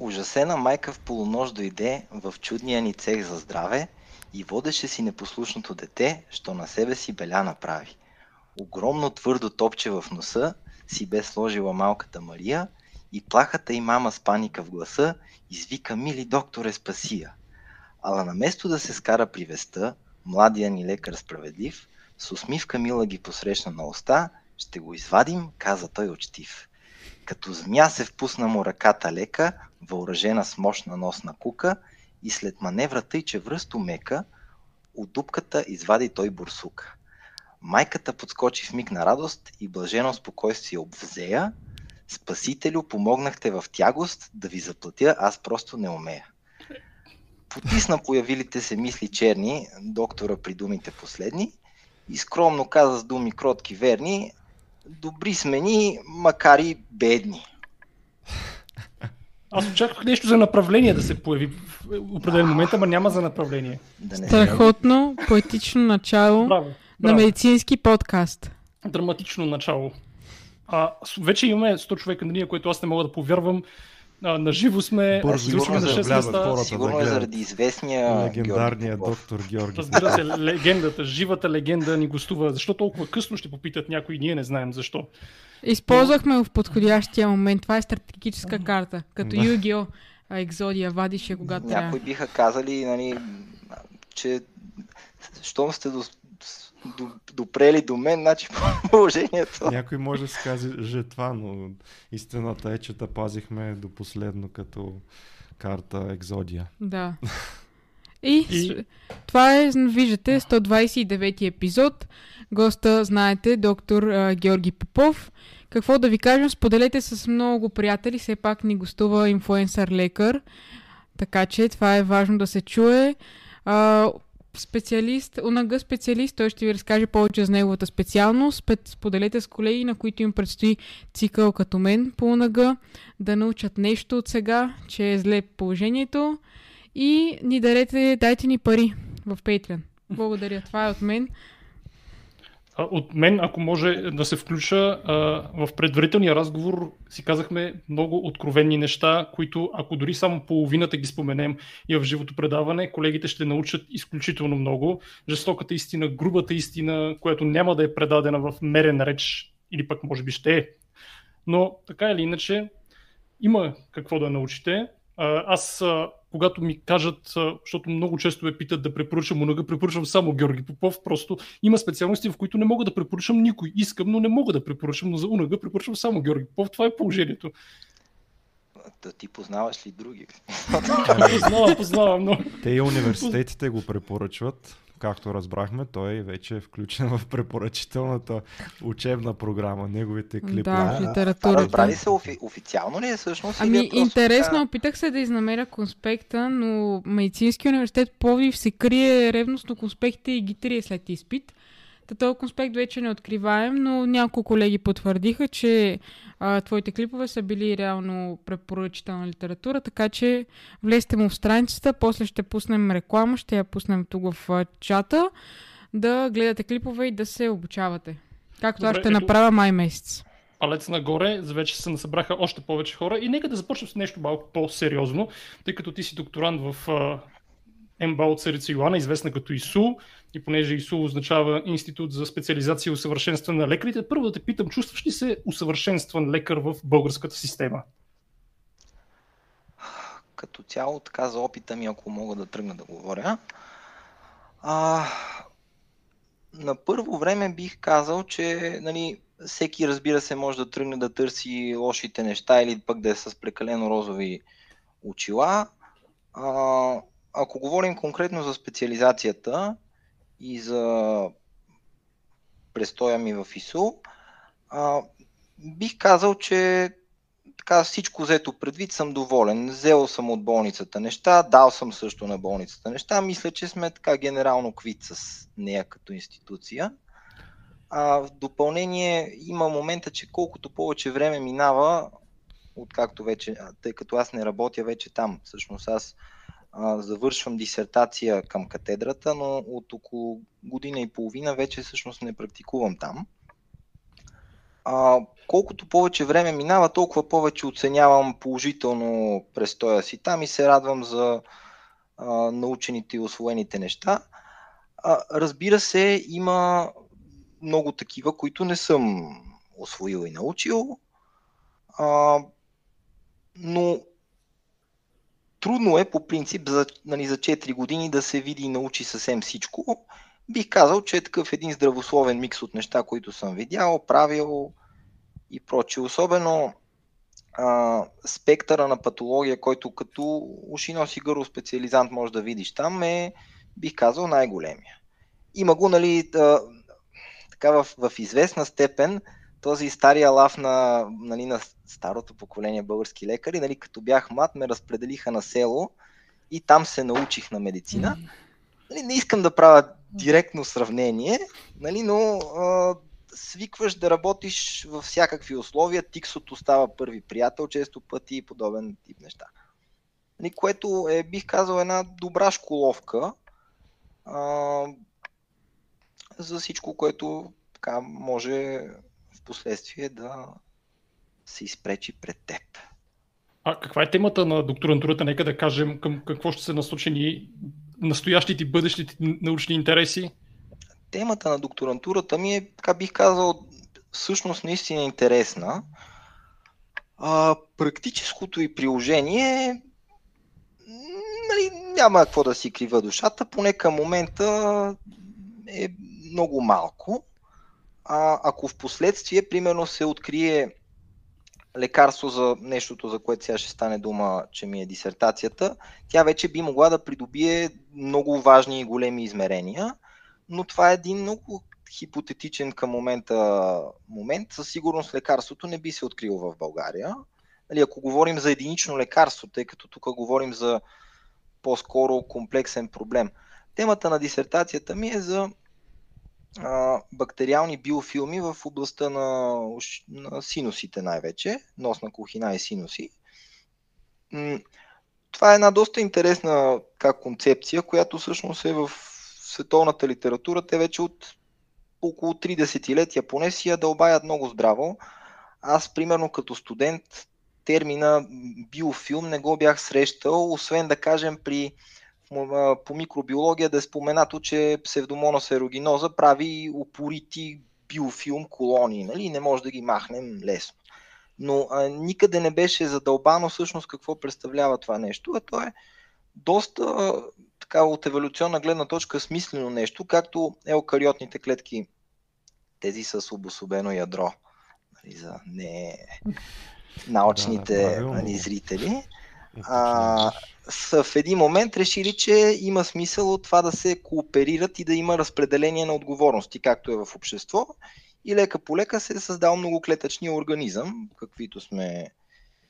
Ужасена майка в полунощ дойде в чудния ни цех за здраве и водеше си непослушното дете, що на себе си беля направи. Огромно твърдо топче в носа си бе сложила малката Мария и плахата и мама с паника в гласа извика «Мили докторе, спасия!» Ала наместо да се скара при веста, младия ни лекар справедлив, с усмивка мила ги посрещна на уста, ще го извадим, каза той очтив. Като змия се впусна му ръката лека, въоръжена с мощна носна кука и след маневра тъй, че връсто мека, от дупката извади той бурсука. Майката подскочи в миг на радост и блажено спокойствие обвзея. Спасителю, помогнахте в тягост, да ви заплатя, аз просто не умея. Потисна появилите се мисли черни, доктора при думите последни, и скромно каза с думи кротки верни, добри сме ни, макар и бедни. Аз очаквах нещо за направление да се появи в определен момент, ама няма за направление. Да не Страхотно, поетично начало браво, браво. на медицински подкаст. Драматично начало. А, вече имаме 100 човека на ние, което аз не мога да повярвам. А, наживо сме, Бързо сме на 6 места. Сигурно е заради известния легендарния доктор Георги. Разбира се, легендата, живата легенда ни гостува. Защо толкова късно ще попитат някои, ние не знаем защо. Използвахме в подходящия момент. Това е стратегическа карта. Като да. Югио Екзодия вадише, когато Някои трябва. биха казали, нали, че щом сте до, допрели до мен, значи положението. Някой може да се каже това, но истината е, че да пазихме до последно като карта Екзодия. Да. И, и... това е, виждате, 129 епизод. Госта, знаете, доктор а, Георги Попов. Какво да ви кажем, споделете с много приятели, все пак ни гостува инфуенсър лекар, така че това е важно да се чуе. А, специалист, ОНГ специалист, той ще ви разкаже повече за неговата специалност. Споделете с колеги, на които им предстои цикъл като мен по ОНГ, да научат нещо от сега, че е зле положението и ни дарете, дайте ни пари в Patreon. Благодаря. Това е от мен. От мен, ако може да се включа, в предварителния разговор си казахме много откровени неща, които ако дори само половината ги споменем и в живото предаване, колегите ще научат изключително много. Жестоката истина, грубата истина, която няма да е предадена в мерен реч или пък може би ще е. Но така или иначе, има какво да научите. Аз когато ми кажат, защото много често ме питат да препоръчам Унага, препоръчвам само Георги Попов. Просто има специалности, в които не мога да препоръчам никой. Искам, но не мога да препоръчам, но за Унага препоръчвам само Георги Попов. Това е положението. Да ти познаваш ли други? познавам, познавам, но... Те и университетите го препоръчват както разбрахме, той вече е включен в препоръчителната учебна програма, неговите клипове. Да, в литературата. Разбрали се офи- официално ли е всъщност? Ами, е интересно, така... опитах се да изнамеря конспекта, но Медицински университет Пловдив се крие ревностно конспектите и ги трие след изпит. Та този конспект вече не откриваем, но няколко колеги потвърдиха, че а, твоите клипове са били реално препоръчителна литература, така че влезте му в страницата, после ще пуснем реклама, ще я пуснем тук в чата, да гледате клипове и да се обучавате. Както Добре, аз ще ето... направя май месец палец нагоре, вече се насъбраха още повече хора и нека да започнем с нещо малко по-сериозно, тъй като ти си докторант в МБА от Царица Йоана, известна като ИСУ, и понеже ИСУ означава Институт за специализация и усъвършенстване на лекарите, първо да те питам, чувстваш ли се усъвършенстван лекар в българската система? Като цяло, така за опита ми, ако мога да тръгна да говоря, а, на първо време бих казал, че нали, всеки разбира се може да тръгне да търси лошите неща или пък да е с прекалено розови очила. А, ако говорим конкретно за специализацията и за престоя ми в ИСУ, а, бих казал, че така всичко взето предвид съм доволен. Взел съм от болницата неща, дал съм също на болницата неща. Мисля, че сме така генерално квит с нея като институция. А в допълнение има момента, че колкото повече време минава, откакто вече, тъй като аз не работя вече там, всъщност аз завършвам дисертация към катедрата, но от около година и половина вече всъщност не практикувам там. А, колкото повече време минава, толкова повече оценявам положително престоя си там и се радвам за а, научените и освоените неща. А, разбира се, има много такива, които не съм освоил и научил. А, но трудно е по принцип за, нали, за 4 години да се види и научи съвсем всичко. Бих казал, че е такъв един здравословен микс от неща, които съм видял, правил и прочие. Особено а, спектъра на патология, който като уши носи гърло специализант може да видиш там, е, бих казал, най-големия. Има го, нали, да, така в, в известна степен, този стария лав на, нали, на старото поколение български лекари, нали, като бях млад, ме разпределиха на село и там се научих на медицина. Нали, не искам да правя директно сравнение, нали, но а, свикваш да работиш във всякакви условия. Тиксото става първи приятел често пъти и подобен тип неща. Нали, което е, бих казал, една добра школовка а, за всичко, което така може последствие да се изпречи пред теб. А каква е темата на докторантурата? Нека да кажем към какво ще се насочени настоящите и бъдещите научни интереси. Темата на докторантурата ми е, така бих казал, всъщност наистина интересна. А, практическото и приложение нали, няма какво да си крива душата, поне към момента е много малко. А, ако в последствие, примерно, се открие лекарство за нещото, за което сега ще стане дума, че ми е дисертацията, тя вече би могла да придобие много важни и големи измерения, но това е един много хипотетичен към момента момент. Със сигурност лекарството не би се открило в България. Нали, ако говорим за единично лекарство, тъй като тук говорим за по-скоро комплексен проблем. Темата на дисертацията ми е за бактериални биофилми в областта на, на синусите най-вече, носна кухина и синуси. Това е една доста интересна как концепция, която всъщност е в световната литература. Те вече от около 3 десетилетия поне си я дълбаят много здраво. Аз, примерно, като студент, термина биофилм не го бях срещал, освен да кажем при по микробиология да е споменато, че псевдомонас ерогиноза прави упорити биофилм колонии, нали? не може да ги махнем лесно. Но а, никъде не беше задълбано всъщност какво представлява това нещо, а то е доста така от еволюционна гледна точка смислено нещо, както еукариотните клетки, тези с обособено ядро, нали, за не научните да, да, нали, зрители а, са в един момент решили, че има смисъл от това да се кооперират и да има разпределение на отговорности, както е в общество. И лека по лека се е създал многоклетъчния организъм, каквито сме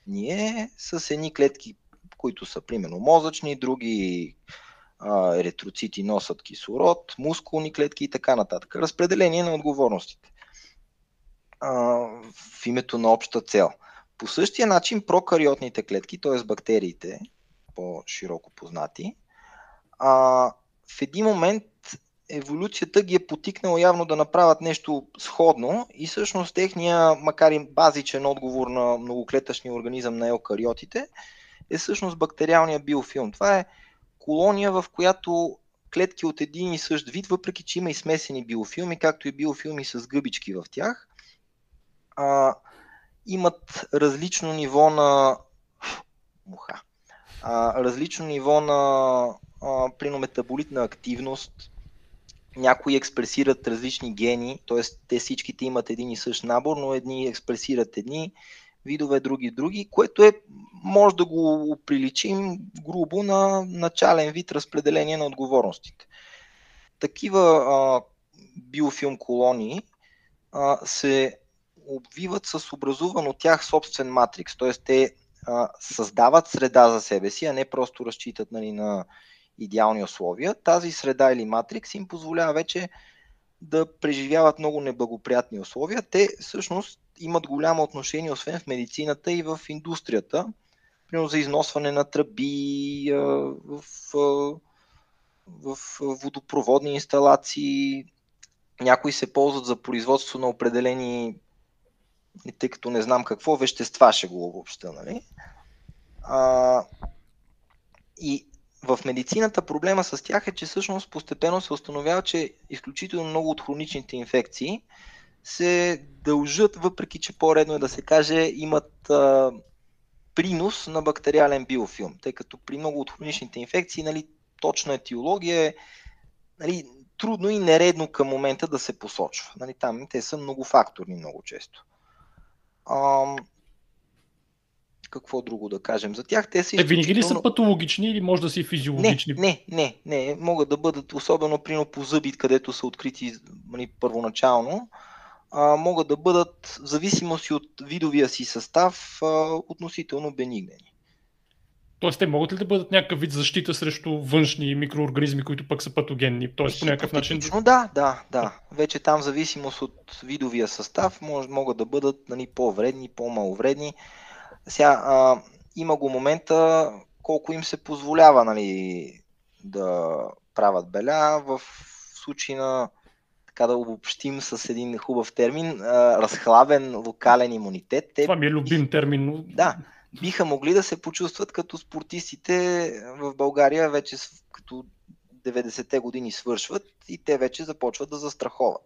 ние, с едни клетки, които са примерно мозъчни, други а, еритроцити носят кислород, мускулни клетки и така нататък. Разпределение на отговорностите а, в името на обща цел – по същия начин прокариотните клетки, т.е. бактериите, по-широко познати, а, в един момент еволюцията ги е потикнала явно да направят нещо сходно и всъщност техния, макар и базичен отговор на многоклетъчния организъм на еукариотите е всъщност бактериалния биофилм. Това е колония, в която клетки от един и същ вид, въпреки че има и смесени биофилми, както и биофилми с гъбички в тях, а, имат различно ниво на муха, а, различно ниво на а, принометаболитна активност. Някои експресират различни гени, т.е. те всичките имат един и същ набор, но едни експресират едни видове, други други, което е, може да го приличим грубо на начален вид разпределение на отговорностите. Такива а, биофилм колонии а, се обвиват с образуван от тях собствен матрикс, т.е. те а, създават среда за себе си, а не просто разчитат нали, на идеални условия. Тази среда или матрикс им позволява вече да преживяват много неблагоприятни условия. Те всъщност имат голямо отношение, освен в медицината и в индустрията, примерно за износване на тръби, в, в, в водопроводни инсталации. Някои се ползват за производство на определени и тъй като не знам какво вещества ще го обобща. Нали? А, и в медицината проблема с тях е, че всъщност постепенно се установява, че изключително много от хроничните инфекции се дължат, въпреки че по-редно е да се каже, имат а, принос на бактериален биофилм, тъй като при много от хроничните инфекции нали, точна етиология е нали, трудно и нередно към момента да се посочва. Нали, там те са многофакторни много често. А, какво друго да кажем за тях? Те са Те винаги ли са патологични или може да са и физиологични? Не, не, не, не. Могат да бъдат, особено прино по зъби, където са открити нали, първоначално, а, могат да бъдат, в зависимост от видовия си състав, а, относително бенигнени. Тоест, те могат ли да бъдат някакъв вид защита срещу външни микроорганизми, които пък са патогенни? Тоест, по някакъв начин. Да, да, да. Вече там, в зависимост от видовия състав, мож, могат да бъдат нали, по-вредни, по-маловредни. Сега, а, има го момента колко им се позволява нали, да правят беля. В случай на така да обобщим с един хубав термин, а, разхлабен локален имунитет. Те, Това ми е любим термин. Но... Да, биха могли да се почувстват като спортистите в България вече като 90-те години свършват и те вече започват да застраховат.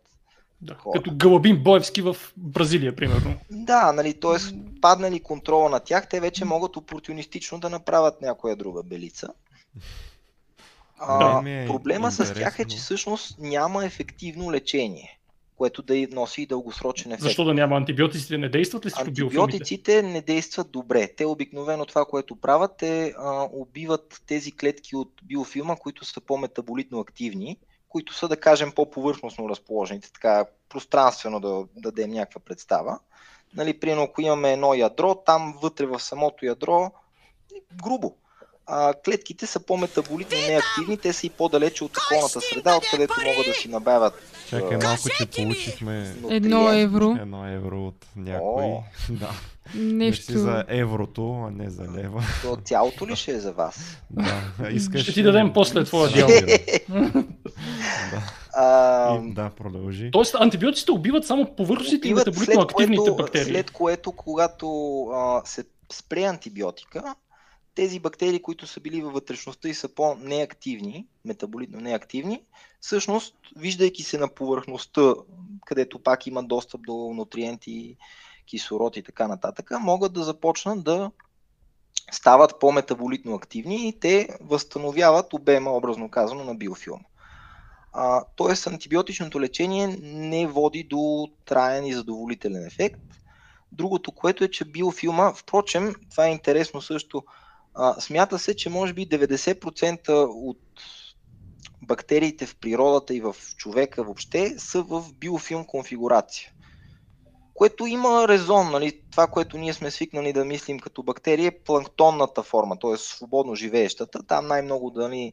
Да, като Галабин Боевски в Бразилия, примерно. Да, нали, т.е. паднали контрола на тях, те вече могат опортунистично да направят някоя друга белица. А, е проблема с тях е, че всъщност няма ефективно лечение, което да носи и дългосрочен ефект. Защо да няма антибиотиците? Не действат ли срещу Антибиотиците не действат добре. Те обикновено това, което правят е а, убиват тези клетки от биофилма, които са по-метаболитно активни, които са, да кажем, по-повърхностно разположените, така пространствено да, да дадем някаква представа. Нали, примерно, ако имаме едно ядро, там вътре в самото ядро, грубо, а, клетките са по-метаболитно неактивни, те са и по-далече от околната среда, откъдето могат да си набавят. Чакай малко, че получихме едно евро. Едно евро от някой. О, да. Нещо. за еврото, а не за лева. То цялото ли ще е за вас? Да. Искаш... Ще ти дадем после твоя дял. да. А... И, да, продължи. Тоест антибиотиците убиват само повърхностните и метаболитно активните което, бактерии. След което, когато а, се спре антибиотика, тези бактерии, които са били във вътрешността и са по-неактивни, метаболитно неактивни, всъщност, виждайки се на повърхността, където пак има достъп до нутриенти, кислород и така нататък, могат да започнат да стават по-метаболитно активни и те възстановяват обема, образно казано, на биофилма. А, тоест, антибиотичното лечение не води до траен и задоволителен ефект. Другото, което е, че биофилма, впрочем, това е интересно също, а, смята се, че може би 90% от бактериите в природата и в човека въобще са в биофилм конфигурация. Което има резон, нали? това, което ние сме свикнали да мислим като бактерия е планктонната форма, т.е. свободно живеещата. Там най-много да, ни,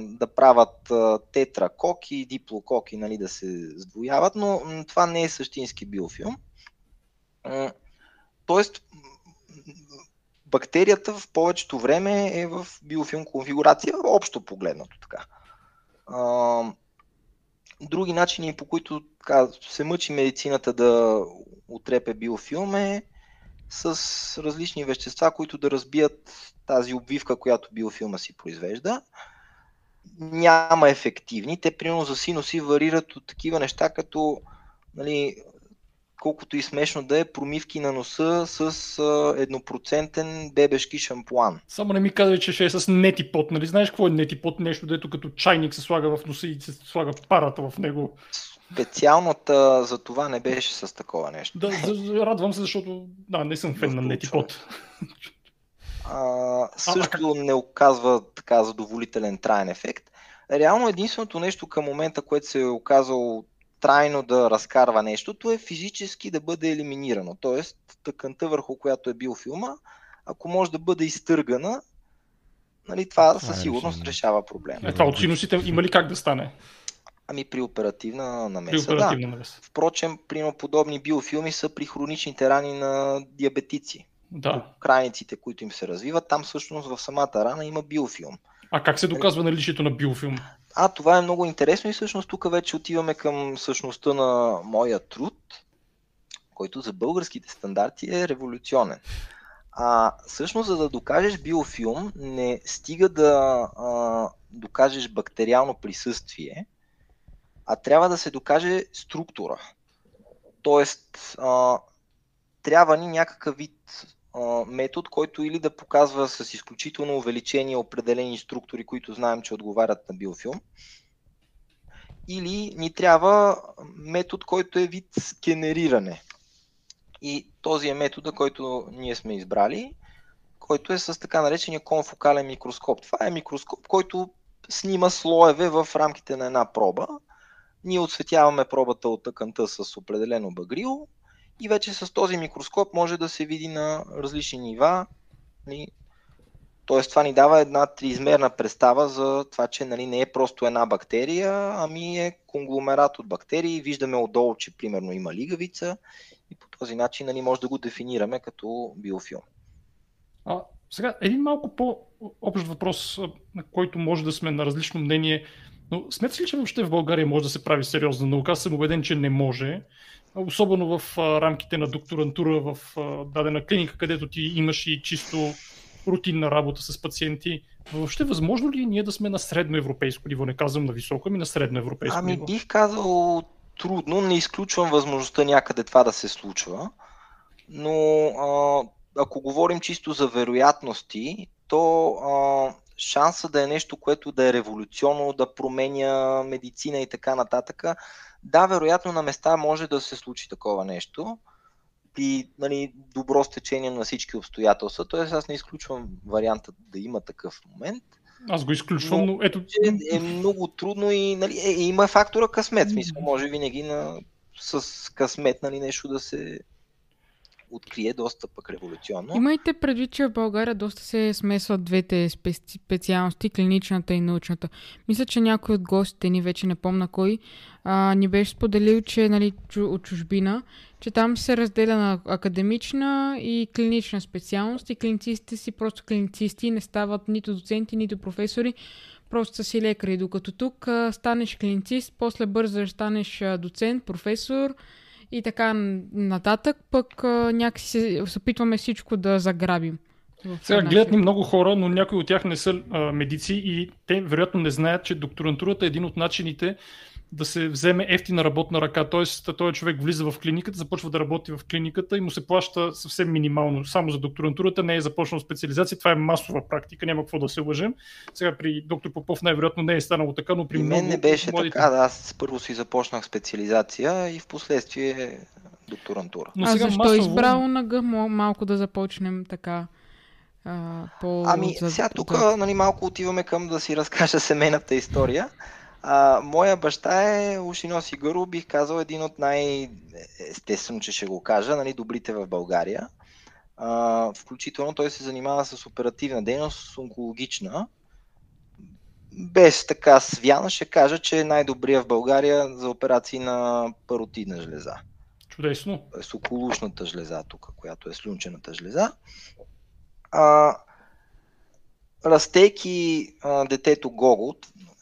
да правят тетракоки, диплококи, нали, да се сдвояват, но това не е същински биофилм. Тоест, бактерията в повечето време е в биофилм конфигурация, общо погледнато така. А, други начини, по които така, се мъчи медицината да отрепе биофилм е с различни вещества, които да разбият тази обвивка, която биофилма си произвежда. Няма ефективни. Те, примерно, за синуси варират от такива неща, като нали, колкото и смешно да е, промивки на носа с еднопроцентен бебешки шампуан. Само не ми казвай, че ще е с нетипот, нали? Знаеш какво е нетипот? Нещо, дето като чайник се слага в носа и се слага парата в него. Специалната за това не беше с такова нещо. Да, радвам се, защото да, не съм фен на нетипот. А, също а, не оказва така задоволителен траен ефект. Реално единственото нещо към момента, което се е оказало трайно да разкарва нещото е физически да бъде елиминирано. Тоест, тъканта върху която е бил филма, ако може да бъде изтъргана, нали, това, това със е сигурност е решава проблема. Е, това от синусите има ли как да стане? Ами при оперативна намеса. При оперативна да. намеса. Впрочем, при подобни биофилми са при хроничните рани на диабетици. Да. Крайниците, които им се развиват, там всъщност в самата рана има биофилм. А как се доказва наличието на биофилм? А, това е много интересно и всъщност тук вече отиваме към същността на моя труд, който за българските стандарти е революционен. А всъщност, за да докажеш биофилм, не стига да а, докажеш бактериално присъствие, а трябва да се докаже структура. Тоест, а, трябва ни някакъв вид метод, който или да показва с изключително увеличение определени структури, които знаем, че отговарят на биофилм, или ни трябва метод, който е вид генериране. И този е метода, който ние сме избрали, който е с така наречения конфокален микроскоп. Това е микроскоп, който снима слоеве в рамките на една проба. Ние отсветяваме пробата от тъканта с определено багрило и вече с този микроскоп може да се види на различни нива. Нали. Тоест това ни дава една триизмерна представа за това, че нали, не е просто една бактерия, ами е конгломерат от бактерии. Виждаме отдолу, че примерно има лигавица и по този начин нали, може да го дефинираме като биофилм. А, сега, един малко по-общ въпрос, на който може да сме на различно мнение, но смяташ ли, че въобще в България може да се прави сериозна наука? Аз съм убеден, че не може. Особено в рамките на докторантура в дадена клиника, където ти имаш и чисто рутинна работа с пациенти. Въобще възможно ли е ние да сме на средно европейско ниво? Не казвам на високо, ами на средно европейско ами, ниво. Ами бих казал трудно, не изключвам възможността някъде това да се случва, но а, ако говорим чисто за вероятности, то а, шанса да е нещо, което да е революционно, да променя медицина и така нататък, да, вероятно на места може да се случи такова нещо при нали, добро стечение на всички обстоятелства. Тоест аз не изключвам варианта да има такъв момент. Аз го изключвам, но, но ето... Е, много трудно и нали, е, има фактора късмет. Смисъл, може винаги на, с късмет нали, нещо да се открие доста пък революционно. Имайте предвид, че в България доста се смесват двете специалности, клиничната и научната. Мисля, че някой от гостите ни, вече не помна кой, а, ни беше споделил, че нали, от чужбина, че там се разделя на академична и клинична специалност и клиницистите си просто клиницисти не стават нито доценти, нито професори, просто са си лекари. Докато тук а, станеш клиницист, после бързо станеш а, доцент, професор, и така нататък, пък а, някакси се, се опитваме всичко да заграбим. Сега гледат ни много хора, но някои от тях не са а, медици и те вероятно не знаят, че докторантурата е един от начините да се вземе ефтина работна ръка. Тоест, този човек влиза в клиниката, започва да работи в клиниката и му се плаща съвсем минимално. Само за докторантурата не е започнал специализация. Това е масова практика, няма какво да се лъжем. Сега при доктор Попов най-вероятно не е станало така, но при и мен не беше младите... така. Да, аз първо си започнах специализация и в последствие докторантура. Но сега а защо масово... избрал на Г малко да започнем така? А, по... Ами, сега тук нали, малко отиваме към да си разкажа семейната история. А, моя баща е Ушиноси Гъру, бих казал един от най... Естествено, че ще го кажа, нали, добрите в България. А, включително той се занимава с оперативна дейност, онкологична. Без така свяна ще кажа, че е най-добрия в България за операции на паротидна жлеза. Чудесно. С околушната жлеза тук, която е слюнчената жлеза. А, растейки а, детето Гого,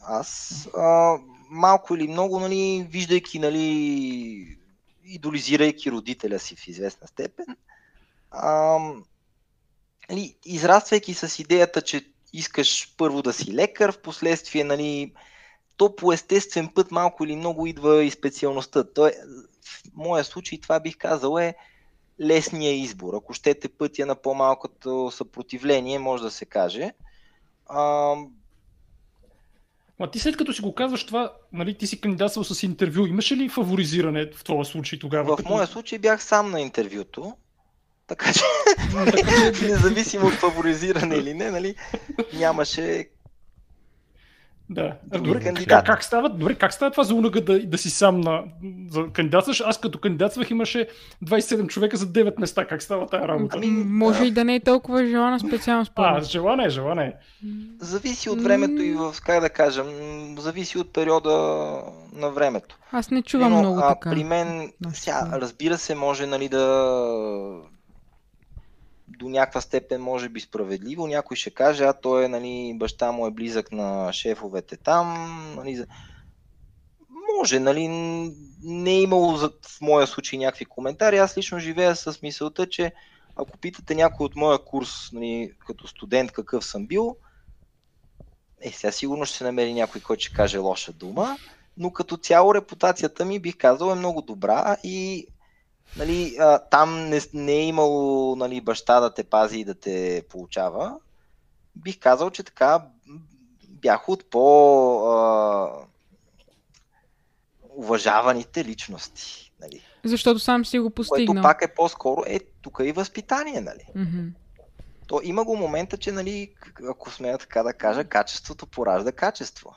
аз а, малко или много, нали, виждайки, нали, идолизирайки родителя си в известна степен, а, нали, израствайки с идеята, че искаш първо да си лекар, в последствие, нали, то по естествен път малко или много идва и специалността. То е, в моя случай това бих казал е лесния избор. Ако щете пътя на по-малкото съпротивление, може да се каже. А, Ма ти след като си го казваш това, нали, ти си кандидатствал с интервю, имаше ли фаворизиране в този случай тогава? В като... моя случай бях сам на интервюто, така че независимо от фаворизиране или не, нали, нямаше да. Добре, как, как, става, добре, как става това за унага да, да си сам на, за кандидатстваш? Аз като кандидатствах имаше 27 човека за 9 места. Как става тази работа? Ами, може и да не е толкова желана специално според. А, желана е, желана е. Зависи от времето и в, как да кажем, зависи от периода на времето. Аз не чувам Но, много а, така. При мен, сега, разбира се, може нали, да до някаква степен може би справедливо. Някой ще каже, а той нали, баща му е близък на шефовете там. Нали, може, нали, не е имало в моя случай някакви коментари. Аз лично живея с мисълта, че ако питате някой от моя курс, нали, като студент какъв съм бил, е, сега сигурно ще се намери някой, който ще каже лоша дума, но като цяло репутацията ми, бих казал, е много добра и нали, а, там не, не е имало нали, баща да те пази и да те получава. Бих казал, че така бях от по а, уважаваните личности. Нали. Защото сам си го постигнал. Което пак е по-скоро, е, тук е и възпитание, нали. Mm-hmm. То има го момента, че, нали, ако смея така да кажа, качеството поражда качество.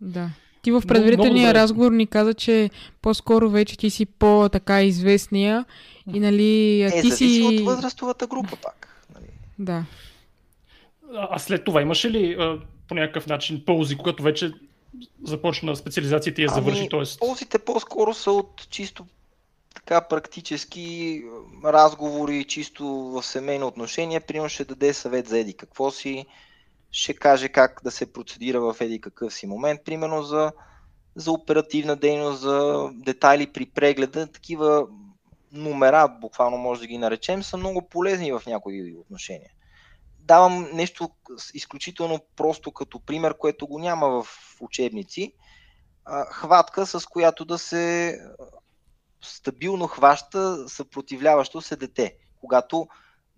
Да. Ти в предварителния разговор ни каза, че по-скоро вече ти си по-така известния и нали е, ти си... от възрастовата група пак. Нали. Да. А след това имаше ли по някакъв начин ползи, когато вече започна специализацията и я завърши? Ами, тоест... Ползите по-скоро са от чисто така практически разговори, чисто в семейно отношение. Примерно ще даде съвет за еди какво си, ще каже как да се процедира в еди какъв си момент. Примерно за, за оперативна дейност, за детайли при прегледа. Такива номера, буквално може да ги наречем, са много полезни в някои отношения давам нещо изключително просто като пример, което го няма в учебници. Хватка, с която да се стабилно хваща съпротивляващо се дете. Когато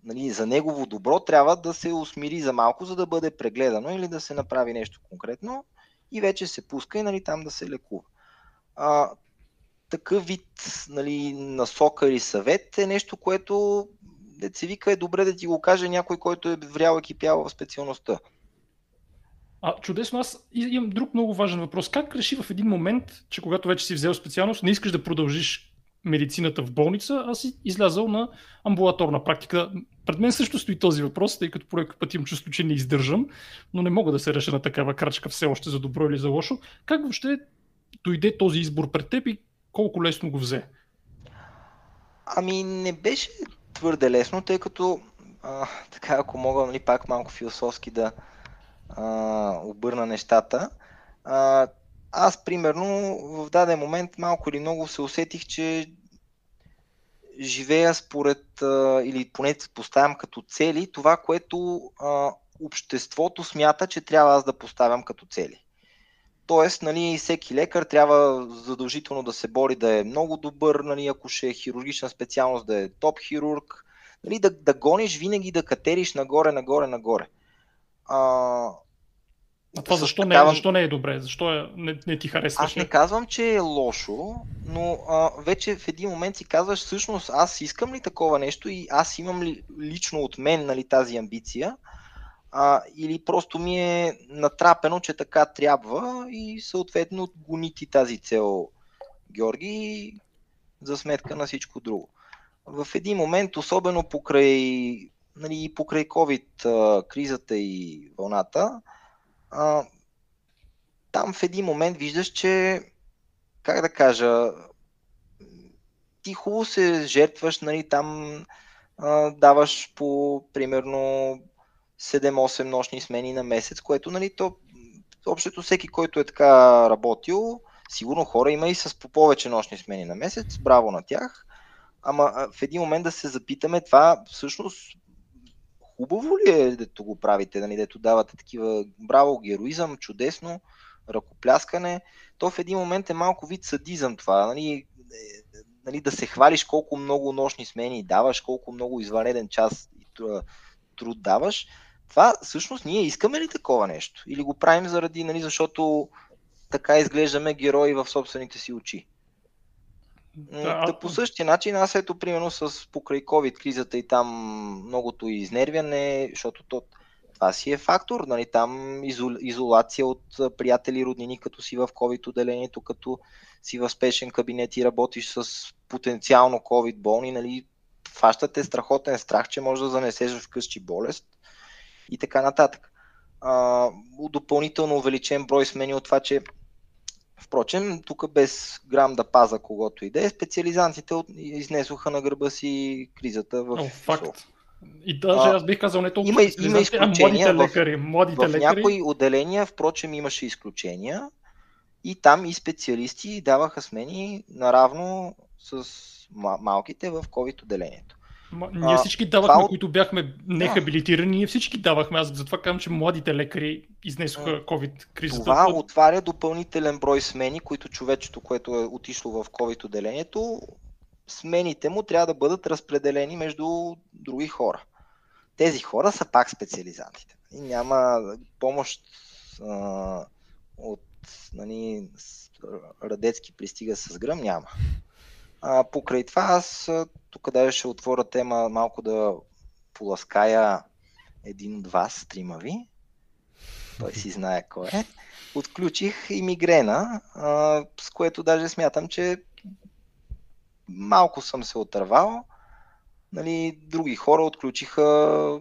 нали, за негово добро трябва да се усмири за малко, за да бъде прегледано или да се направи нещо конкретно и вече се пуска и нали, там да се лекува. А, такъв вид нали, насока или съвет е нещо, което деца вика е добре да ти го каже някой, който е врял и кипял в специалността. А, чудесно, аз имам друг много важен въпрос. Как реши в един момент, че когато вече си взел специалност, не искаш да продължиш медицината в болница, а си излязал на амбулаторна практика? Пред мен също стои този въпрос, тъй като по път имам чувство, че не издържам, но не мога да се реша на такава крачка все още за добро или за лошо. Как въобще дойде този избор пред теб и колко лесно го взе? Ами не беше твърде лесно, тъй като а, така, ако мога нали, пак малко философски да а, обърна нещата, а, аз примерно в даден момент малко или много се усетих, че живея според, или поне поставям като цели, това, което обществото смята, че трябва аз да поставям като цели. Тоест, нали, всеки лекар трябва задължително да се бори да е много добър, нали, ако ще е хирургична специалност, да е топ хирург, нали, да, да гониш винаги да катериш нагоре, нагоре, нагоре. А, а това защо, такава... не, защо не е добре? Защо е, не, не ти харесва? Аз не казвам, че е лошо, но а, вече в един момент си казваш, всъщност аз искам ли такова нещо и аз имам ли лично от мен нали, тази амбиция, а, или просто ми е натрапено, че така трябва и съответно гони ти тази цел, Георги, за сметка на всичко друго. В един момент, особено покрай, нали, покрай COVID кризата и вълната, а, там в един момент виждаш, че, как да кажа, ти хубаво се жертваш, нали, там а, даваш по примерно 7-8 нощни смени на месец, което, нали, то, общото всеки, който е така работил, сигурно хора има и с по повече нощни смени на месец, браво на тях. Ама в един момент да се запитаме това всъщност хубаво ли е, дето го правите, нали, дето давате такива браво, героизъм, чудесно, ръкопляскане. То в един момент е малко вид садизъм това. Нали, е, нали, да се хвалиш колко много нощни смени даваш, колко много извънреден час и труд даваш. Това всъщност ние искаме ли такова нещо? Или го правим заради, нали, защото така изглеждаме герои в собствените си очи? Да, да, по същия начин, аз ето примерно с покрай COVID кризата и там многото изнервяне, защото то, това си е фактор, нали, там изол, изолация от приятели, роднини, като си в COVID отделението, като си в спешен кабинет и работиш с потенциално COVID болни, нали, фащате страхотен страх, че може да занесеш вкъщи болест и така нататък. А, допълнително увеличен брой смени от това, че Впрочем, тук без грам да паза когото и да е, специализантите изнесоха на гърба си кризата в О, факт. И даже аз бих казал не толкова има, има изключения. младите лекари. Младите в, лекари. някои отделения, впрочем, имаше изключения. И там и специалисти даваха смени наравно с малките в COVID отделението. Ма, ние всички давахме, това... които бяхме нехабилитирани, ние всички давахме. Аз затова казвам, че младите лекари изнесоха COVID кризата. Това отваря допълнителен брой смени, които човечето, което е отишло в COVID отделението, смените му трябва да бъдат разпределени между други хора. Тези хора са пак специализантите. И няма помощ а, от нали, Радецки пристига с гръм, няма. А, покрай това аз тук даже ще отворя тема малко да полаская един от вас, трима ви. Той си знае кой е. Отключих и мигрена, а, с което даже смятам, че малко съм се отървал. Нали, други хора отключиха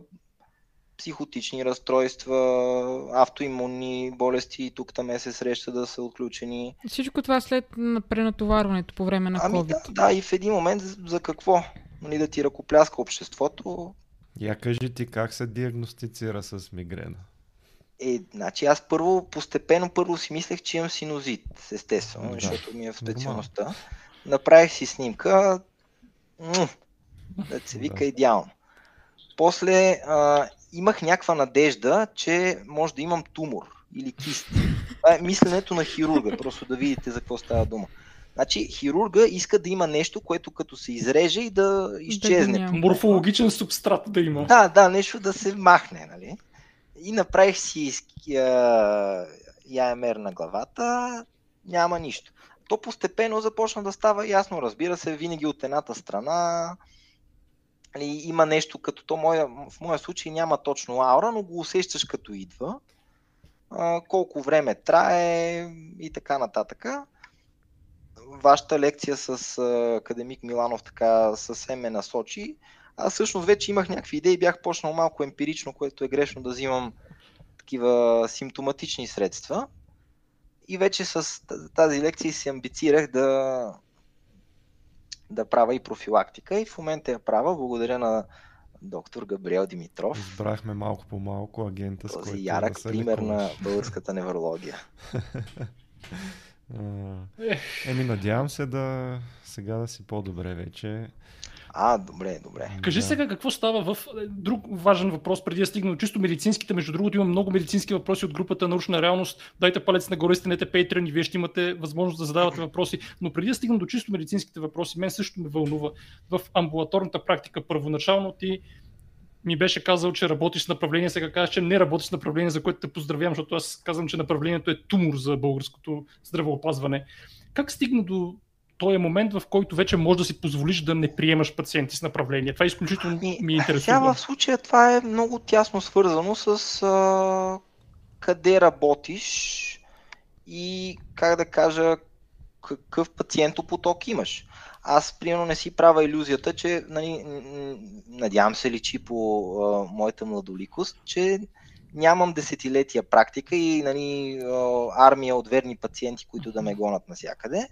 психотични разстройства, автоимунни болести, тук там се среща да са отключени. Всичко това след пренатоварването по време на COVID. Ами да, да, и в един момент за какво? Нали, да ти ръкопляска обществото. Я кажи ти как се диагностицира с мигрена? Е, значи аз първо, постепенно първо си мислех, че имам синозит, естествено, да. защото ми е в специалността. Направих си снимка, да се вика да. идеално. После а, имах някаква надежда, че може да имам тумор или кист. Това е мисленето на хирурга, просто да видите за какво става дума. Значи хирурга иска да има нещо, което като се изреже и да изчезне. Да Морфологичен субстрат да има. Да, да, нещо да се махне, нали? И направих си ЯМР на главата, няма нищо. То постепенно започна да става ясно, разбира се, винаги от едната страна, нали, има нещо като то, моя, в моя случай няма точно аура, но го усещаш като идва, а, колко време трае и така нататък. Вашата лекция с а, академик Миланов така съвсем ме насочи. Аз всъщност вече имах някакви идеи, бях почнал малко емпирично, което е грешно да взимам такива симптоматични средства. И вече с тази лекция си амбицирах да, да правя и профилактика и в момента я правя. Благодаря на доктор Габриел Димитров. Избрахме малко по малко агента, с който ярък да пример на българската неврология. Еми, надявам се да сега да си по-добре вече. А, добре, добре. Кажи сега какво става в е, друг важен въпрос, преди да стигна чисто медицинските. Между другото, има много медицински въпроси от групата Научна реалност. Дайте палец нагоре, станете Patreon и вие ще имате възможност да задавате въпроси. Но преди да стигна до чисто медицинските въпроси, мен също ме вълнува. В амбулаторната практика първоначално ти ми беше казал, че работиш с направление, сега казваш, че не работиш с направление, за което те поздравявам, защото аз казвам, че направлението е тумор за българското здравеопазване. Как стигна до този е момент, в който вече можеш да си позволиш да не приемаш пациенти с направление. Това е изключително ми, ми интересува. Сега в случая това е много тясно свързано с а, къде работиш и как да кажа какъв пациентопоток имаш. Аз, примерно, не си правя иллюзията, че, нали, надявам се личи по а, моята младоликост, че нямам десетилетия практика и нали, армия от верни пациенти, които да ме гонат навсякъде.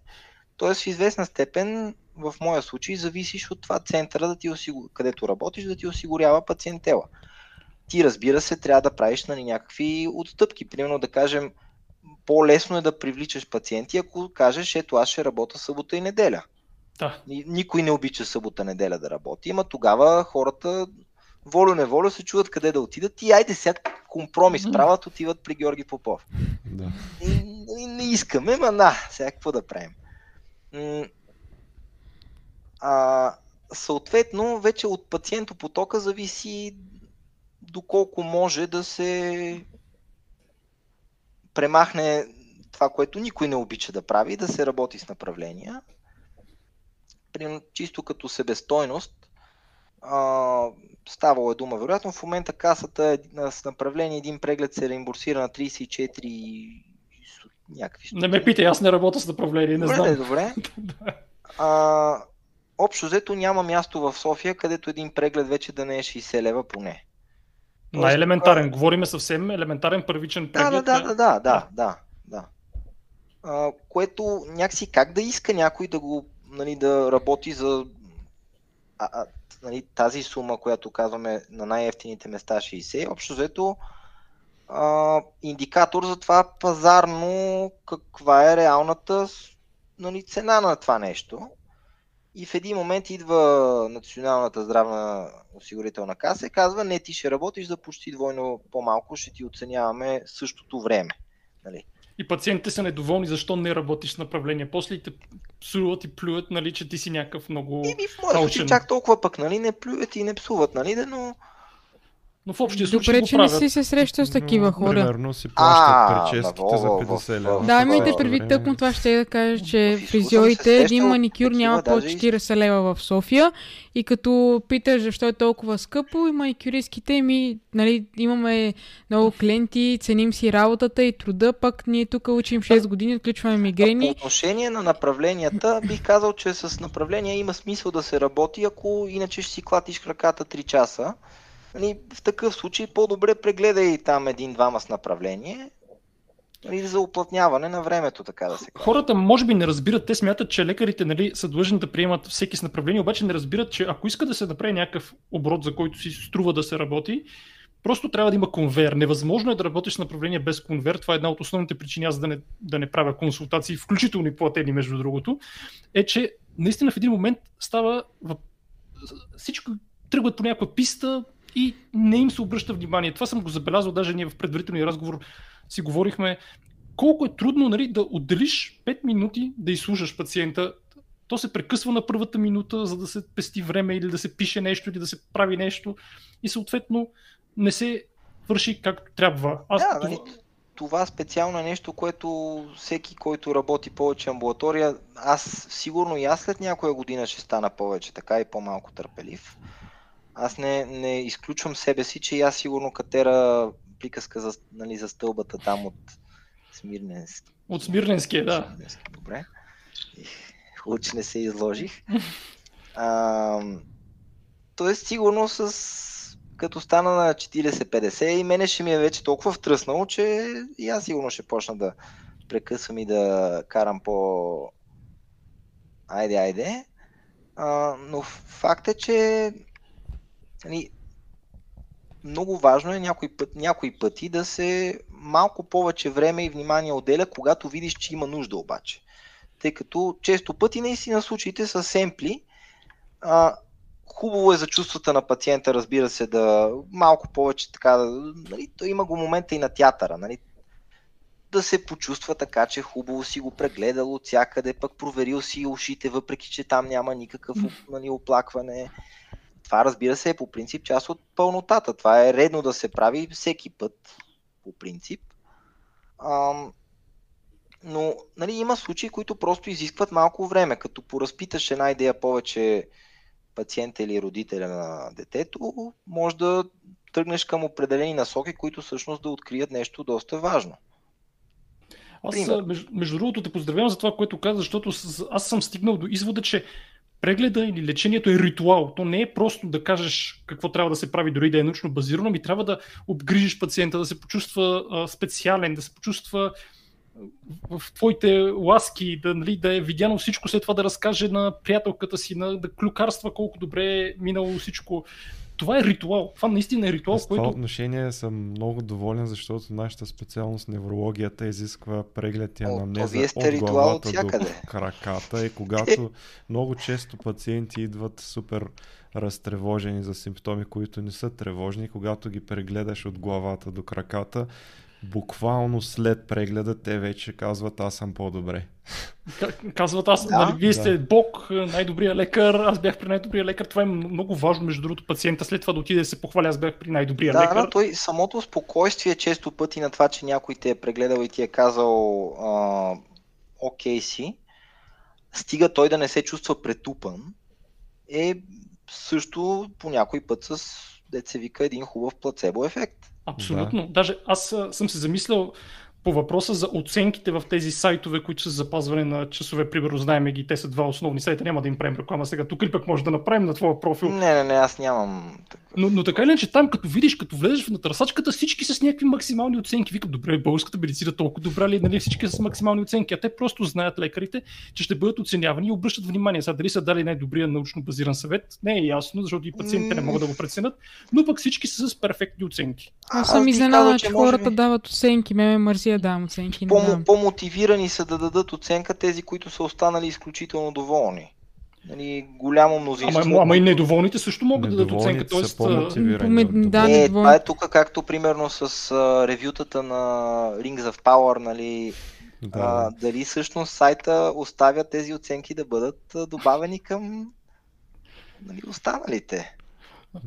Тоест в известна степен, в моя случай, зависиш от това центъра, да ти осигур... където работиш, да ти осигурява пациентела. Ти, разбира се, трябва да правиш нали, някакви отстъпки. Примерно да кажем, по-лесно е да привличаш пациенти, ако кажеш, ето аз ще работя събота и неделя. Да. Никой не обича събота неделя да работи, ама тогава хората волю-неволю се чуват къде да отидат и айде сега компромис правят, отиват при Георги Попов. Да. И, и не искаме, ма на, сега какво да правим? А, съответно, вече от пациентопотока зависи доколко може да се премахне това, което никой не обича да прави, да се работи с направления. Чисто като себестойност, а, ставало е дума, вероятно в момента касата е с направление един преглед се реимбурсира на 34 някакви Не ме питай, аз не работя с направление, не добре, знам. Добре, а, общо взето няма място в София, където един преглед вече да не е 60 лева поне. Най-елементарен. Това... Говориме съвсем елементарен първичен преглед. Да, да, да, да, да, да, да. А, което някакси как да иска някой да го, нали, да работи за а, а, нали, тази сума, която казваме на най-ефтините места 60, общо взето а, индикатор за това пазарно каква е реалната нали, цена на това нещо. И в един момент идва Националната здравна осигурителна каса и казва, не, ти ще работиш за почти двойно по-малко, ще ти оценяваме същото време. Нали? И пациентите са недоволни, защо не работиш в направление. После те псуват и плюят, нали, че ти си някакъв много. И в моя случай чак толкова пък, нали, не плюят и не псуват, нали, но но в общия случай Добре, че не си се срещал с такива хора. Примерно си плащат прическите за 50 лева. Да, имайте предвид тъкмо това ще да кажа, че фризьорите един маникюр няма по 40 лева в София и като питаш защо е толкова скъпо и маникюристките ми, нали, имаме много клиенти, ценим си работата и труда, пък ние тук учим 6 години, отключваме мигрени. По отношение на направленията, бих казал, че с направления има смисъл да се работи, ако иначе ще си клатиш краката 3 часа. Нали, в такъв случай по-добре прегледай там един-двама с направление, нали, за уплътняване на времето, така да се каже. Хората може би не разбират, те смятат, че лекарите нали, са длъжни да приемат всеки с направление, обаче не разбират, че ако иска да се направи някакъв оборот, за който си струва да се работи, просто трябва да има конвейер. Невъзможно е да работиш с направление без конвейер. Това е една от основните причини аз да не, да не правя консултации, включително и платени, между другото, е, че наистина в един момент става всичко тръгват по някаква писта, и не им се обръща внимание. Това съм го забелязал, даже ние в предварителния разговор си говорихме колко е трудно нали, да отделиш 5 минути да изслушаш пациента. То се прекъсва на първата минута, за да се пести време или да се пише нещо, или да се прави нещо и съответно не се върши както трябва. Аз да, това... Нали, това специално е нещо, което всеки, който работи повече амбулатория, аз сигурно и аз след някоя година ще стана повече така и по-малко търпелив аз не, не изключвам себе си, че и аз сигурно катера приказка за, нали, за стълбата там от Смирненски. От Смирненския, да. Смирненски, добре. Хубаво, че не се изложих. А, тоест, сигурно с като стана на 40-50 и мене ще ми е вече толкова втръснало, че и аз сигурно ще почна да прекъсвам и да карам по айде, айде. А, но факт е, че нали, много важно е някой, път, някой пъти да се малко повече време и внимание отделя, когато видиш, че има нужда обаче. Тъй като често пъти наистина случаите са семпли. А, хубаво е за чувствата на пациента, разбира се, да малко повече така, нали, то има го момента и на театъра, нали, да се почувства така, че хубаво си го прегледал от всякъде, пък проверил си ушите, въпреки че там няма никакъв нали, оплакване това разбира се е по принцип част от пълнотата. Това е редно да се прави всеки път, по принцип. Ам, но нали, има случаи, които просто изискват малко време. Като поразпиташ една идея повече пациента или родителя на детето, може да тръгнеш към определени насоки, които всъщност да открият нещо доста важно. Аз, между, между другото, те поздравявам за това, което каза, защото аз съм стигнал до извода, че прегледа или лечението е ритуал. То не е просто да кажеш какво трябва да се прави, дори да е научно базирано, ми трябва да обгрижиш пациента, да се почувства а, специален, да се почувства в твоите ласки, да, нали, да е видяно всичко, след това да разкаже на приятелката си, на, да клюкарства колко добре е минало всичко това е ритуал. Това наистина е ритуал, Аз който... това отношение съм много доволен, защото нашата специалност неврологията изисква преглед и анамнеза от главата от до краката. И когато много често пациенти идват супер разтревожени за симптоми, които не са тревожни, когато ги прегледаш от главата до краката, буквално след прегледа те вече казват аз съм по-добре. Казват аз, да, нали, вие сте да. Бог, най-добрия лекар, аз бях при най-добрия лекар. Това е много важно, между другото, пациента след това да отиде да се похваля, аз бях при най-добрия да, лекар. Да, той самото спокойствие често пъти на това, че някой те е прегледал и ти е казал а, окей си, стига той да не се чувства претупан, е също по някой път с деца вика един хубав плацебо ефект. Абсолютно. Да. Даже аз съм се замислял по въпроса за оценките в тези сайтове, които са запазване на часове, примерно знаем ги, те са два основни сайта, няма да им правим реклама сега. Тук ли пък може да направим на твоя профил? Не, не, не, аз нямам. Но, но така или иначе там, като видиш, като влезеш в търсачката, всички с някакви максимални оценки. Викат, добре, българската медицина толкова добра ли, нали, всички с максимални оценки, а те просто знаят лекарите, че ще бъдат оценявани и обръщат внимание. Сега дали са дали най-добрия научно базиран съвет, не е ясно, защото и пациентите не могат да го преценят, но пък всички са с перфектни оценки. Аз съм изненадан, че хората дават оценки. Ме мързи да давам оценки. По- по-мотивирани са да дадат оценка тези, които са останали изключително доволни. Нали, голямо мнозинство. Ама, ама и недоволните също могат да дадат оценка. Тоест, по-мотивирани. Да, е, това е тук, както примерно с uh, ревютата на Rings of Power, нали, да. а, дали всъщност сайта оставя тези оценки да бъдат добавени към нали, останалите.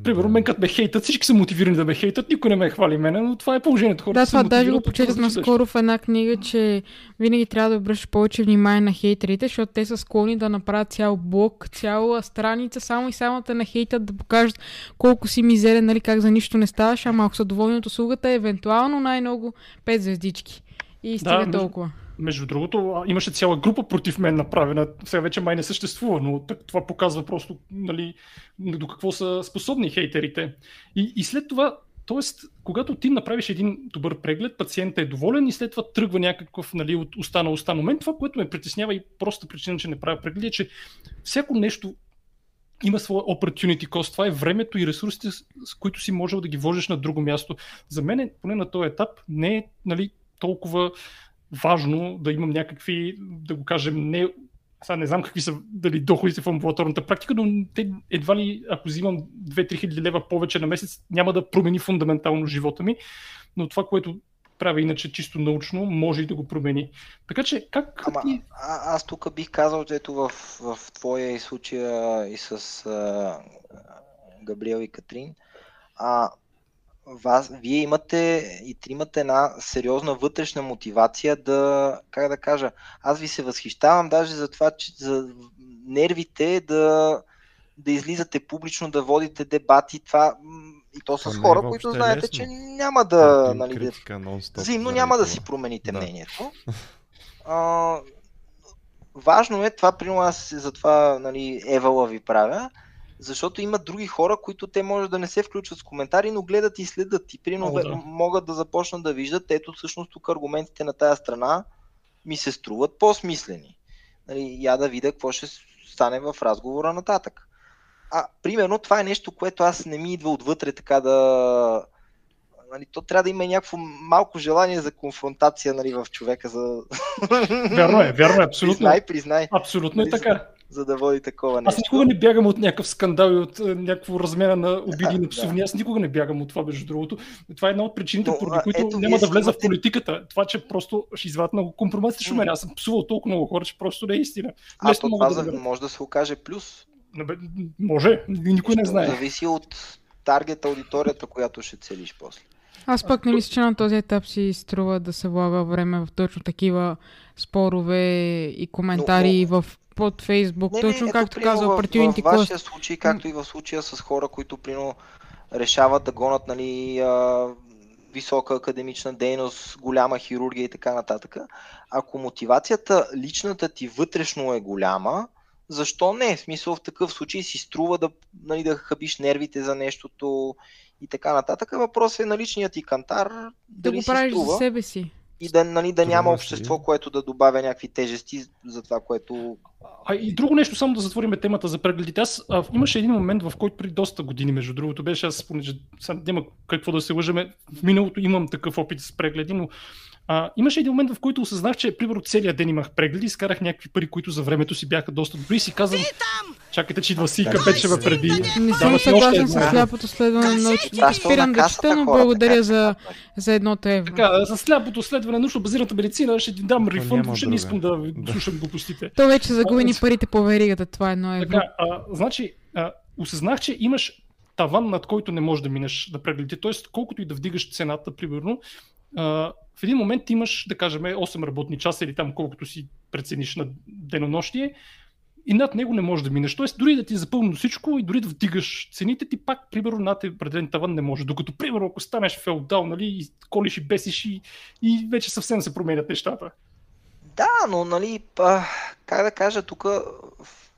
Примерно, мен като ме хейтат, всички са мотивирани да ме хейтат, никой не ме хвали мене, но това е положението. Хората да, това даже го почетах наскоро в една книга, че винаги трябва да обръщаш повече внимание на хейтерите, защото те са склонни да направят цял блок, цяла страница, само и само да на хейтат, да покажат колко си мизерен, нали, как за нищо не ставаш, ама ако са доволни от услугата, евентуално най-много 5 звездички. И стига да, толкова. Между другото, имаше цяла група против мен направена. Сега вече май не съществува, но това показва просто нали, до какво са способни хейтерите. И, и след това, т.е. когато ти направиш един добър преглед, пациентът е доволен и след това тръгва някакъв нали, от уста на уста. момент, това, което ме притеснява и просто причина, че не правя преглед, е, че всяко нещо има своя opportunity cost. Това е времето и ресурсите, с които си можел да ги вложиш на друго място. За мен, поне на този етап, не е нали, толкова важно да имам някакви, да го кажем, не сега не знам какви са дали доходите в амбулаторната практика, но те едва ли, ако взимам 2-3 хиляди лева повече на месец, няма да промени фундаментално живота ми, но това, което правя иначе чисто научно, може и да го промени. Така че, как Ама, ти... а, аз тук бих казал, че ето в, в твоя и случая и с а, Габриел и Катрин, а, вас, вие имате и тримате една сериозна вътрешна мотивация да, как да кажа, аз ви се възхищавам даже за това, че за нервите да, да излизате публично, да водите дебати, това и то с то хора, които знаете, лесно. че няма да, нали, критика, да взаимно няма да си промените да. мнението. А, важно е това, примерно аз за това нали, Евала ви правя, защото има други хора, които те може да не се включват с коментари, но гледат и следят и примерно да. могат да започнат да виждат, ето всъщност тук аргументите на тая страна ми се струват по-смислени. Нали, я да видя какво ще стане в разговора нататък. А, примерно, това е нещо, което аз не ми идва отвътре така да... Нали, то трябва да има някакво малко желание за конфронтация нали, в човека. За... Вярно е, вярно е, абсолютно. Признай, признай. Абсолютно е нали, така за да води такова нещо. Аз никога не бягам от някакъв скандал и от е, някакво размера на обиди на псовни. Да. Аз никога не бягам от това, между другото. Това е една от причините, поради които ето, няма да влеза в политиката. Това, че просто ще извадят много компромат срещу мен. Аз съм псувал толкова много хора, че просто не е истина. А то това да може да се окаже плюс. Може, никой не знае. Зависи от таргет аудиторията, която ще целиш после. Аз пък не мисля, че на този етап си струва да се влага време в точно такива спорове и коментари но, но... в под Фейсбук, не, точно не, както казва Opportunity В вашия случай, както и в случая с хора, които прино решават да гонат нали, а, висока академична дейност, голяма хирургия и така нататък. Ако мотивацията личната ти вътрешно е голяма, защо не? В смисъл в такъв случай си струва да, нали, да хабиш нервите за нещото и така нататък. Въпросът е на личния ти кантар. Да дали го правиш струва. за себе си и да, нали, да няма общество, което да добавя някакви тежести за това, което... А и друго нещо, само да затворим темата за прегледите. Аз а, имаше един момент, в който при доста години, между другото, беше аз, понеже няма какво да се лъжеме, в миналото имам такъв опит с прегледи, но а, имаше един момент, в който осъзнах, че примерно целият ден имах прегледи, изкарах някакви пари, които за времето си бяха доста добри и си казвам, чакайте, че идва Сийка Печева преди. Не съм съгласен с сляпото следване на научно. Спирам да чета, но благодаря за, за едното евро. Така, за сляпото следване на научно базираната медицина ще ти дам рефънд, въобще не искам да слушам глупостите. То вече загубени парите по веригата, това е едно евро. Така, а, значи, а, осъзнах, че имаш таван, над който не можеш да минеш да прегледите. Тоест, колкото и да вдигаш цената, примерно, в един момент имаш, да кажем, 8 работни часа или там колкото си прецениш на денонощие, и над него не може да минеш. Тоест, дори да ти е запълно всичко и дори да вдигаш цените, ти пак, примерно, над определен таван не може. Докато, примерно, ако станеш феодал, нали, и колиш и бесиш и, и вече съвсем се променят нещата. Да, но, нали, па, как да кажа, тук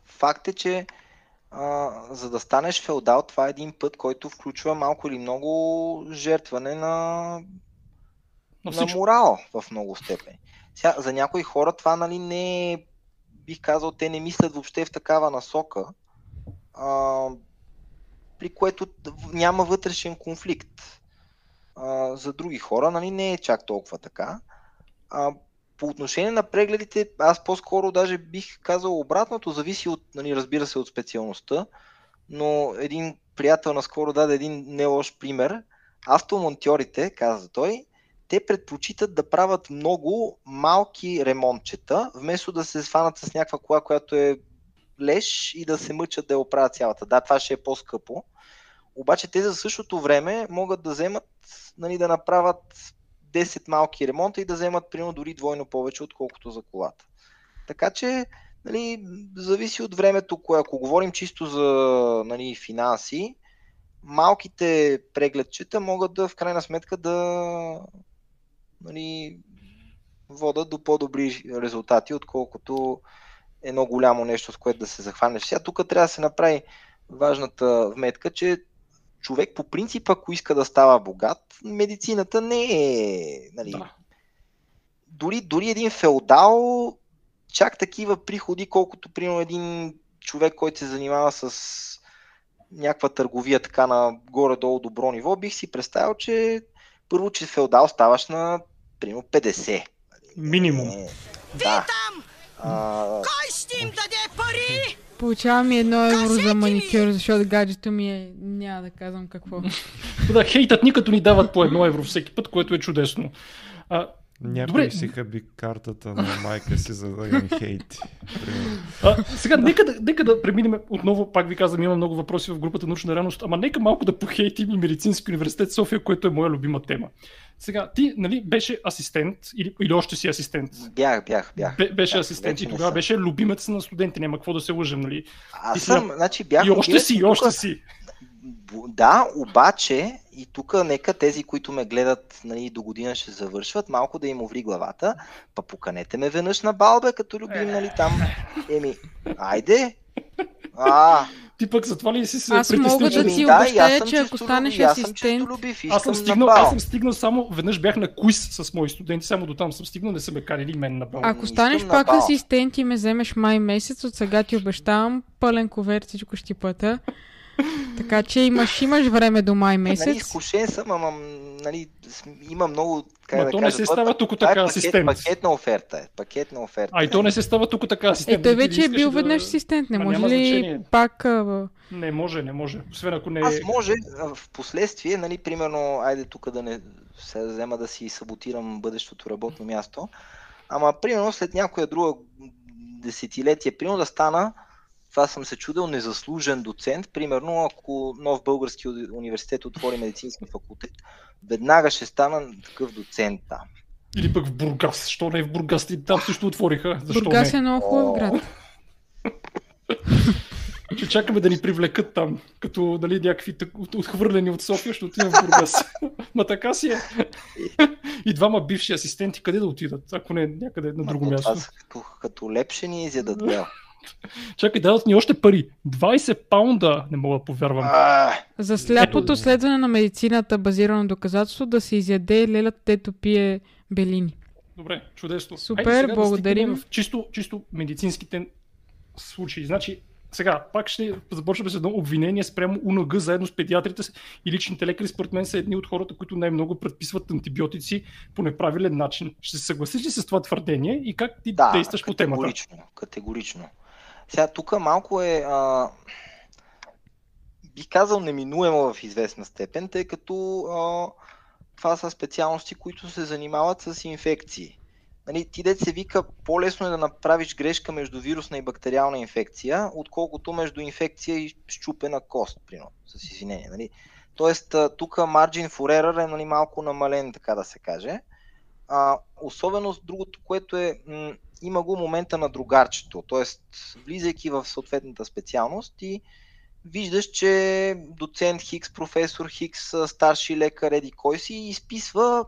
факт е, че а, за да станеш феодал, това е един път, който включва малко или много жертване на, на, на морал в много степен. Сега, за някои хора това нали, не е, бих казал, те не мислят въобще в такава насока, а, при което няма вътрешен конфликт. А, за други хора нали, не е чак толкова така. А, по отношение на прегледите, аз по-скоро даже бих казал обратното, зависи от, нали, разбира се, от специалността, но един приятел наскоро даде един не лош пример. Автомонтьорите, каза той, те предпочитат да правят много малки ремонтчета, вместо да се сванат с някаква кола, която е леш и да се мъчат да я оправят цялата. Да, това ще е по-скъпо. Обаче те за същото време могат да вземат, нали, да направят 10 малки ремонта и да вземат примерно дори двойно повече, отколкото за колата. Така че, нали, зависи от времето, кое, ако говорим чисто за нали, финанси, малките прегледчета могат да в крайна сметка да нали, водат до по-добри резултати, отколкото едно голямо нещо, с което да се захванеш. Сега тук трябва да се направи важната вметка, че човек по принцип, ако иска да става богат, медицината не е... Нали, да. дори, дори един феодал чак такива приходи, колкото примерно един човек, който се занимава с някаква търговия така на горе-долу добро ниво, бих си представил, че първо, че феодал ставаш на примерно 50. Минимум. Е, да. А... Кой ще им даде пари? Получавам и едно евро за маникюр, защото гаджето ми е... Няма да казвам какво. да, хейтът ни като ни дават по едно евро всеки път, което е чудесно. А, някой Добре. си хаби картата на майка си, за да им хейти. А, сега, нека да, нека да преминем отново, пак ви казвам, имам много въпроси в групата научна реалност, ама нека малко да похейтим и Медицински университет София, което е моя любима тема. Сега, ти, нали, беше асистент или, или още си асистент? Бях, бях, бях. Бе, беше бях, асистент и тогава беше любимец на студенти, няма какво да се лъжем, нали? Аз съм, значи бях... И още си, и още си. Да, обаче и тук нека тези, които ме гледат нали, до година ще завършват, малко да им оври главата, па поканете ме веднъж на балбе, като любим, нали, там. Еми, айде. А, ти пък за това ли си се Аз мога да ти обещая, да, че ако станеш асистент... Аз съм, стигнал, аз съм стигнал само, веднъж бях на куиз с мои студенти, само до там съм стигнал, не са ме карили мен на бал. Ако станеш пак асистент и ме вземеш май месец, от сега ти обещавам пълен ковер, всичко ще ти плата. Така че имаш, имаш време до май нали, месец. Нали, изкушен съм, ама нали, има много... Как Ма да то кажа, не се става тук така е асистент. Пакет, пакетна оферта е. Пакетна оферта. А и то не се става тук така асистент. Е, той вече е бил да... веднъж асистент. Не може ли значение. пак... А... Не може, не може. Освен ако не Аз може в последствие, нали, примерно, айде тук да не се взема да си саботирам бъдещото работно място, ама примерно след някоя друга десетилетие, примерно да стана това съм се чудил незаслужен доцент. Примерно, ако нов български университет отвори медицински факултет, веднага ще стана такъв доцент там. Или пък в Бургас. Що не е в Бургас? И там също отвориха. Защо Бургас не? е много хубав град. Ще чакаме да ни привлекат там, като нали, някакви отхвърлени от София, ще отидем в Бургас. Ма така си е. И двама бивши асистенти къде да отидат, ако не някъде на друго място? Това като, като лепшени изядат бял. Чакай, дадат ни още пари. 20 паунда, не мога да повярвам. За сляпото следване на медицината, базирано на доказателство, да се изяде лелята, дето пие белини. Добре, чудесно. Супер, Айде благодарим. Да в чисто, чисто медицинските случаи. Значи, сега, пак ще започваме с едно обвинение спрямо УНГ заедно с педиатрите и личните лекари. Според мен са едни от хората, които най-много предписват антибиотици по неправилен начин. Ще се съгласиш ли с това твърдение и как ти да, действаш по темата? Категорично, категорично. Сега тук малко е, а, бих казал, неминуемо в известна степен, тъй като а, това са специалности, които се занимават с инфекции. Нали, ти дете се вика, по-лесно е да направиш грешка между вирусна и бактериална инфекция, отколкото между инфекция и щупена кост, примерно, с извинение. Нали. Тоест, тук margin for error е нали, малко намален, така да се каже. А, особено с другото, което е, м- има го момента на другарчето, т.е. влизайки в съответната специалност и виждаш, че доцент Хикс, професор Хикс, старши лекар, еди кой си, изписва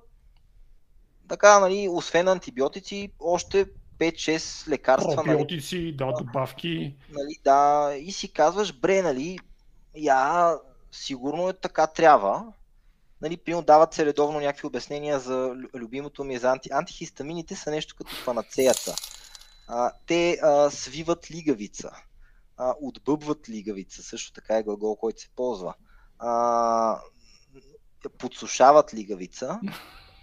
така, нали, освен антибиотици, още 5-6 лекарства. Нали. Пробиотици, нали, да, добавки. Нали, да, и си казваш, бре, нали, я, сигурно е така трябва. Нали, примерно дават се редовно някакви обяснения за любимото ми за анти... антихистамините са нещо като панацеята. А, те а, свиват лигавица, а, отбъбват лигавица, също така е глагол, който се ползва. А, подсушават лигавица,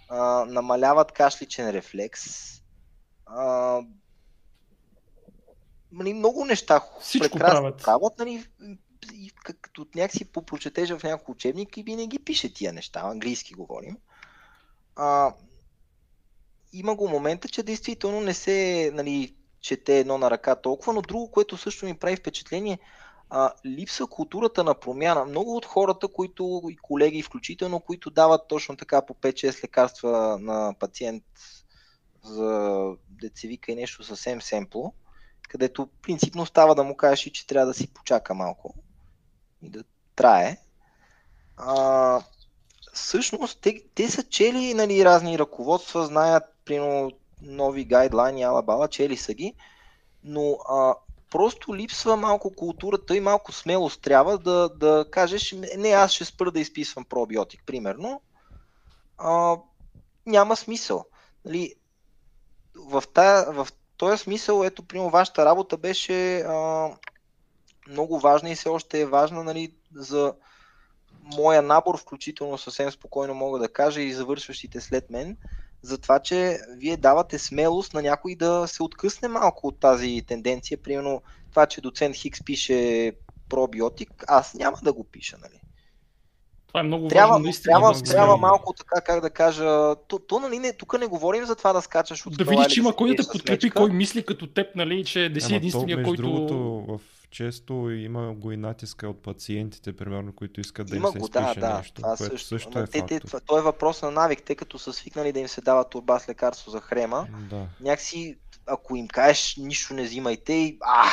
а, намаляват кашличен рефлекс. А, нали, много неща Всичко правят. правят нали, като някакси попрочетеш в няколко учебник и винаги пише тия неща, английски говорим. А, има го момента, че действително не се нали, чете едно на ръка толкова, но друго, което също ми прави впечатление, а, липса културата на промяна. Много от хората, които и колеги включително, които дават точно така по 5-6 лекарства на пациент за децевика и нещо съвсем семпло, където принципно става да му кажеш, че трябва да си почака малко и да трае. А, всъщност, те, те са чели нали, разни ръководства, знаят, примерно, нови гайдлайни, ала-бала, чели са ги, но а, просто липсва малко културата и малко смелост трябва да, да кажеш, не, аз ще спра да изписвам пробиотик, примерно. А, няма смисъл. Нали, в, тая, в този смисъл, ето, примерно, вашата работа беше а, много важна и все още е важна нали, за моя набор, включително съвсем спокойно мога да кажа и завършващите след мен, за това, че вие давате смелост на някой да се откъсне малко от тази тенденция. Примерно това, че доцент Хикс пише пробиотик, аз няма да го пиша, нали? Това е много трябва, важно. Наистина, трябва, да трябва малко така, как да кажа. То, то нали, не, тук не говорим за това да скачаш от Да видиш, че има кой да те подкрепи, кой мисли като теб, нали, че не си единствения, който... Другото, в често има го и натиска от пациентите, примерно, които искат да има им се го, изпише да, нещо, това което също, също е те, те, това, е въпрос на навик, тъй като са свикнали да им се дава турба с лекарство за хрема. Да. Някакси, ако им кажеш нищо не взимайте и а,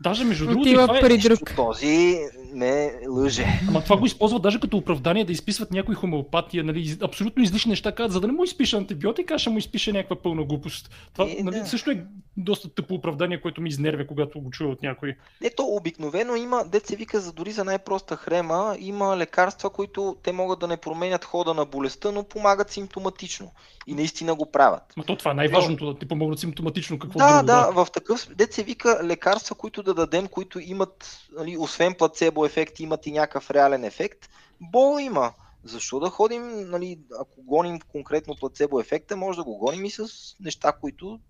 Даже между другото, Отива това е друг. този ме лъже. Ама това го използват даже като оправдание да изписват някои хомеопатия, нали, абсолютно излишни неща, казват, за да не му изпише антибиотик, а ще му изпише някаква пълна глупост. Това Е, нали, да. също е доста тъпо оправдание, което ми изнервя, когато го чуя от някой. Не, то обикновено има, дет се вика, за дори за най-проста хрема, има лекарства, които те могат да не променят хода на болестта, но помагат симптоматично. И наистина го правят. Ма то това е най-важното, да ти помогнат симптоматично какво Да, друго, да, в такъв, дет се вика лекарства, които да дадем, които имат, нали, освен плацебо ефект, имат и някакъв реален ефект. Бол има. Защо да ходим, нали, ако гоним конкретно плацебо ефекта, може да го гоним и с неща, които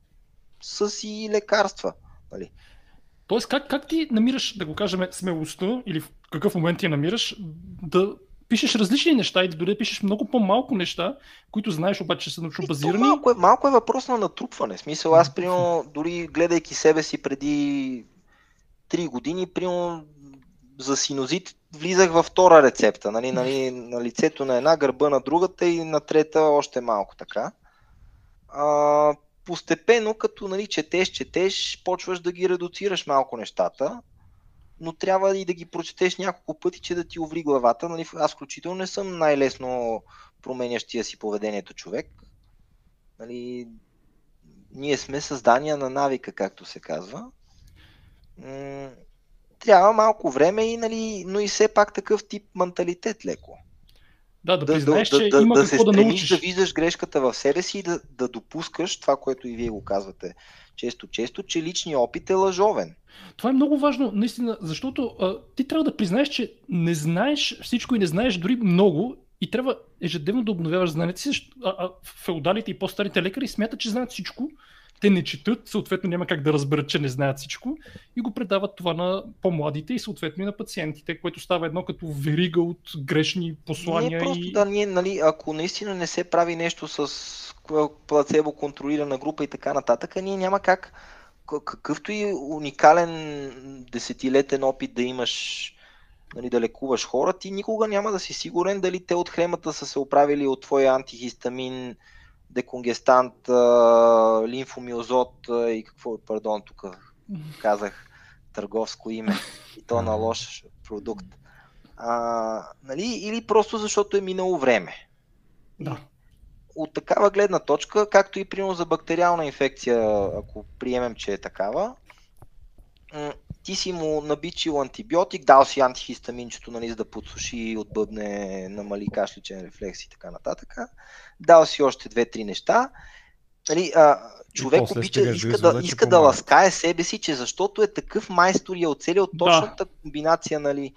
са си лекарства. Нали. Тоест, как, как ти намираш, да го кажем, смелостта или в какъв момент ти намираш да пишеш различни неща или дори да пишеш много по-малко неща, които знаеш обаче, че са научно И то базирани. Малко е, малко е въпрос на натрупване. В Смисъл, аз, примерно, дори гледайки себе си преди 3 години, примерно, за синозит влизах във втора рецепта. Нали, нали, на лицето на една, гърба на другата и на трета още малко така. А, постепенно, като нали, четеш, четеш, почваш да ги редуцираш малко нещата, но трябва и да ги прочетеш няколко пъти, че да ти уври главата. Нали, аз включително не съм най-лесно променящия си поведението човек. Нали, ние сме създания на навика, както се казва. М- трябва малко време, и, нали, но и все пак такъв тип менталитет леко. Да, да, признаеш, че има да какво да стремиш научиш. да виждаш грешката в себе си и да, да допускаш това, което и вие го казвате често-често, че личният опит е лъжовен. Това е много важно, наистина, защото а, ти трябва да признаеш, че не знаеш всичко и не знаеш дори много и трябва ежедневно да обновяваш знанията си. А, а, феодалите и по-старите лекари смятат, че знаят всичко. Те не четат, съответно няма как да разберат, че не знаят всичко и го предават това на по-младите и съответно и на пациентите, което става едно като верига от грешни послания. Ние просто и... да, ние, нали, ако наистина не се прави нещо с плацебо контролирана група и така нататък, ние няма как какъвто и уникален десетилетен опит да имаш нали, да лекуваш хора, ти никога няма да си сигурен дали те от хремата са се оправили от твоя антихистамин деконгестант, лимфомиозот и какво, пардон, тук казах търговско име и то на лош продукт. А, нали? Или просто защото е минало време. Да. От такава гледна точка, както и примерно за бактериална инфекция, ако приемем, че е такава, ти си му набичил антибиотик, дал си антихистаминчето, нали, за да подсуши, отбъбне, намали кашличен рефлекс и така нататък. Дал си още две-три неща. Нали, а, човек обича, иска, да, иска да ласкае себе си, че защото е такъв майстор и е оцелил точната да. комбинация нали,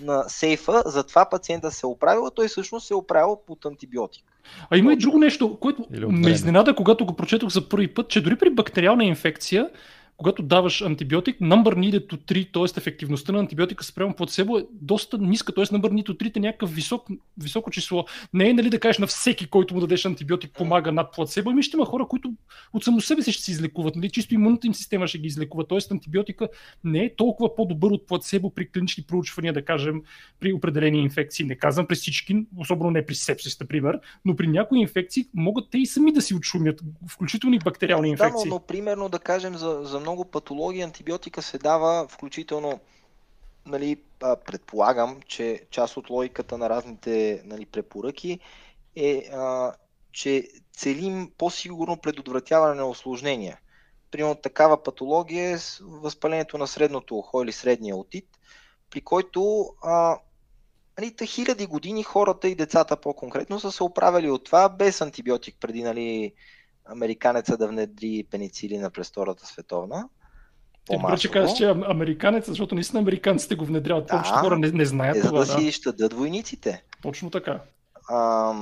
на сейфа, затова пациента се е оправил, а той всъщност се е оправил под антибиотик. А има и друго нещо, което ме изненада, когато го прочетох за първи път, че дори при бактериална инфекция когато даваш антибиотик, number needed to 3, т.е. ефективността на антибиотика спрямо плацебо е доста ниска, т.е. number needed to 3 е някакъв висок, високо число. Не е нали да кажеш на всеки, който му дадеш антибиотик, помага над плацебо. Ами ще има хора, които от само себе си ще се излекуват, нали? чисто имунната им система ще ги излекува. Т.е. антибиотика не е толкова по-добър от плацебо при клинични проучвания, да кажем, при определени инфекции. Не казвам при всички, особено не при сепсис, например, но при някои инфекции могат те и сами да си отшумят, включително и бактериални инфекции. Да, но, но примерно да кажем за, за много патологии антибиотика се дава включително нали, предполагам, че част от логиката на разните нали, препоръки е, а, че целим по-сигурно предотвратяване на осложнения. Примерно такава патология е възпалението на средното ухо или средния отит, при който а, нали, хиляди години хората и децата по-конкретно са се оправили от това без антибиотик преди нали, американеца да внедри пеницилина през Втората световна. Добре, че казваш, че е американец, защото наистина американците го внедряват. Да, Повечето хора не, не знаят е, това. За да, да си щадат войниците. Точно така. А,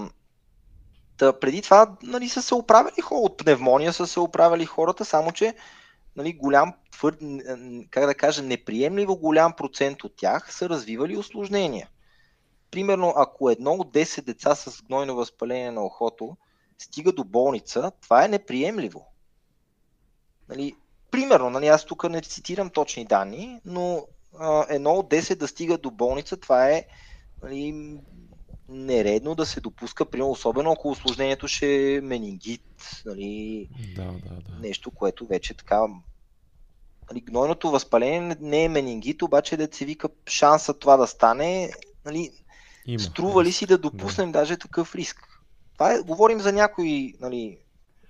та, преди това нали, са се оправили хора. От пневмония са се оправили хората, само че нали, голям, твърд, как да кажа, неприемливо голям процент от тях са развивали осложнения. Примерно, ако едно от 10 деца с гнойно възпаление на ухото стига до болница, това е неприемливо. Нали, примерно, нали, аз тук не цитирам точни данни, но а, едно от 10 да стига до болница, това е нали, нередно да се допуска, примерно, особено ако осложнението ще е менингит, нали, да, да, да. нещо, което вече така нали, гнойното възпаление не е менингит, обаче да се вика шанса това да стане, нали, Има, струва ли си да допуснем да. даже такъв риск? Това е, говорим за някои нали,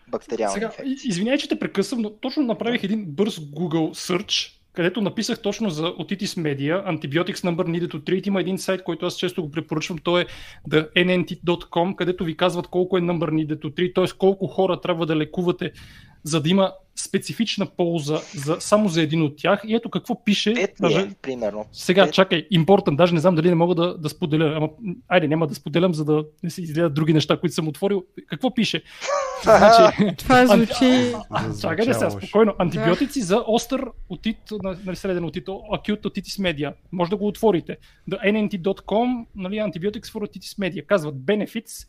бактериални Сега, инфекции. Извинявай, че те прекъсвам, но точно направих един бърз Google search, където написах точно за Otitis Media, Antibiotics Number Needed to Treat. Има един сайт, който аз често го препоръчвам, то е thennt.com, където ви казват колко е Number Needed to Treat, т.е. колко хора трябва да лекувате, за да има специфична полза за, само за един от тях. И ето какво пише. Пет даже, е, примерно. Сега, Пет. чакай, important, даже не знам дали не мога да, да споделя. Ама, айде, няма да споделям, за да не се изгледат други неща, които съм отворил. Какво пише? значи, Това звучи... Чакай сега, спокойно. Антибиотици за остър отит, нали, среден отит, acute otitis media. Може да го отворите. The nnt.com, нали, Antibiotics for otitis media. Казват benefits,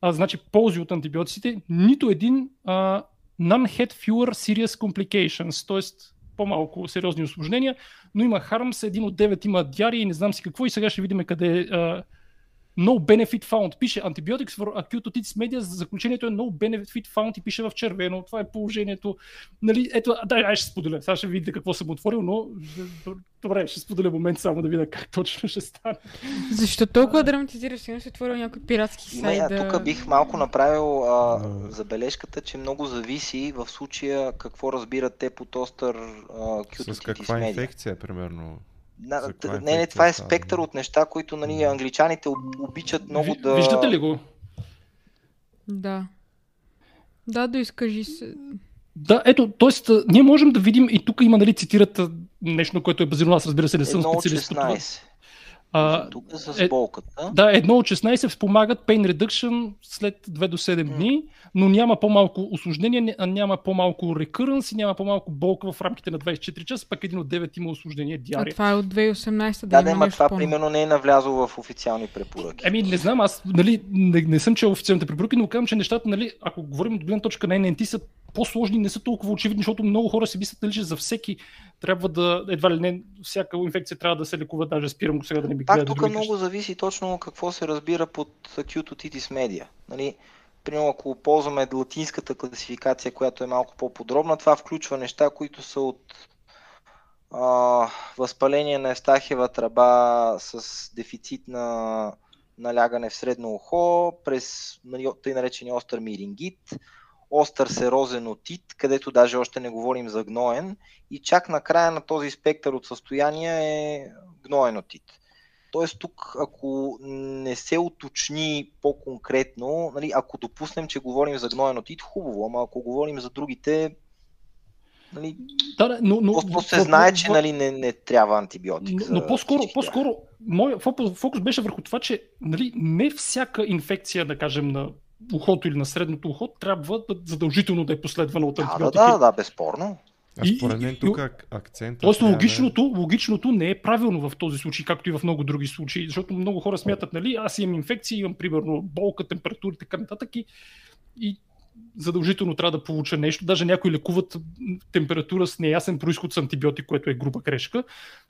а, значи ползи от антибиотиците, нито един а, none had fewer serious complications, т.е. по-малко сериозни осложнения, но има хармс, един от 9 има диария и не знам си какво и сега ще видим къде е No benefit found. Пише Antibiotics for acute otitis media, заключението е No benefit found и пише в червено. Това е положението. Нали, ето, дай, ай ще споделя. Сега ще видите какво съм отворил, но добре, ще споделя момент само да видя как точно ще стане. Защо толкова драматизираш? Ще отворил някой пиратски сайт. Не, да... тук бих малко направил а, забележката, че много зависи в случая какво разбират те под остър acute С каква инфекция, примерно? На, не, не, това е спектър от неща, които нали, англичаните обичат много Ви, да... Виждате ли го? Да. Да, да изкажи се. Да, ето, т.е. ние можем да видим и тук има, нали, цитират нещо, което е базирано, аз разбира се, не съм специалист. А, тук е с болката. Да, едно от 16 спомагат pain reduction след 2 до 7 дни, но няма по-малко осложнение, няма по-малко recurrence и няма по-малко болка в рамките на 24 часа, пък един от 9 има осложнение диария. А това е от 2018 да, да, да това по примерно не е навлязло в официални препоръки. Еми, не знам, аз нали, не, не съм чел официалните препоръки, но казвам, че нещата, нали, ако говорим от гледна точка на NNT, са по-сложни, не са толкова очевидни, защото много хора си мислят, нали, че за всеки трябва да, едва ли не, всяка инфекция трябва да се лекува, даже спирам го сега да не би Пак тук много зависи точно какво се разбира под acute otitis media. Нали, примерно ако ползваме латинската класификация, която е малко по-подробна, това включва неща, които са от а, възпаление на Евстахева тръба с дефицит на налягане в средно ухо, през нали, тъй наречения остър мирингит, остър серозен отит, където даже още не говорим за гноен, и чак на края на този спектър от състояния е гноен отит. Тоест тук, ако не се уточни по-конкретно, нали, ако допуснем, че говорим за гноен отит, хубаво, ама ако говорим за другите, Нали, да, но, но, просто се знае, че нали, не, не трябва антибиотик. Но, но по-скоро, по-скоро моят фокус беше върху това, че нали, не всяка инфекция, да кажем, на ухото или на средното ухо трябва да, задължително да е последвана от антибиотики. Да, да, да, безспорно. А според мен тук акцентът. Тоест, логичното, логичното не е правилно в този случай, както и в много други случаи, защото много хора смятат, нали, аз имам инфекция, имам примерно болка, температура и така нататък и, и задължително трябва да получа нещо. Даже някои лекуват температура с неясен происход с антибиотик, което е груба грешка.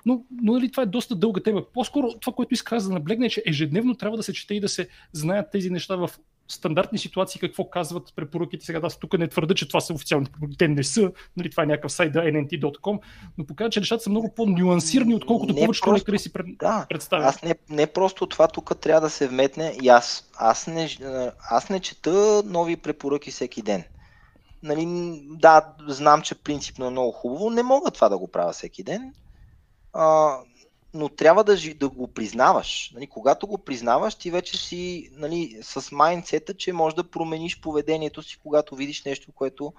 Но, но нали, това е доста дълга тема. По-скоро това, което исках да наблегна е, че ежедневно трябва да се чете и да се знаят тези неща в стандартни ситуации какво казват препоръките. Сега аз тук не твърда, че това са официални препоръки. Те не са. Нали, това е някакъв сайт да nnt.com, но показва, че нещата са много по-нюансирани, отколкото не повечето просто... лекари си пред... да, представят. Аз не, не просто това тук трябва да се вметне и аз, аз, не, аз не чета нови препоръки всеки ден. Нали, да, знам, че принципно е много хубаво. Не мога това да го правя всеки ден. А, но трябва да, да го признаваш. Нали, когато го признаваш, ти вече си нали, с майндсета, че можеш да промениш поведението си, когато видиш нещо, което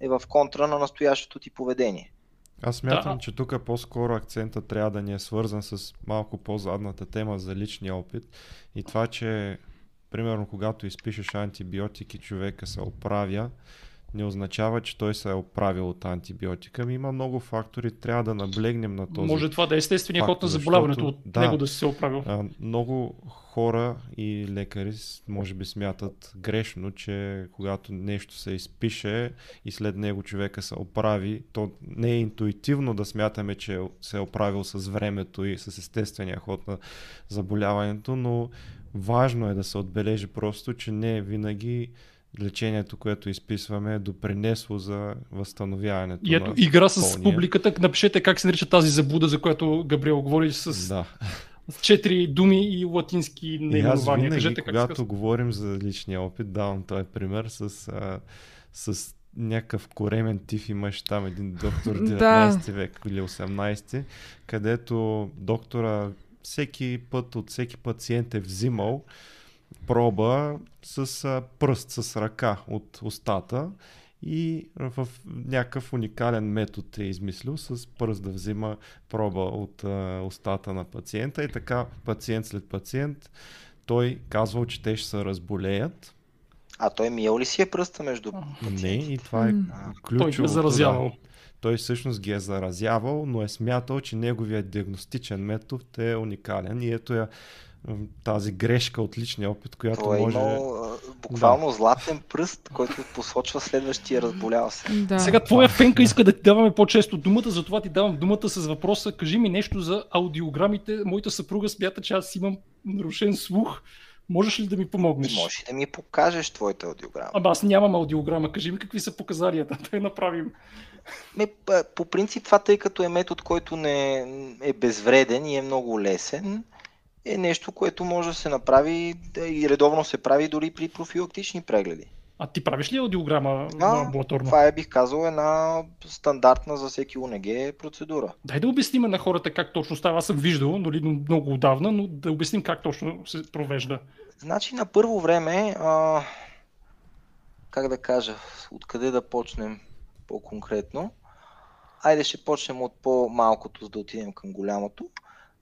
е в контра на настоящото ти поведение. Аз смятам, да. че тук по-скоро акцента трябва да ни е свързан с малко по-задната тема за личния опит и това, че примерно когато изпишеш антибиотики, човека се оправя, не означава, че той се е оправил от антибиотика. Ми има много фактори, трябва да наблегнем на този. Може това да е естествения ход на заболяването, от да, него да се оправил. А, много хора и лекари може би смятат грешно, че когато нещо се изпише и след него човека се оправи, то не е интуитивно да смятаме, че се е оправил с времето и с естествения ход на заболяването, но важно е да се отбележи просто, че не винаги лечението, което изписваме е допринесло за възстановяването. И ето, на игра с пълния. публиката. Напишете как се нарича тази заблуда, за която Габриел говори с да. четири думи и латински наименования. Кажете как когато се говорим за личния опит, давам този пример с, а, с някакъв коремен тиф имаш там един доктор 19 век или 18, където доктора всеки път от всеки пациент е взимал проба с а, пръст, с ръка от устата и в някакъв уникален метод е измислил с пръст да взима проба от а, устата на пациента и така пациент след пациент той казвал, че те ще се разболеят. А той миел ли си е пръста между пациентите? Не, и това е ключово. Той е заразявал. Да. Той всъщност ги е заразявал, но е смятал, че неговият диагностичен метод е уникален и ето я тази грешка от личния опит, която Той е може... Имал, буквално да. златен пръст, който посочва следващия разболял се. Да. Сега твоя фенка иска да ти даваме по-често думата, затова ти давам думата с въпроса. Кажи ми нещо за аудиограмите. Моята съпруга смята, че аз имам нарушен слух. Можеш ли да ми помогнеш? Можеш да ми покажеш твоята аудиограма. Ама аз нямам аудиограма. Кажи ми какви са показанията, да я направим. Ме, по принцип това, тъй като е метод, който не е безвреден и е много лесен, е нещо, което може да се направи и редовно се прави дори при профилактични прегледи. А ти правиш ли аудиограма да, амбулаторно? Това е, бих казал, една стандартна за всеки УНГ процедура. Дай да обясним на хората как точно става. Аз съм виждал, нали, много отдавна, но да обясним как точно се провежда. Значи на първо време, а, как да кажа, откъде да почнем по-конкретно. Айде ще почнем от по-малкото, за да отидем към голямото.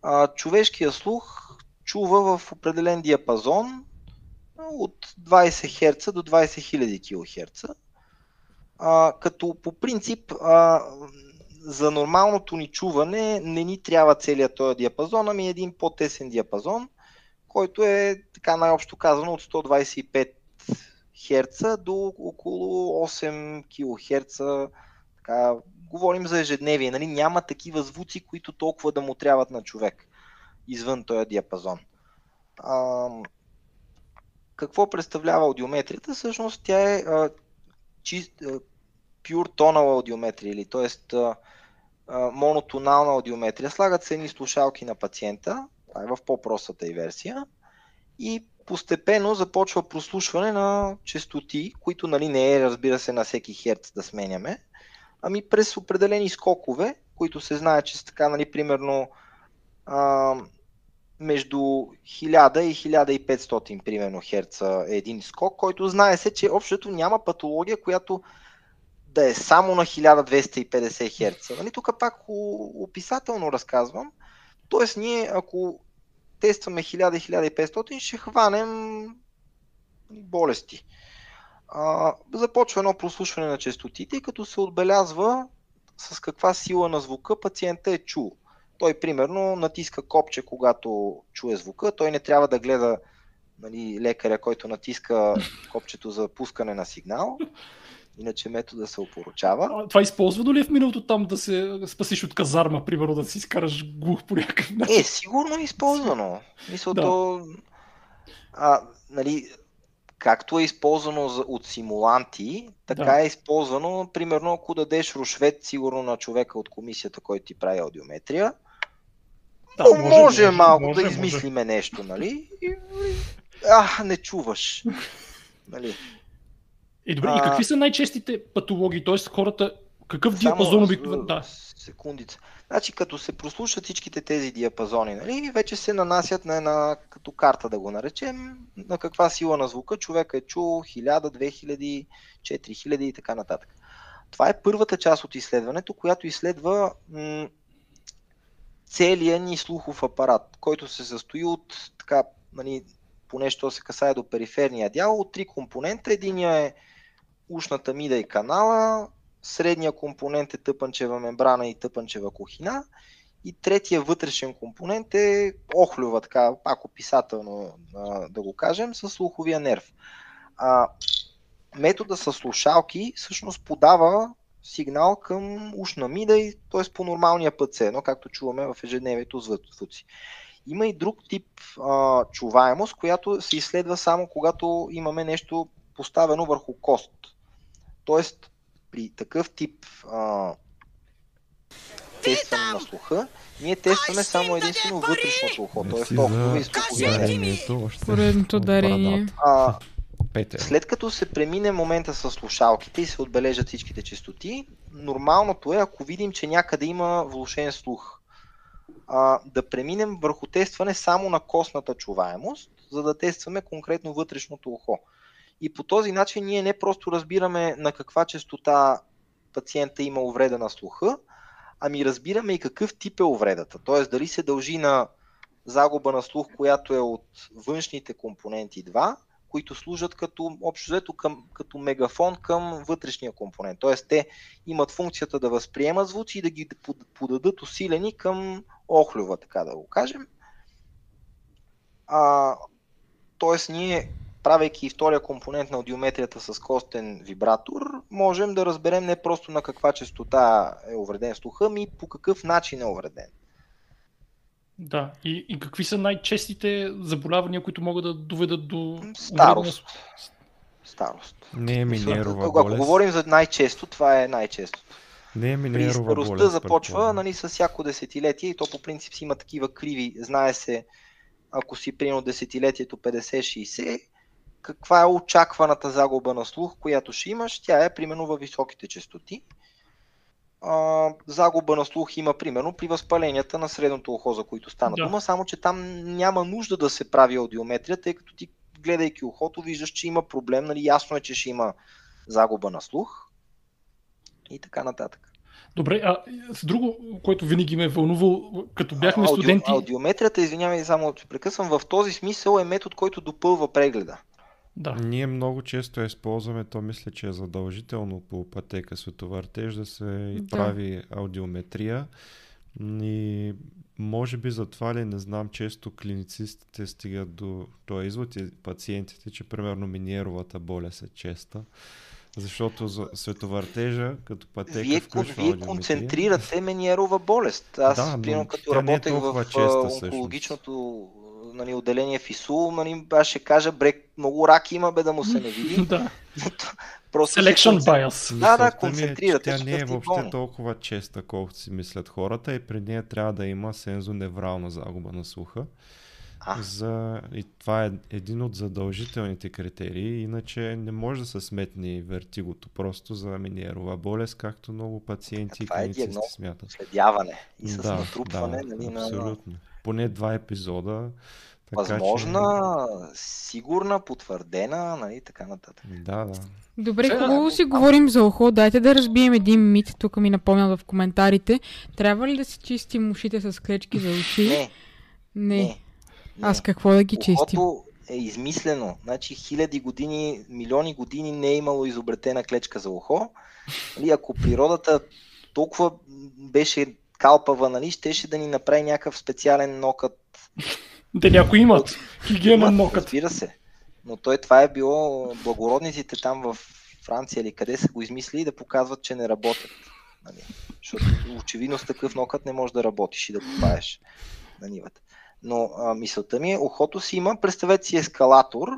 А, човешкия слух чува в определен диапазон от 20 Hz до 20 000 кГц. Като по принцип а, за нормалното ни чуване не ни трябва целият този диапазон, ами един по-тесен диапазон, който е така най-общо казано от 125 Hz до около 8 кГц. Така, говорим за ежедневие. Нали? Няма такива звуци, които толкова да му трябват на човек извън този диапазон. А, какво представлява аудиометрията? Всъщност тя е а, чист, а, pure tonal аудиометрия, или т.е. монотонална аудиометрия. Слагат се едни слушалки на пациента, това е в по-простата и версия, и постепенно започва прослушване на частоти, които нали, не е, разбира се, на всеки херц да сменяме, ами през определени скокове, които се знае, че са така, нали, примерно а, между 1000 и 1500 примерно херца е един скок, който знае се, че общото няма патология, която да е само на 1250 херца. Нали, тук пак описателно разказвам. Тоест ние, ако тестваме 1000-1500, ще хванем болести. А, започва едно прослушване на частотите, като се отбелязва с каква сила на звука пациента е чул. Той, примерно, натиска копче, когато чуе звука. Той не трябва да гледа нали, лекаря, който натиска копчето за пускане на сигнал. Иначе метода се опоручава. А, това използвано ли е в миналото там да се спасиш от казарма, примерно да си изкараш глух по някакъв начин? Е, сигурно е използвано. Мисля, да. то... А, нали, както е използвано от симуланти, така да. е използвано, примерно, ако дадеш рушвет, сигурно на човека от комисията, който ти прави аудиометрия, да, може, може, може малко може, да измислиме може. нещо, нали? И, а, не чуваш. нали? И, добре, а... и какви са най-честите патологии? Тоест хората, какъв диапазон обикновено? Да. Секундица. Значи като се прослушат всичките тези диапазони, нали, вече се нанасят на една като карта да го наречем, на каква сила на звука човек е чул 1000, 2000, 4000 и така нататък. Това е първата част от изследването, която изследва м- целият ни слухов апарат, който се състои от така, нали, поне що се касае до периферния дял, от три компонента. Единия е ушната мида и канала, средния компонент е тъпанчева мембрана и тъпанчева кухина и третия вътрешен компонент е охлюва, така пак описателно да го кажем, с слуховия нерв. А, метода с слушалки всъщност подава сигнал към ушна мида, т.е. по нормалния път се едно, както чуваме в ежедневието звуци. Има и друг тип а, чуваемост, която се изследва само когато имаме нещо поставено върху кост. Тоест, при такъв тип а, тестване на слуха, ние тестваме само единствено вътрешното ухо, т.е. толкова и Поредното дарение. А, след като се премине момента с слушалките и се отбележат всичките частоти, нормалното е, ако видим, че някъде има влушен слух, а, да преминем върху тестване само на костната чуваемост, за да тестваме конкретно вътрешното ухо. И по този начин ние не просто разбираме на каква частота пациента има увреда на слуха, ами разбираме и какъв тип е увредата. Т.е. дали се дължи на загуба на слух, която е от външните компоненти 2, които служат като общо взето към, като мегафон към вътрешния компонент. Т.е. те имат функцията да възприемат звуци и да ги подадат усилени към охлюва, така да го кажем. А, тоест ние правейки втория компонент на аудиометрията с костен вибратор, можем да разберем не просто на каква частота е увреден слуха, ми по какъв начин е увреден. Да, и, и какви са най-честите заболявания, които могат да доведат до... Старост. Старост. Не е минерова болест. Ако говорим за най-често, това е най-често. Не е минерова При старостта болест, започва нали, с всяко десетилетие и то по принцип си има такива криви. Знае се, ако си примерно десетилетието 50-60, каква е очакваната загуба на слух, която ще имаш, тя е примерно във високите частоти. А, загуба на слух има примерно при възпаленията на средното ухо, за които стана да. дума, само че там няма нужда да се прави аудиометрия, тъй като ти гледайки ухото виждаш, че има проблем, нали, ясно е, че ще има загуба на слух и така нататък. Добре, а с друго, което винаги ме е вълнувал, като бяхме Аудио, студенти... Аудиометрията, извинявай, само че прекъсвам, в този смисъл е метод, който допълва прегледа. Да. Ние много често я използваме, то мисля, че е задължително по пътека световъртеж да се да. прави аудиометрия. И може би затова ли, не знам, често клиницистите стигат до този извод и пациентите, че примерно миниеровата болест е честа. Защото за световъртежа, като пътека Вие, включва вие концентрирате Мениерова болест. Аз, да, примерно, като е работех е в честа, онкологичното нали, отделение в ИСУ, нали, аз ще кажа, брек, много рак има, бе да му се не види. да. Просто Selection bias. Да, да, концентрирате. Тя не е въобще толкова честа, колкото си мислят хората и при нея трябва да има сензоневрална загуба на слуха. А. За... И това е един от задължителните критерии, иначе не може да се сметне вертигото просто за минерова болест, както много пациенти и клиницисти е смятат. Следяване и с да, натрупване. Да, нали, абсолютно. На... Поне два епизода. Така, Възможна, че... сигурна, потвърдена, нали, така нататък. Да, да. Добре, Че, хубаво си говорим за ухо. Дайте да разбием един мит. Тук ми напомнят в коментарите. Трябва ли да си чистим ушите с клечки за уши? Не. Не. не. Аз какво да ги чистим? е измислено. Значи хиляди години, милиони години не е имало изобретена клечка за ухо. Нали, ако природата толкова беше калпава, нали, щеше да ни направи някакъв специален нокът. Те някои имат хигиенен нокът. Разбира се. Но той това е било благородниците там в Франция или къде са го измислили да показват, че не работят. Нали? Защото очевидно с такъв нокът не можеш да работиш и да копаеш на нивата. Но а, мисълта ми е, ухото си има, представете си ескалатор,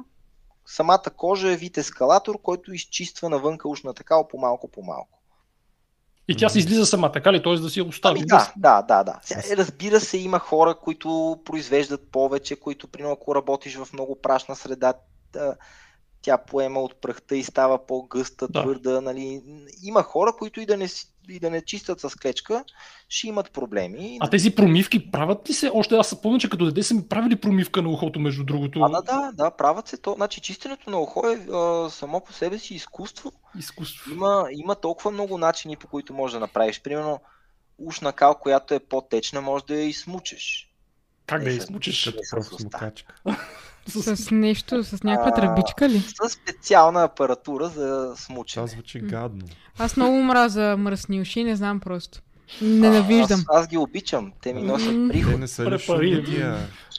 самата кожа е вид ескалатор, който изчиства навънка ушната кал по-малко по-малко. И тя се излиза сама, така ли? Т.е. да си остави? Ами, да, да, да, да. Разбира се, има хора, които произвеждат повече, които, при ако работиш в много прашна среда, тя поема от пръхта и става по-гъста, да. твърда. Нали. Има хора, които и да, не, и да не чистят с клечка, ще имат проблеми. А тези промивки правят ли се? Още аз помня, че като дете са ми правили промивка на ухото, между другото. А, да, да, да, правят се то. Значи чистенето на ухо е а, само по себе си изкуство. Изкуство. Има, има толкова много начини, по които можеш да направиш. Примерно, ушна кал, която е по-течна, може да я измучеш. Как да я измучиш? Като смукачка. С нещо, с някаква тръбичка ли? С специална апаратура за смучене. Това звучи гадно. Аз много мраза мръсни уши, не знам просто. Ненавиждам. Аз, аз ги обичам, те ми носят приход. Те не са ли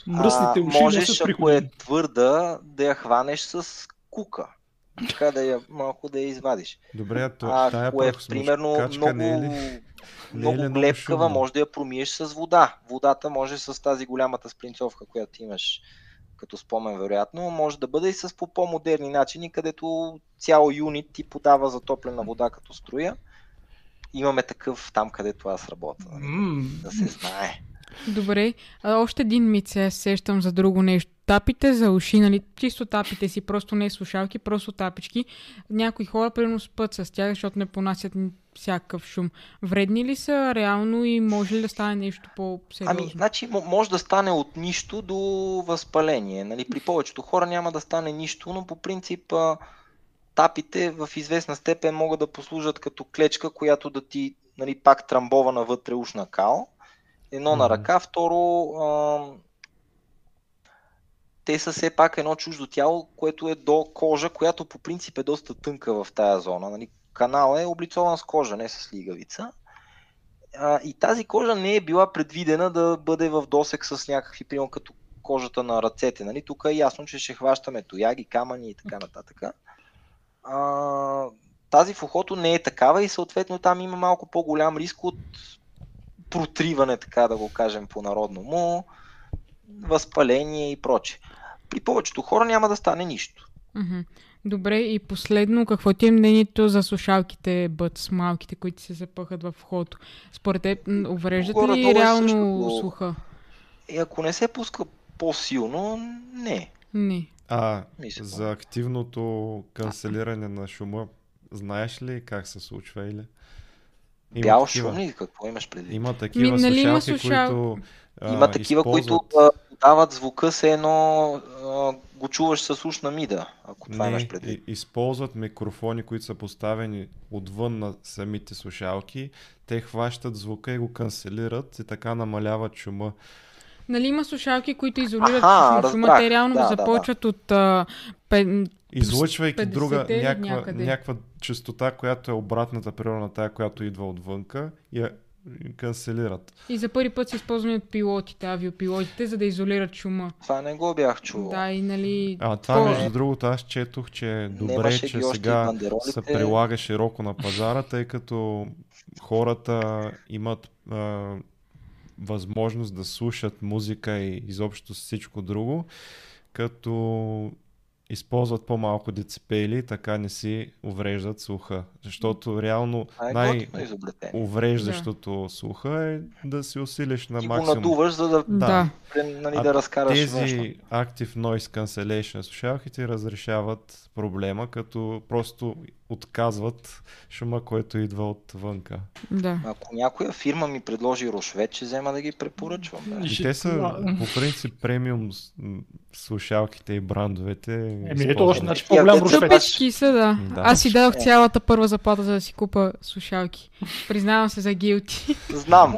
Мръсните уши Можеш, ако е твърда, да я хванеш с кука. Така да я малко да я извадиш. Добре, а то, а, ако е примерно много, не е ли, много е ли глепкава, може да я промиеш с вода. Водата може с тази голямата спринцовка, която имаш като спомен вероятно, може да бъде и с по по-модерни начини, където цял юнит ти подава затоплена вода като струя. Имаме такъв там, където аз работя. Mm. Да се знае. Добре, а още един мит се сещам за друго нещо. Тапите за уши, нали, чисто тапите си, просто не слушалки, просто тапички. Някои хора примерно спът с тях, защото не понасят всякакъв шум. Вредни ли са реално и може ли да стане нещо по-сериозно? Ами, значи, може да стане от нищо до възпаление. Нали? При повечето хора няма да стане нищо, но по принцип тапите в известна степен могат да послужат като клечка, която да ти нали, пак трамбова навътре ушна кал Едно mm-hmm. на ръка, второ а, те са все пак едно чуждо тяло, което е до кожа, която по принцип е доста тънка в тая зона. Нали? Канал е облицован с кожа, не с лигавица. А, и тази кожа не е била предвидена да бъде в досек с някакви, примерно като кожата на ръцете. Нали? Тук е ясно, че ще хващаме тояги, камъни и така нататък. А, тази в ухото не е такава и съответно там има малко по-голям риск от протриване, така да го кажем по-народно му, възпаление и проче. При повечето хора няма да стане нищо. Добре, и последно, какво ти е мнението за слушалките бъц, малките, които се запъхат в входа? Според теб, увреждат ли е реално също, слуха? И ако не се пуска по-силно, не. Не. А, за активното канцелиране на шума, знаеш ли как се случва или? Има Бял такива. шум ли? Какво имаш предвид? Има такива Ми, нали слушалки, има слушал... които а, Има такива, използват... които дават звука се едно а, го чуваш с ушна мида, ако това Не, имаш предвид. използват микрофони, които са поставени отвън на самите слушалки. Те хващат звука и го канцелират и така намаляват шума. Нали има слушалки, които изолират Аха, шума, те реално да, започват да, да. от а, пе, Излъчвайки друга някаква, някаква частота, която е обратната природа на тая, която идва отвънка и я канцелират. И за първи път са използвани от пилотите, авиопилотите, за да изолират шума. Това не го бях чувал. Да, и нали... А това, то... между другото, аз четох, че е добре, че сега се прилага широко на пазара, тъй като хората имат а, възможност да слушат музика и изобщо всичко друго, като използват по-малко децибели, така не си увреждат слуха. Защото реално е най-увреждащото да. слуха е да си усилиш на Ти максимум. го надуваш, за да, да. нали, да разкараш тези външно. Active Noise Cancellation слушалките разрешават проблема, като просто отказват шума, който идва отвънка. Да. Ако някоя фирма ми предложи Рошвет, ще взема да ги препоръчвам. Да. И те са по принцип премиум слушалките и брандовете. Еми, ето още, значи по-голям Рошвет. Тъпички са, да. Да. Аз си дадох цялата първа заплата, за да си купа слушалки. Признавам се за гилти. Знам.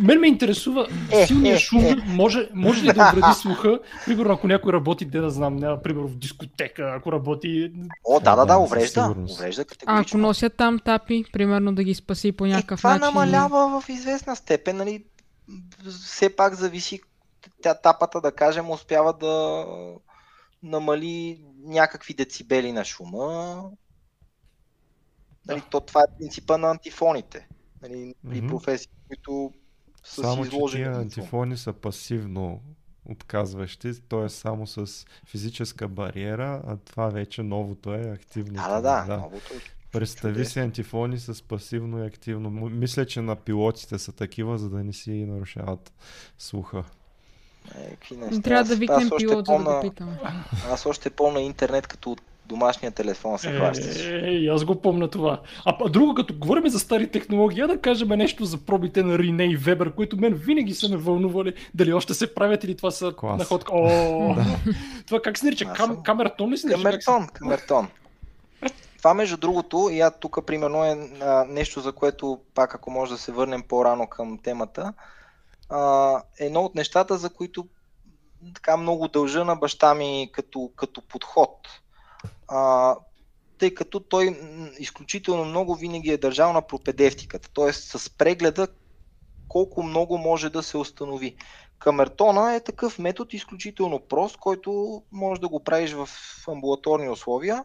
Мен ме интересува Е, силния е, шум, е. може, може ли да увреди слуха, примерно ако някой работи, де да знам, няма, примерно в дискотека, ако работи... О, да, да, Да, уврежда. Сигурност. Уврежда А ако носят там тапи, примерно да ги спаси по Е, някакъв това начин. намалява в известна степен, нали, все пак зависи тя тапата, да кажем, успява да намали някакви децибели на шума. Нали, то, това е принципа на антифоните. Нали, при Мгм. професии, които са Само, си че изложени. това. антифони са пасивно отказващи, т.е. само с физическа бариера, а това вече новото е активните. Да, да, да. Новото. Представи чудесно. си антифони с пасивно и активно. Мисля, че на пилотите са такива, за да не си нарушават слуха. Е, какви неща. Трябва да викнем пилот, да го питаме. Аз още помня интернет като от домашния телефон се хващаш. Е, и аз го помня това. А па- друго, като говорим за стари технологии, я да кажем нещо за пробите на Рине и Вебер, които мен винаги са ме вълнували. Дали още се правят или това са Клас. находка. О, това как се нарича? Кам, съм- камертон ли се нарича? Камертон, камертон. Това между другото, и аз тук примерно е а, нещо, за което пак ако може да се върнем по-рано към темата, а, е едно от нещата, за които така много дължа на баща ми като, като подход. А, тъй като той изключително много винаги е държал на пропедевтиката, т.е. с прегледа колко много може да се установи. Камертона е такъв метод изключително прост, който може да го правиш в амбулаторни условия.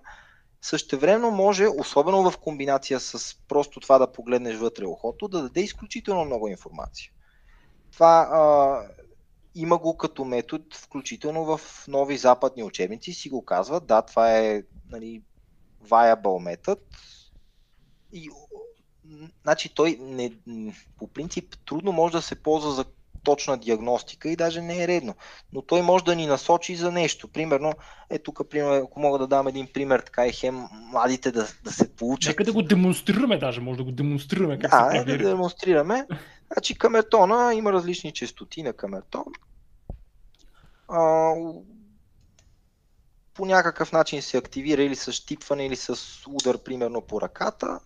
Същевременно може, особено в комбинация с просто това да погледнеш вътре ухото, да даде изключително много информация. Това а, има го като метод, включително в нови западни учебници си го казват. Да, това е нали, viable метод. И, значи той не, по принцип трудно може да се ползва за точна диагностика и даже не е редно. Но той може да ни насочи за нещо. Примерно, е тук, пример, ако мога да дам един пример, така е хем младите да, да се получат. Нека да го демонстрираме даже, може да го демонстрираме как Да, се е, да демонстрираме. Значи камертона има различни частоти на камертон. А, по някакъв начин се активира или с щипване, или с удар, примерно по ръката.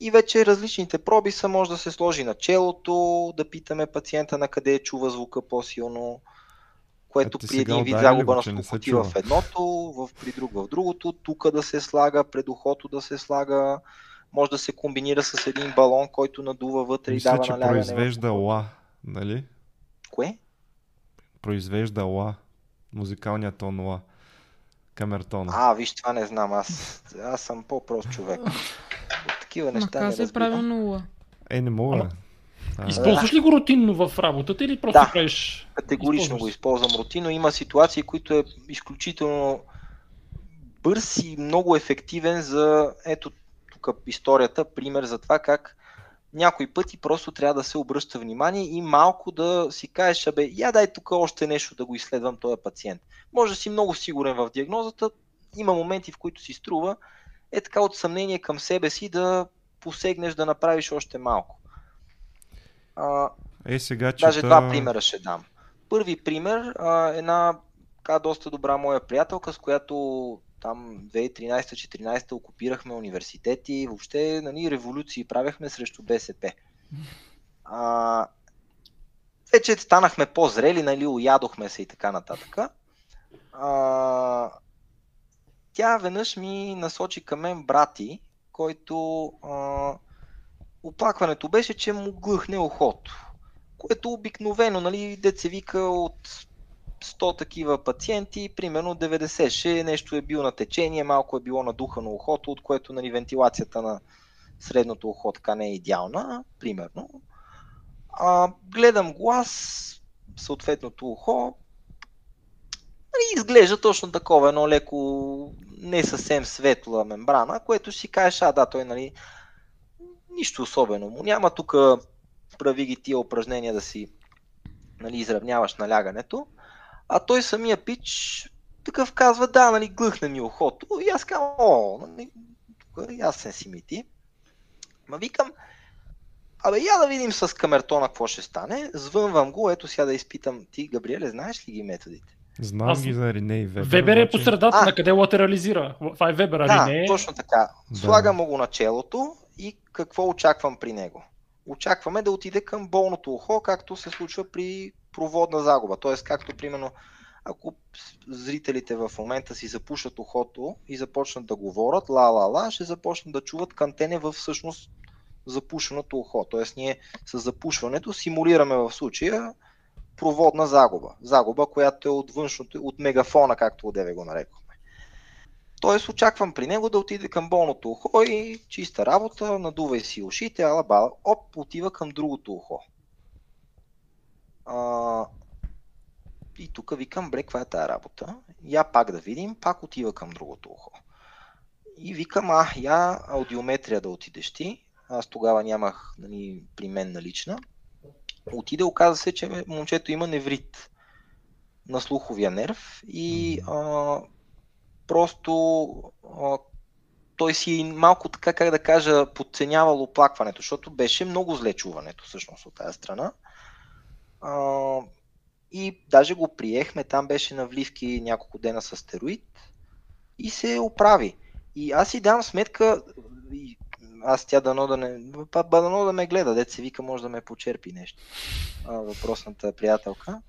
И вече различните проби са, може да се сложи на челото, да питаме пациента на къде чува звука по-силно, което при един вид загуба на слухоти в едното, в, при друг в другото, тук да се слага, пред ухото да се слага, може да се комбинира с един балон, който надува вътре и Мисля, дава че налягане. в произвежда ла, нали? Кое? Произвежда ла. Музикалният тон ла. Камертон. А, виж, това не знам. Аз, аз съм по-прост човек. От такива Ма неща не каза е разбирам. правилно ула. Е, не мога. Ама, А, Използваш ли го рутинно в работата или просто Да. правиш... Категорично Използваш го се. използвам рутинно. Има ситуации, които е изключително бърз и много ефективен за ето тук историята, пример за това как някои пъти просто трябва да се обръща внимание и малко да си кажеш, абе, я дай тук още нещо да го изследвам този пациент. Може да си много сигурен в диагнозата, има моменти, в които си струва е така от съмнение към себе си да посегнеш да направиш още малко. А, Е, сега чета... Даже два примера ще дам. Първи пример, а, една така доста добра моя приятелка, с която там 2013-2014 окупирахме университети, въобще нали, революции правехме срещу БСП. А, вече станахме по-зрели, нали, уядохме се и така нататък. А, тя веднъж ми насочи към мен брати, който а, оплакването беше, че му глъхне ухото. Което обикновено, нали, деца вика от 100 такива пациенти, примерно 90 ще нещо е било на течение, малко е било надухано ухото, от което нали, вентилацията на средното ухо така не е идеална, примерно. А, гледам глас, съответното ухо, нали, изглежда точно такова, едно леко не съвсем светла мембрана, което си кажеш, а да, той нали, нищо особено му няма. Тук прави ги тия упражнения да си нали, изравняваш налягането. А той самия пич такъв казва, да, нали, глъхне ми ухото. И аз казвам, о, нали, ясен си ми ти. Ма викам, Абе, я да видим с камертона какво ще стане. Звънвам го, ето сега да изпитам. Ти, Габриеле, знаеш ли ги методите? Знам Аз... ги за Рене и Вебер. Вебер е по средата, а, на къде латерализира. Това е Вебер, а да, Рене е... точно така. Слагам да. го на челото и какво очаквам при него? Очакваме да отиде към болното ухо, както се случва при проводна загуба. Тоест, както примерно ако зрителите в момента си запушат ухото и започнат да говорят ла-ла-ла, ще започнат да чуват кантене в всъщност запушеното ухо. Тоест ние с запушването симулираме в случая проводна загуба. Загуба, която е от външното, от мегафона, както отдеве го нарекохме. Тоест очаквам при него да отиде към болното ухо и чиста работа, надувай си ушите, ала бала, оп, отива към другото ухо. А, и тук викам, бре, каква е тази работа? Я пак да видим, пак отива към другото ухо. И викам, а, я аудиометрия да отидеш ти. Аз тогава нямах нали, при мен налична. Отиде, оказа се, че момчето има неврит на слуховия нерв и а, просто а, той си малко така, как да кажа, подценявал оплакването, защото беше много зле чуването всъщност от тази страна. А, и даже го приехме, там беше на вливки няколко дена с стероид и се оправи. И аз си дам сметка, аз тя дано да не, дано да ме гледа, дете се вика, може да ме почерпи нещо. А, въпросната приятелка.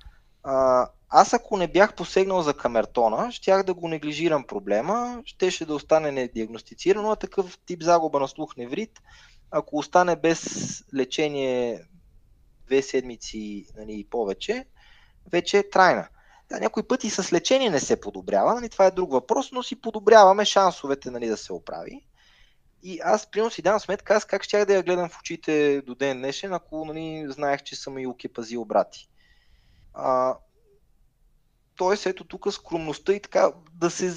А, аз ако не бях посегнал за камертона, щях да го неглижирам проблема, щеше да остане недиагностицирано, а такъв тип загуба на слух неврит, ако остане без лечение две седмици нали, и повече, вече е трайна. Да, някой пъти с лечение не се подобрява, нали, това е друг въпрос, но си подобряваме шансовете нали, да се оправи. И аз, примерно, си давам сметка, аз как щях да я гледам в очите до ден днешен, ако нали, знаех, че съм и уки пазил брати. А, Тоест, ето тук скромността и така да се...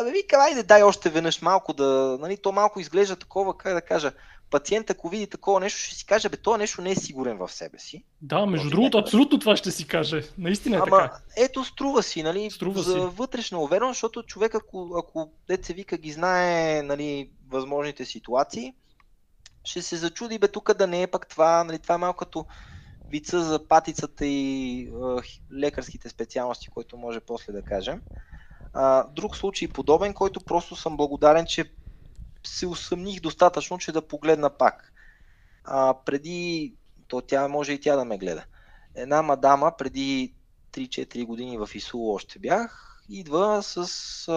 Абе, вика, айде, дай още веднъж малко да... Нали, то малко изглежда такова, как да кажа, пациент, ако види такова нещо, ще си каже, бе, това нещо не е сигурен в себе си. Да, между другото, абсолютно това ще си каже. Наистина е Ама, така. Ето, струва си, нали, струва за си. вътрешна увереност, защото човек, ако, ако деца вика, ги знае, нали, възможните ситуации, ще се зачуди, бе, тук да не е пък това, нали, това е малко като вица за патицата и а, лекарските специалности, който може после да кажем. А, друг случай подобен, който просто съм благодарен, че се усъмних достатъчно, че да погледна пак. А, преди, то тя може и тя да ме гледа. Една мадама преди 3-4 години в Исул още бях, идва с а,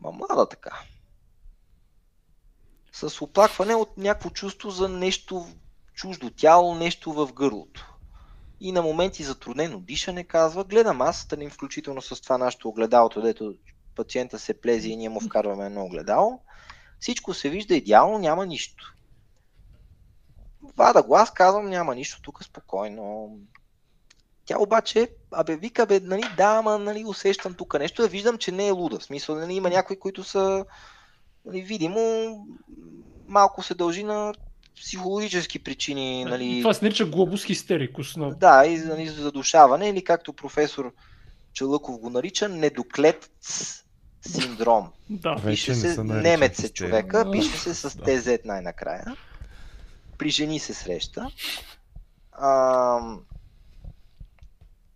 ма млада така. С оплакване от някакво чувство за нещо чуждо тяло, нещо в гърлото. И на моменти затруднено дишане казва, гледам аз, станим включително с това нашето огледалото, дето пациента се плези и ние му вкарваме едно огледало. Всичко се вижда идеално, няма нищо. Вада глас, казвам, няма нищо, тук спокойно. Тя обаче, абе, вика, бе, нали, да, ама, нали, усещам тук нещо, да виждам, че не е луда. В смисъл, нали, има някои, които са, нали, видимо, малко се дължи на психологически причини. Нали... Това се нарича глобус хистерикус. Но... Да, и нали, задушаване, или както професор Челъков го нарича, недоклет синдром. Да. Пише се, немец е човека, пише се с ТЗ най-накрая. При жени се среща. А,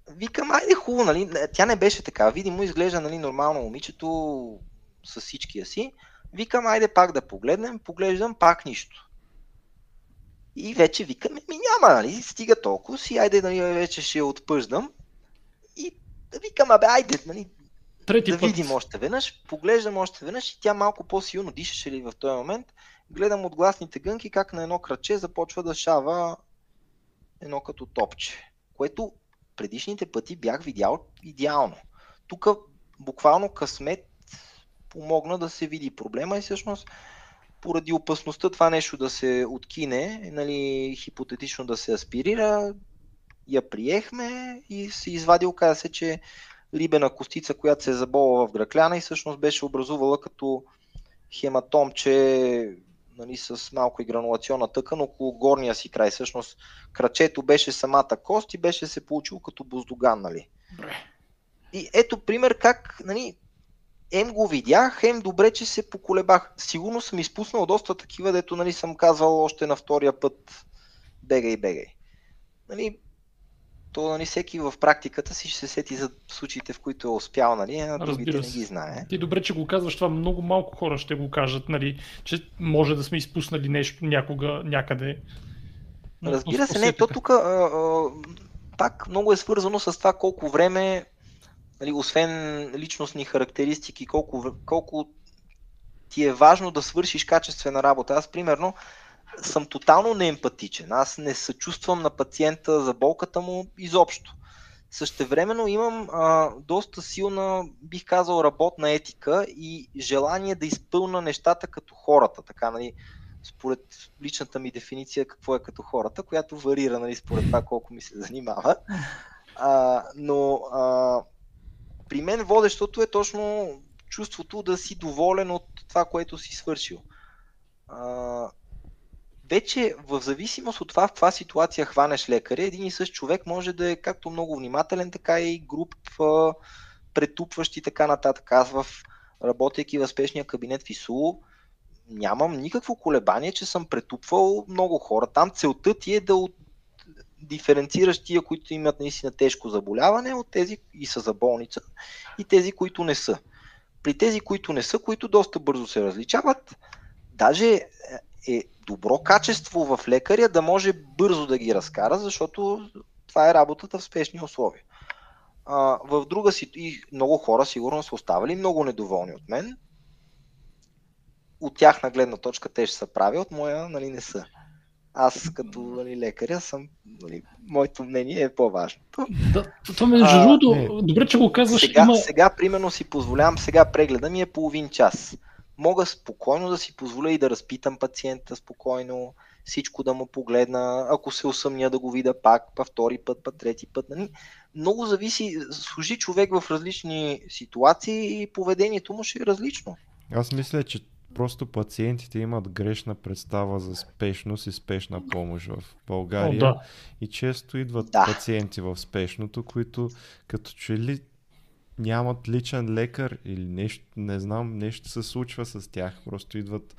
викам, айде хубаво, нали? Тя не беше така. Видимо изглежда нали, нормално момичето с всичкия си. Викам, айде пак да погледнем. Поглеждам, пак нищо. И вече викаме, ми няма, нали, стига толкова си, айде, нали, вече ще я отпъждам. И викам, абе, айде, нали, Трети да път. видим още веднъж. Поглеждам още веднъж и тя малко по-силно дишаше ли в този момент. Гледам от гласните гънки как на едно краче започва да шава едно като топче, което предишните пъти бях видял идеално. Тук буквално късмет помогна да се види проблема и всъщност поради опасността това нещо да се откине, нали, хипотетично да се аспирира, я приехме и се извади, оказа се, че рибена костица, която се е забола в гракляна и всъщност беше образувала като хематомче нали, с малко и гранулационна тъкан около горния си край. Всъщност крачето беше самата кост и беше се получил като буздоган. Нали. И ето пример как нали, ем го видях, ем добре, че се поколебах. Сигурно съм изпуснал доста такива, дето нали, съм казвал още на втория път бегай, бегай. Нали, то нали, всеки в практиката си ще се сети за случаите, в които е успял, нали, а другите не ги знае. Ти добре, че го казваш, това много малко хора ще го кажат, нали, че може да сме изпуснали нещо някога, някъде. Разбира се, не, то тук пак много е свързано с това колко време, нали, освен личностни характеристики, колко, колко ти е важно да свършиш качествена работа. Аз, примерно, съм тотално неемпатичен. Аз не съчувствам на пациента за болката му изобщо. Същевременно имам а, доста силна, бих казал, работна етика и желание да изпълна нещата като хората. Така, нали, според личната ми дефиниция какво е като хората, която варира нали, според това колко ми се занимава. А, но а, при мен водещото е точно чувството да си доволен от това, което си свършил. А, вече в зависимост от това в каква ситуация хванеш лекаря, един и същ човек може да е както много внимателен, така и груп, претупващ и така нататък. Аз в работейки в спешния кабинет в ИСУ, нямам никакво колебание, че съм претупвал много хора. Там целта ти е да от... диференцираш тия, които имат наистина тежко заболяване, от тези и са за болница, и тези, които не са. При тези, които не са, които доста бързо се различават, даже е добро качество в лекаря да може бързо да ги разкара, защото това е работата в спешни условия. А, в друга си и много хора сигурно са оставали много недоволни от мен. От тяхна гледна точка те ще се прави, от моя нали, не са. Аз като нали, лекаря съм, нали, моето мнение е по-важно. Да, това между другото, добре, че го казваш. Сега, има... сега, примерно, си позволявам, сега прегледа ми е половин час мога спокойно да си позволя и да разпитам пациента спокойно, всичко да му погледна, ако се усъмня да го видя пак, па втори път, па трети път. Нали? Много зависи, служи човек в различни ситуации и поведението му ще е различно. Аз мисля, че просто пациентите имат грешна представа за спешност и спешна помощ в България. О, да. И често идват да. пациенти в спешното, които като че ли нямат личен лекар или нещо, не знам, нещо се случва с тях. Просто идват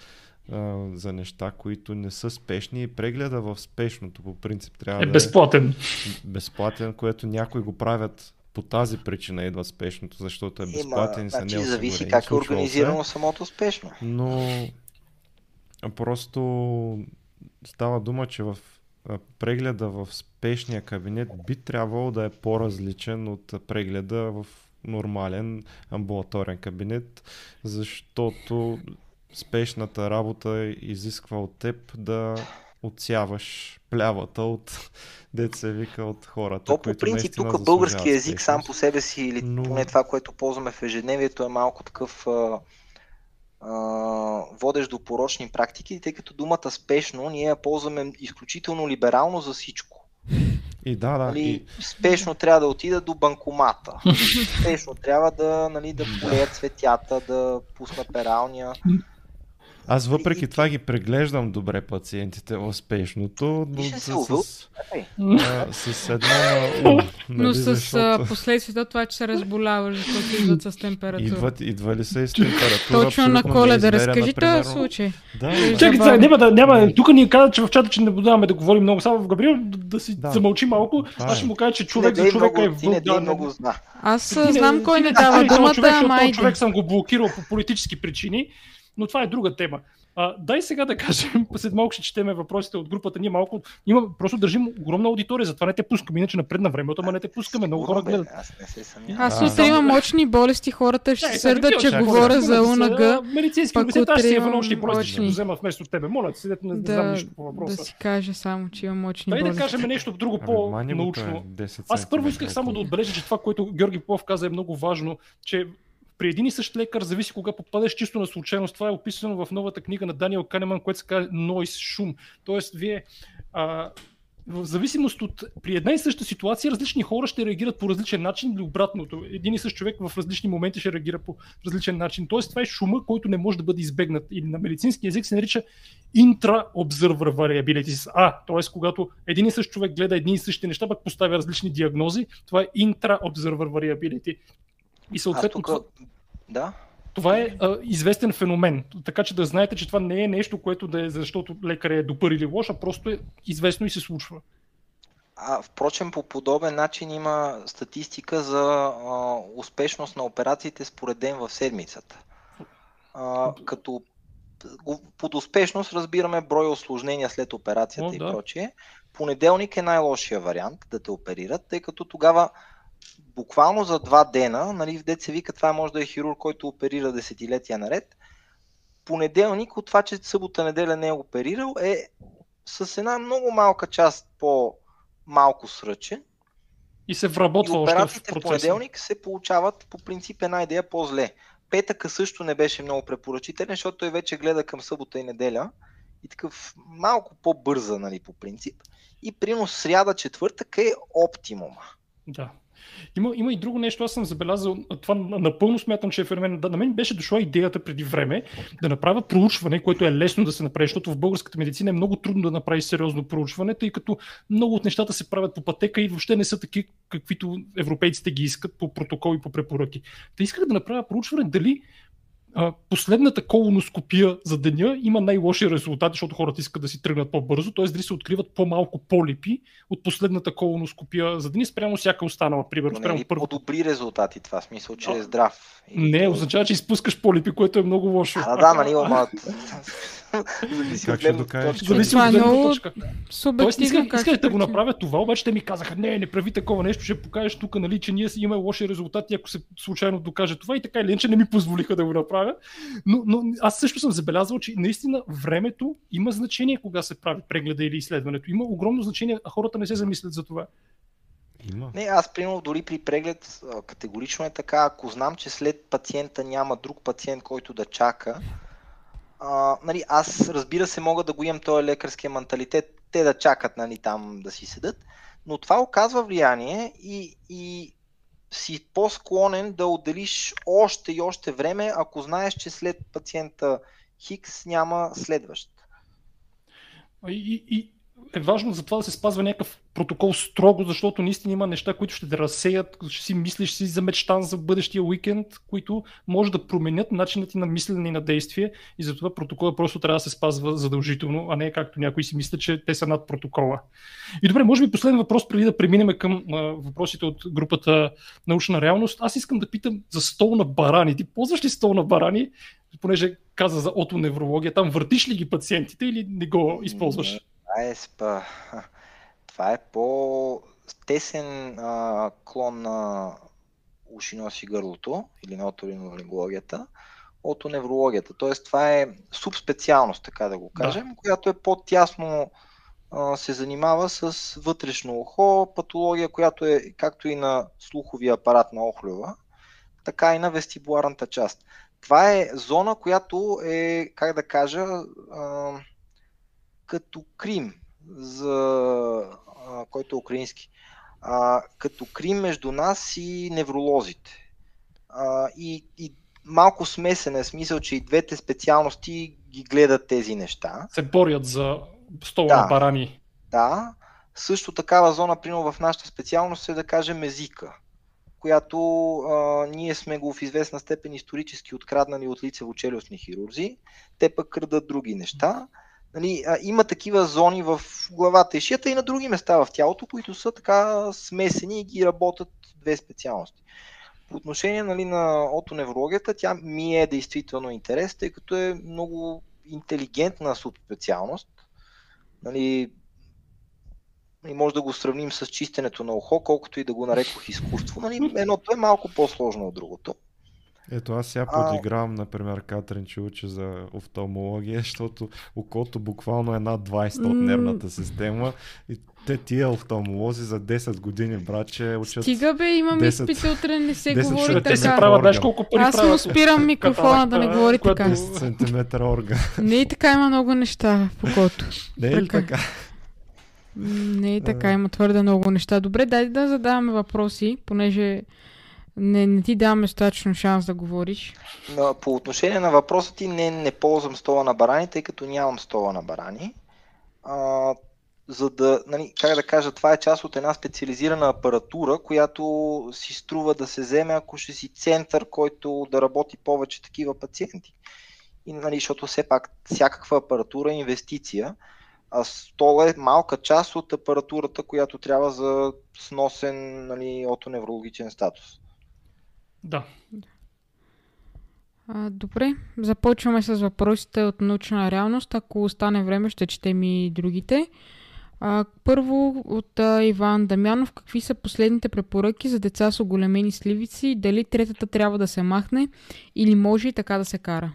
а, за неща, които не са спешни и прегледа в спешното по принцип трябва е да безплатен. е безплатен, което някои го правят по тази причина идва спешното, защото е безплатен и са значи, зависи как е организирано се, самото спешно. Но просто става дума, че в прегледа в спешния кабинет би трябвало да е по-различен от прегледа в нормален амбулаторен кабинет, защото спешната работа изисква от теб да отсяваш плявата от деца вика от хората. То по принцип тук български язик сам по себе си или Но... поне това, което ползваме в ежедневието е малко такъв а, а, водещ до порочни практики, тъй като думата спешно ние я ползваме изключително либерално за всичко. И да, да. Нали, и... Спешно трябва да отида до банкомата. спешно трябва да, нали, да полеят цветята, да пусна пералня. Аз въпреки това ги преглеждам добре пациентите в спешното, но с, с, а, с едно на ум. Нали, но с защото... последствията това, че се разболяваш, защото идват с температура. Идват, идва ли са и с температура? Точно на коледа, разкажи този случай. Да, Чакай, сега, няма да, няма, тук ни казват, че в чата, че не будаваме да говорим много, само в Габриел да, да си да. замълчи малко. Да, Аз ще му кажа, че човек за човека е вълк. много зна. Аз знам кой не дава думата, ама човек съм го блокирал по политически причини но това е друга тема. А, дай сега да кажем, след малко ще четеме въпросите от групата. Ние малко, има, просто държим огромна аудитория, затова не те пускаме, иначе напред на времето, ама не те пускаме, много хора гледат. Аз не се Аз утре имам мочни болести, хората ще сърдат, че говоря за УНГ. Медицински университет, аз си Иванов ще просто ще го взема вместо тебе. Моля, си, не, не знам нищо по въпроса. Да си кажа само, че имам мочни болести. Дай да кажем нещо друго по-научно. Аз първо исках само да отбележа, че това, което Георги Пов каза е много важно, че при един и същ лекар зависи кога попадеш чисто на случайност. Това е описано в новата книга на Даниел Канеман, което се казва Нойс, шум. Тоест, вие а, в зависимост от при една и съща ситуация, различни хора ще реагират по различен начин или обратното. Един и същ човек в различни моменти ще реагира по различен начин. Тоест, това е шума, който не може да бъде избегнат. Или на медицински язик се нарича intra-observer variability. А, т.е. когато един и същ човек гледа едни и същи неща, пък поставя различни диагнози, това е intra-observer variability. И съответно. Тук... Да. Това е а, известен феномен. Така че да знаете, че това не е нещо, което да е защото лекар е добър или лош, а просто е известно и се случва. А, впрочем, по подобен начин има статистика за а, успешност на операциите според ден в седмицата. А, като под успешност разбираме брой осложнения след операцията О, и да. прочие. Понеделник е най-лошия вариант да те оперират, тъй като тогава буквално за два дена, нали, в дете се вика, това може да е хирург, който оперира десетилетия наред. Понеделник, от това, че събота неделя не е оперирал, е с една много малка част по-малко сръчен. И се вработва и операциите в, в понеделник се получават по принцип една идея по-зле. Петъка също не беше много препоръчителен, защото той вече гледа към събота и неделя и такъв малко по-бърза, нали, по принцип. И принос сряда, четвъртък е оптимума. Да. Има, има и друго нещо, аз съм забелязал, това напълно смятам, че е феномен. На мен беше дошла идеята преди време да направя проучване, което е лесно да се направи, защото в българската медицина е много трудно да направи сериозно проучване, тъй като много от нещата се правят по пътека и въобще не са такива, каквито европейците ги искат по протокол и по препоръки. Та исках да направя проучване дали последната колоноскопия за деня има най-лоши резултати, защото хората искат да си тръгнат по-бързо, т.е. дали се откриват по-малко полипи от последната колоноскопия за деня спрямо всяка останала, примерно. Спрямо не, първо. по-добри резултати това, смисъл, че е здрав. Не, означава, че изпускаш полипи, което е много лошо. А, да, нали, ама Зависи от гледна точка. Зависи от гледна точка. Тоест, исках, исках да го направя това, обаче те ми казаха, не, не прави такова нещо, ще покажеш тук, нали, че ние си имаме лоши резултати, ако се случайно докаже това и така или иначе не ми позволиха да го направя. Но, но аз също съм забелязал, че наистина времето има значение, кога се прави прегледа или изследването. Има огромно значение, а хората не се замислят за това. Има. Не, аз примерно дори при преглед категорично е така, ако знам, че след пациента няма друг пациент, който да чака, а, нали, аз разбира се мога да го имам този лекарския менталитет, те да чакат нали, там да си седат, но това оказва влияние и, и си по-склонен да отделиш още и още време, ако знаеш, че след пациента Хикс няма следващ. И, и, е важно за това да се спазва някакъв протокол строго, защото наистина има неща, които ще те разсеят, ще си мислиш си за мечтан за бъдещия уикенд, които може да променят начинът ти на мислене и на действие и затова протокола просто трябва да се спазва задължително, а не както някои си мислят, че те са над протокола. И добре, може би последен въпрос, преди да преминем към а, въпросите от групата научна реалност. Аз искам да питам за стол на барани. Ти ползваш ли стол на барани, понеже каза за отоневрология, там въртиш ли ги пациентите или не го използваш? Това е, спа... това е по-тесен а, клон на уши, гърлото или на оторинолингологията от неврологията. Тоест това е субспециалност, така да го кажем, да. която е по-тясно а, се занимава с вътрешно ухо, патология, която е както и на слуховия апарат на охлюва, така и на вестибуларната част. Това е зона, която е, как да кажа, а, като Крим, за, а, който е украински, а, като Крим между нас и невролозите. А, и, и малко смесен е смисъл, че и двете специалности ги гледат тези неща. Се борят за стола да, на барани. Да. Също такава зона, примерно в нашата специалност е да кажем езика, която а, ние сме го в известна степен исторически откраднали от лицево-челюстни хирурзи. Те пък крадат други неща. Нали, а, има такива зони в главата и шията и на други места в тялото, които са така смесени и ги работят две специалности. По отношение нали, на отоневрологията, тя ми е действително интерес, тъй като е много интелигентна субспециалност. Нали, и може да го сравним с чистенето на ухо, колкото и да го нарекох изкуство. Нали, едното е малко по-сложно от другото. Ето аз сега подигравам, например, Катрин, че учи за офталмология, защото окото буквално е над 20 от нервната система и те тия офталмолози за 10 години, братче, учат... Стига бе, имам 10, изпити утре, не се говори така. Те се правят, знаеш колко пари Аз му спирам микрофона да не говори така. 10 см орган. Не и така има много неща в окото. Не е ли така? Не е така, има твърде много неща. Добре, дай да задаваме въпроси, понеже не, не ти даваме достатъчно шанс да говориш. По отношение на въпроса ти, не, не ползвам стола на барани, тъй като нямам стола на барани. А, за да, нали, как да кажа, това е част от една специализирана апаратура, която си струва да се вземе, ако ще си център, който да работи повече такива пациенти. И, нали, защото все пак всякаква апаратура е инвестиция, а стол е малка част от апаратурата, която трябва за сносен нали, отоневрологичен статус. Да. А, добре, започваме с въпросите от научна реалност. Ако остане време, ще четем и другите. А, първо от а, Иван Дамянов. Какви са последните препоръки за деца с оголемени сливици? Дали третата трябва да се махне или може и така да се кара?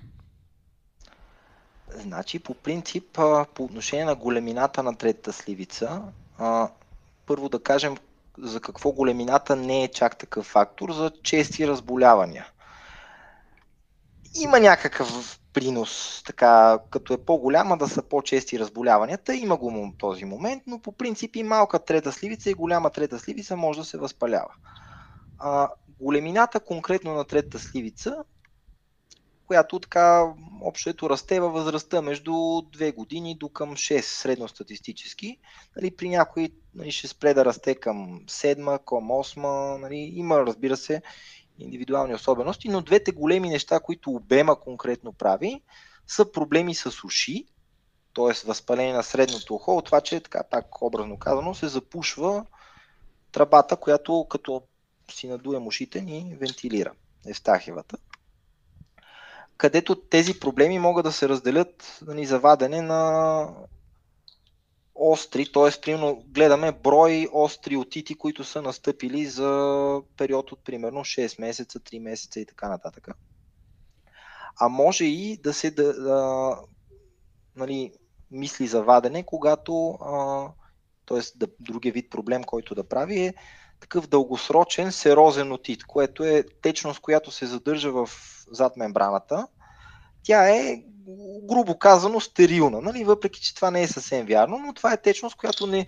Значи, по принцип, по отношение на големината на третата сливица, първо да кажем за какво големината не е чак такъв фактор, за чести разболявания. Има някакъв принос, така, като е по-голяма да са по-чести разболяванията, има го този момент, но по принцип и малка трета сливица и голяма трета сливица може да се възпалява. А, големината конкретно на третата сливица която така общото расте във възрастта между 2 години до към 6 средностатистически. Нали, при някои нали, ще спре да расте към 7, към 8. Нали, има, разбира се, индивидуални особености, но двете големи неща, които обема конкретно прави, са проблеми с уши, т.е. възпаление на средното ухо, от това, че така пак образно казано се запушва тръбата, която като си надуем ушите ни вентилира, евстахивата където тези проблеми могат да се разделят нали, за вадене на остри, т.е. примерно гледаме брой остри отити, които са настъпили за период от примерно 6 месеца, 3 месеца и така нататък. А може и да се да, да, нали, мисли за вадене, когато т.е. Да, другия вид проблем, който да прави е такъв дългосрочен серозен отит, което е течност, която се задържа в зад мембраната. Тя е, грубо казано, стерилна, нали? въпреки че това не е съвсем вярно, но това е течност, която не,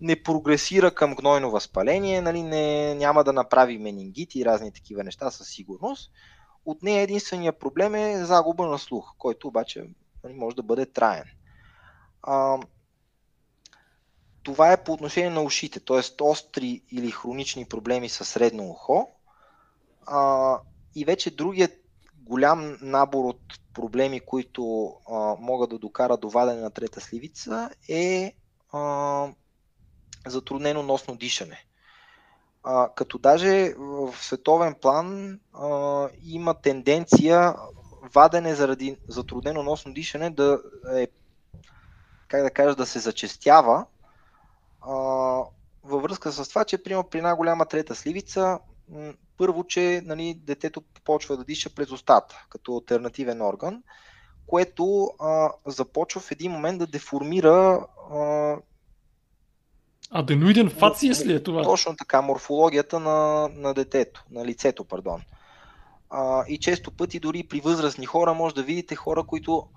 не прогресира към гнойно възпаление, нали? не, няма да направи менингит и разни такива неща със сигурност. От нея единствения проблем е загуба на слух, който обаче нали, може да бъде траен. А, това е по отношение на ушите, т.е. остри или хронични проблеми със средно ухо. А, и вече другият голям набор от проблеми, които а, могат да докарат до вадене на трета сливица е а, затруднено носно дишане. А, като даже в световен план а, има тенденция вадене заради затруднено носно дишане да е, как да кажа, да се зачестява а, във връзка с това, че примерно, при една голяма трета сливица първо, че нали, детето почва да диша през устата, като альтернативен орган, което а, започва в един момент да деформира а, Аденоиден фациес ли е това? Точно така, морфологията на, на детето, на лицето, пардон. А, и често пъти дори при възрастни хора може да видите хора, които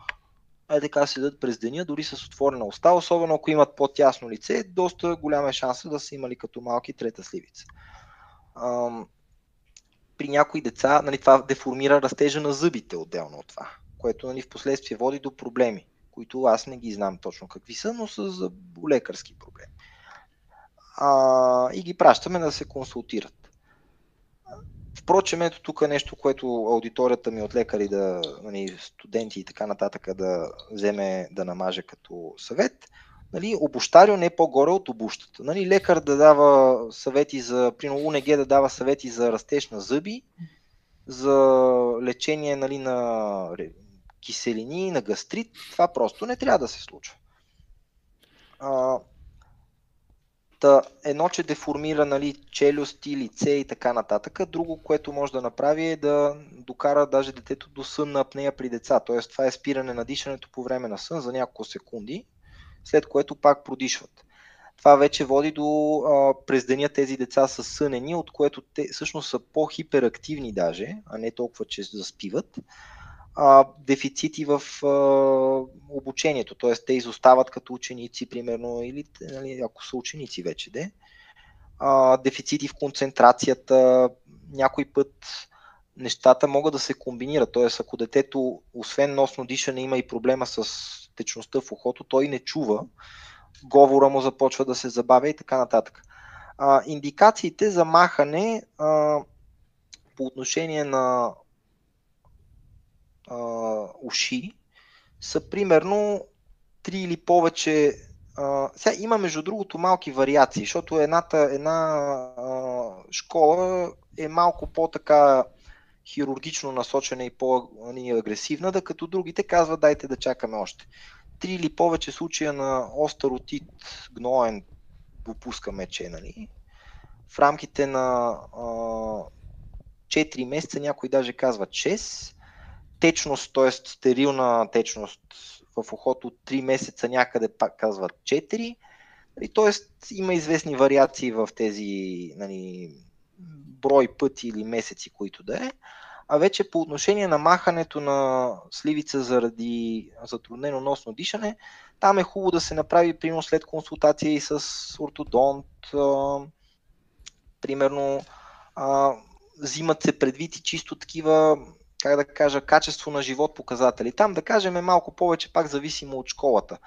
е така седат през деня, дори с отворена уста, особено ако имат по-тясно лице, доста голяма е шанса да са имали като малки трета сливица. А, при някои деца нали, това деформира растежа на зъбите отделно от това, което нали, в последствие води до проблеми, които аз не ги знам точно какви са, но са за лекарски проблеми. А, и ги пращаме да се консултират. Впрочем, ето тук е нещо, което аудиторията ми от лекари, да, нали, студенти и така нататък да вземе да намаже като съвет нали, обощарио не е по-горе от обущата. Нали, лекар да дава съвети за, примерно УНГ да дава съвети за растеж на зъби, за лечение нали, на киселини, на гастрит, това просто не трябва да се случва. А, Та, едно, че деформира нали, челюсти, лице и така нататък. Друго, което може да направи е да докара даже детето до сън на апнея при деца. Тоест, това е спиране на дишането по време на сън за няколко секунди, след което пак продишват. Това вече води до а, през деня тези деца са сънени, от което те всъщност са по-хиперактивни даже, а не толкова, че заспиват а, дефицити в а, обучението, т.е. те изостават като ученици, примерно, или нали, ако са ученици вече, де. А, дефицити в концентрацията, някой път нещата могат да се комбинират, т.е. ако детето, освен носно дишане, има и проблема с течността в ухото, той не чува, говора му започва да се забавя и така нататък. А, индикациите за махане а, по отношение на а, уши са примерно 3 или повече. А, сега има между другото малки вариации, защото едната, една а, школа е малко по-така хирургично насочена и по-агресивна, да като другите казват дайте да чакаме още. Три или повече случая на остър отит гноен допускаме, че нали, в рамките на а, 4 месеца, някой даже казва 6, течност, т.е. стерилна течност в ухото от 3 месеца някъде пак казват 4. Т.е. има известни вариации в тези нали, брой пъти или месеци, които да е. А вече по отношение на махането на сливица заради затруднено носно дишане, там е хубаво да се направи, примерно след консултация и с ортодонт, а, примерно а, взимат се предвид и чисто такива как да кажа, качество на живот показатели. Там да кажем е малко повече пак зависимо от школата.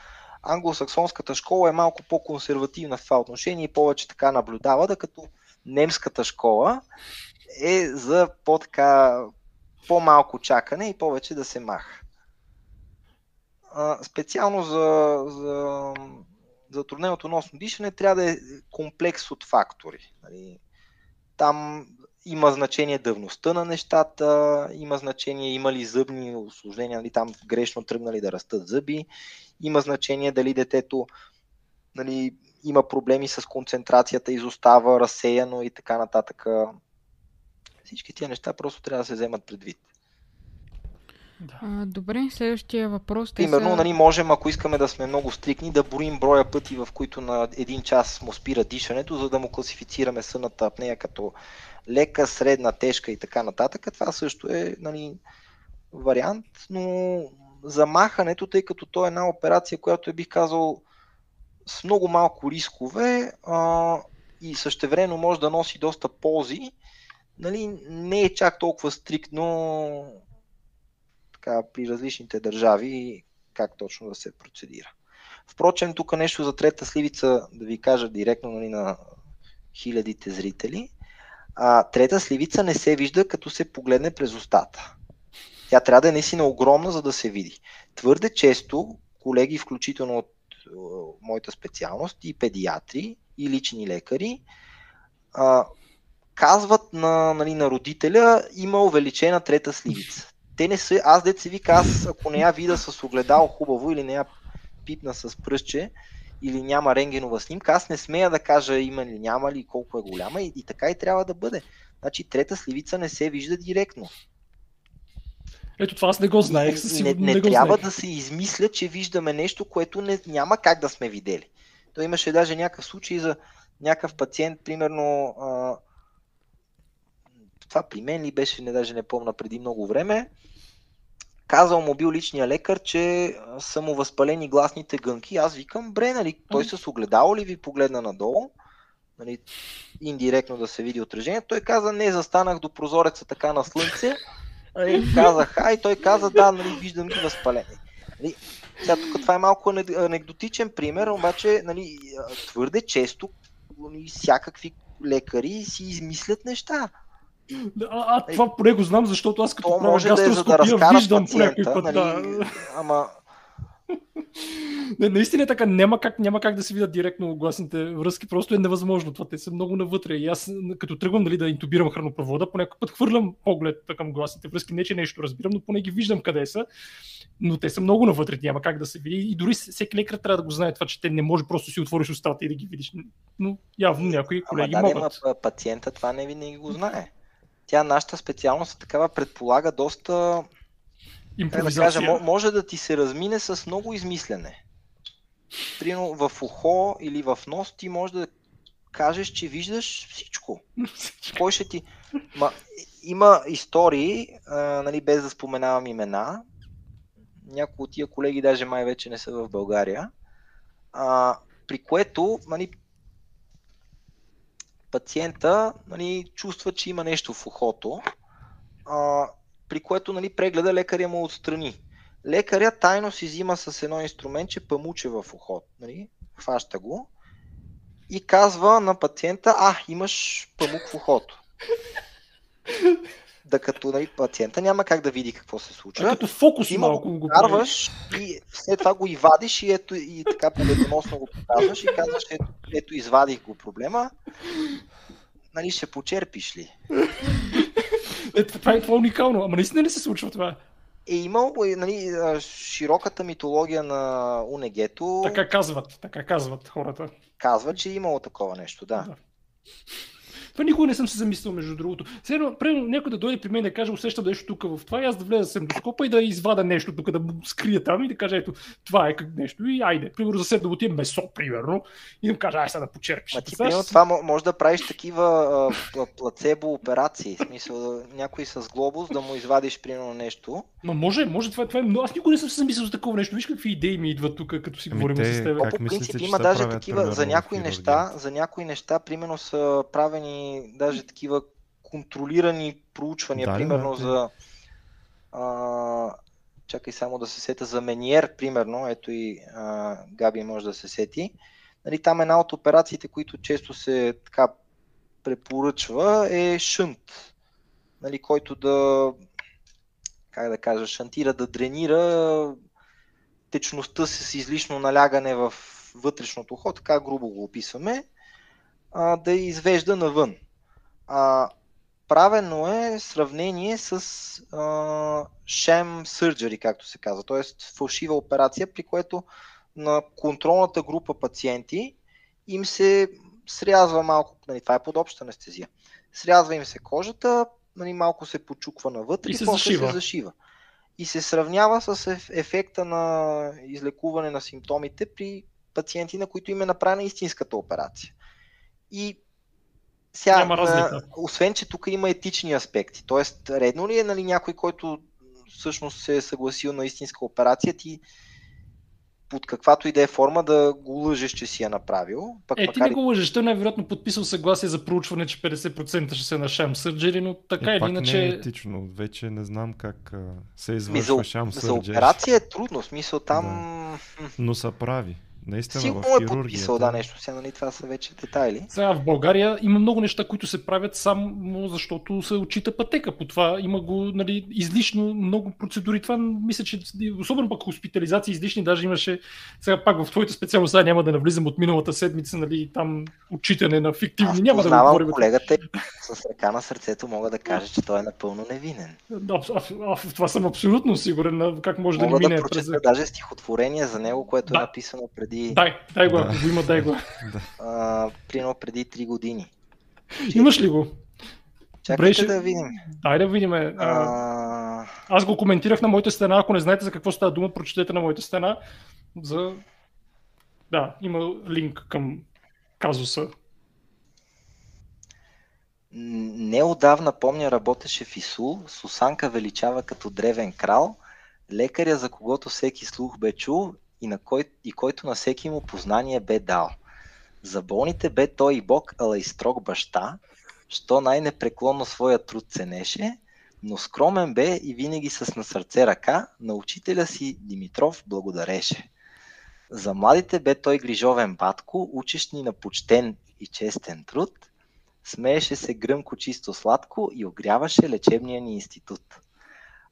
Англосаксонската школа е малко по-консервативна в това отношение и повече така наблюдава, да като немската школа е за по-така по-малко чакане и повече да се маха. специално за, за затрудненото носно дишане трябва да е комплекс от фактори. Нали. Там има значение дъвността на нещата, има значение има ли зъбни осложнения, нали, там грешно тръгнали да растат зъби, има значение дали детето нали, има проблеми с концентрацията, изостава, разсеяно и така нататък. Всички тия неща просто трябва да се вземат предвид. Да. А, добре, следващия въпрос. Примерно, са... нали, можем, ако искаме да сме много стрикни, да броим броя пъти, в които на един час му спира дишането, за да му класифицираме съната апнея като лека, средна, тежка и така нататък. Това също е нали, вариант, но замахането, тъй като то е една операция, която е бих казал с много малко рискове а, и същевременно може да носи доста ползи, нали, не е чак толкова стриктно така, при различните държави как точно да се процедира. Впрочем, тук нещо за трета сливица да ви кажа директно нали, на хилядите зрители. А, трета сливица не се вижда като се погледне през устата. Тя трябва да е наистина огромна, за да се види. Твърде често колеги, включително от моята специалност, и педиатри, и лични лекари, а, казват на, нали, на родителя, има увеличена трета сливица. Те не са, аз дете се вика, аз ако не я видя с огледал хубаво или не я пипна с пръстче, или няма рентгенова снимка, аз не смея да кажа има ли, няма ли, колко е голяма и, и така и трябва да бъде. Значи трета сливица не се вижда директно. Ето това аз не го знаех. Със не, не, не трябва знаех. да се измисля, че виждаме нещо, което не, няма как да сме видели. То имаше даже някакъв случай за някакъв пациент, примерно а, това при мен ли беше, не даже не помна преди много време, казал му бил личния лекар, че са му възпалени гласните гънки. Аз викам, бре, нали, той с огледало ли ви погледна надолу, нали, индиректно да се види отражение. Той каза, не, застанах до прозореца така на слънце. Нали, казах, а и той каза, да, нали, виждам ги възпалени. Нали, сега тук това е малко анекдотичен пример, обаче нали, твърде често нали, всякакви лекари си измислят неща. А, а това поне го знам, защото аз като правя може да е да виждам по някой път. Нали, да. Ама Не, наистина е така, няма как, няма как да се видят директно гласните връзки, просто е невъзможно това. Те са много навътре. И аз, като тръгвам нали, да интубирам хранопровода, поне път хвърлям поглед към гласните връзки. Не, че нещо разбирам, но поне ги виждам къде са. Но те са много навътре, няма как да се види. И дори всеки лекар трябва да го знае това, че те не може просто си отвориш устата и да ги видиш. Но явно някои колеги Ама, да, могат. Ама пациента това не винаги го знае. Тя нашата специалност такава предполага доста импровизация. Да кажа, може да ти се размине с много измислене. Примерно в ухо или в нос ти може да кажеш, че виждаш всичко. Кой ще ти... Ма, има истории, а, нали, без да споменавам имена, някои от тия колеги даже май вече не са в България, а, при което нали, пациента нали, чувства, че има нещо в ухото, а, при което нали, прегледа лекаря му отстрани. Лекаря тайно си взима с едно инструментче памуче в ухото, нали, хваща го и казва на пациента, а, имаш памук в ухото. Да като нали, пациента няма как да види какво се случва. А като фокус ти малко го карваш и след това го и вадиш и, ето, и така победоносно го показваш и казваш, ето, ето извадих го проблема. Нали, ще почерпиш ли? Е, това, е, това е уникално. Ама наистина ли се случва това? Е имал нали, широката митология на Унегето. Така казват, така казват хората. Казват, че е имало такова нещо, да. да. Това никога не съм се замислил, между другото. Сега, примерно, някой да дойде при мен да каже, усещам нещо тук в това, и аз да влеза с ендоскопа и да извада нещо тук, да му скрия там и да кажа, ето, това е как нещо. И айде, примерно, за след да отиде месо, примерно, и да му кажа, ай сега да почерпиш. А ти, примерно, това може да правиш такива а, плацебо операции. В смисъл, някой с глобус да му извадиш, примерно, нещо. Ма може, може, това, това е. Но аз никога не съм се замислил за такова нещо. Виж какви идеи ми идват тук, като си ами говорим те, с теб. По принцип има даже такива, за някои неща, за някои неща, примерно са правени даже такива контролирани проучвания, да, примерно да, за а, чакай само да се сета за Мениер, примерно, ето и а, Габи може да се сети. Нали, там една от операциите, които често се така препоръчва е шънт, нали, който да как да кажа, шантира, да дренира течността с излишно налягане в вътрешното ухо, така грубо го описваме, а, да извежда навън. А, правено е сравнение с а, sham surgery, както се казва, т.е. фалшива операция, при което на контролната група пациенти им се срязва малко, нали, това е под обща анестезия, срязва им се кожата, нали, малко се почуква навътре и, се, зашива. се зашива. И се сравнява с ефекта на излекуване на симптомите при пациенти, на които им е направена истинската операция. И сега, Няма разлика. освен, че тук има етични аспекти. Тоест, редно ли е нали, някой, който всъщност се е съгласил на истинска операция, ти под каквато и да е форма да го лъжеш, че си я направил. Пък е, ти не го лъжеш. Той най-вероятно подписал съгласие за проучване, че 50% ще се на шам сърджери, но така е, или иначе... Не е етично. Вече не знам как се извършва шам сърджери. За операция е трудно. Смисъл там... Да. Но са прави. Наистина, Сигурно е подписал да нещо, сега нали това са вече детайли. Сега в България има много неща, които се правят само защото се очита пътека по това. Има го нали, излишно много процедури. Това мисля, че особено пък хоспитализации излишни, даже имаше сега пак в твоята специалност, сега няма да навлизам от миналата седмица, нали, там отчитане на фиктивни. Аз няма да го говорим. колегата с ръка на сърцето мога да кажа, че той е напълно невинен. Да, а, а, в това съм абсолютно сигурен. Как може мога да не мине да през... даже стихотворение за него, което е да. е написано преди преди... Дай, дай го, да. го има, дай го. а, примерно преди 3 години. Имаш ли го? Чакайте Добре, да видим. Дай да видим. А... Аз го коментирах на моята стена. Ако не знаете за какво става дума, прочетете на моята стена. За... Да, има линк към казуса. Неодавна помня работеше в Исул, Сусанка величава като древен крал, лекаря за когото всеки слух бе чул и, на кой, и който на всеки му познание бе дал. За болните бе той и Бог, ала и строг баща, що най-непреклонно своя труд ценеше, но скромен бе и винаги с на сърце ръка на учителя си Димитров благодареше. За младите бе той грижовен батко, учещ ни на почтен и честен труд, смееше се гръмко чисто сладко и огряваше лечебния ни институт.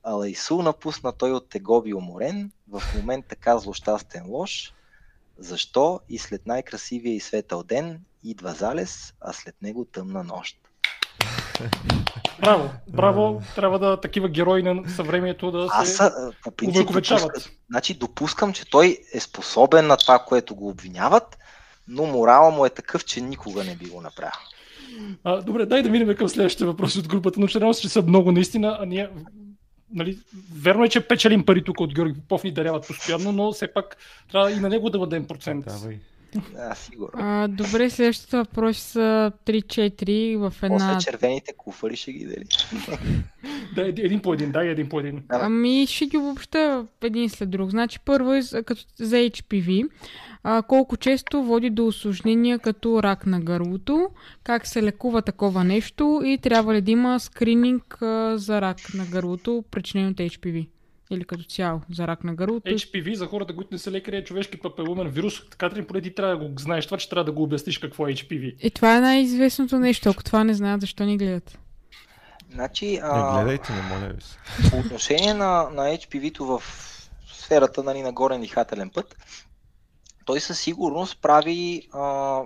Алайсу напусна той от тегоби уморен, в момент така злощастен лош. Защо и след най-красивия и светъл ден идва залез, а след него тъмна нощ. Браво, браво. Трябва да такива герои на съвремието да се Аз, по принцип, допускам, значи, допускам, че той е способен на това, което го обвиняват, но морала му е такъв, че никога не би го направил. А, добре, дай да минем към следващите въпроси от групата. Но че са много наистина, а ние нали, верно е, че печелим пари тук от Георги Попов ни даряват постоянно, но все пак трябва и на него да дадем процент. Давай. Да, сигурно. А, добре, следващите въпроси са 3-4 в една... После червените куфари ще ги дали. да, един по един, дай един по един. Ами ще ги въобще един след друг. Значи първо е като за HPV. А, колко често води до осложнения като рак на гърлото, как се лекува такова нещо и трябва ли да има скрининг а, за рак на гърлото, причинен от HPV? Или като цяло за рак на гърлото. HPV за хората, които не са лекари е човешки папиломен вирус. Така ли поне ти трябва да го знаеш това, че трябва да го обясниш какво е HPV. И това е най-известното нещо. Ако това не знаят, защо ни гледат? Значи, а... Не гледайте, не моля ви се. По отношение на, на HPV-то в сферата нали, на горен дихателен път, той със сигурност прави а,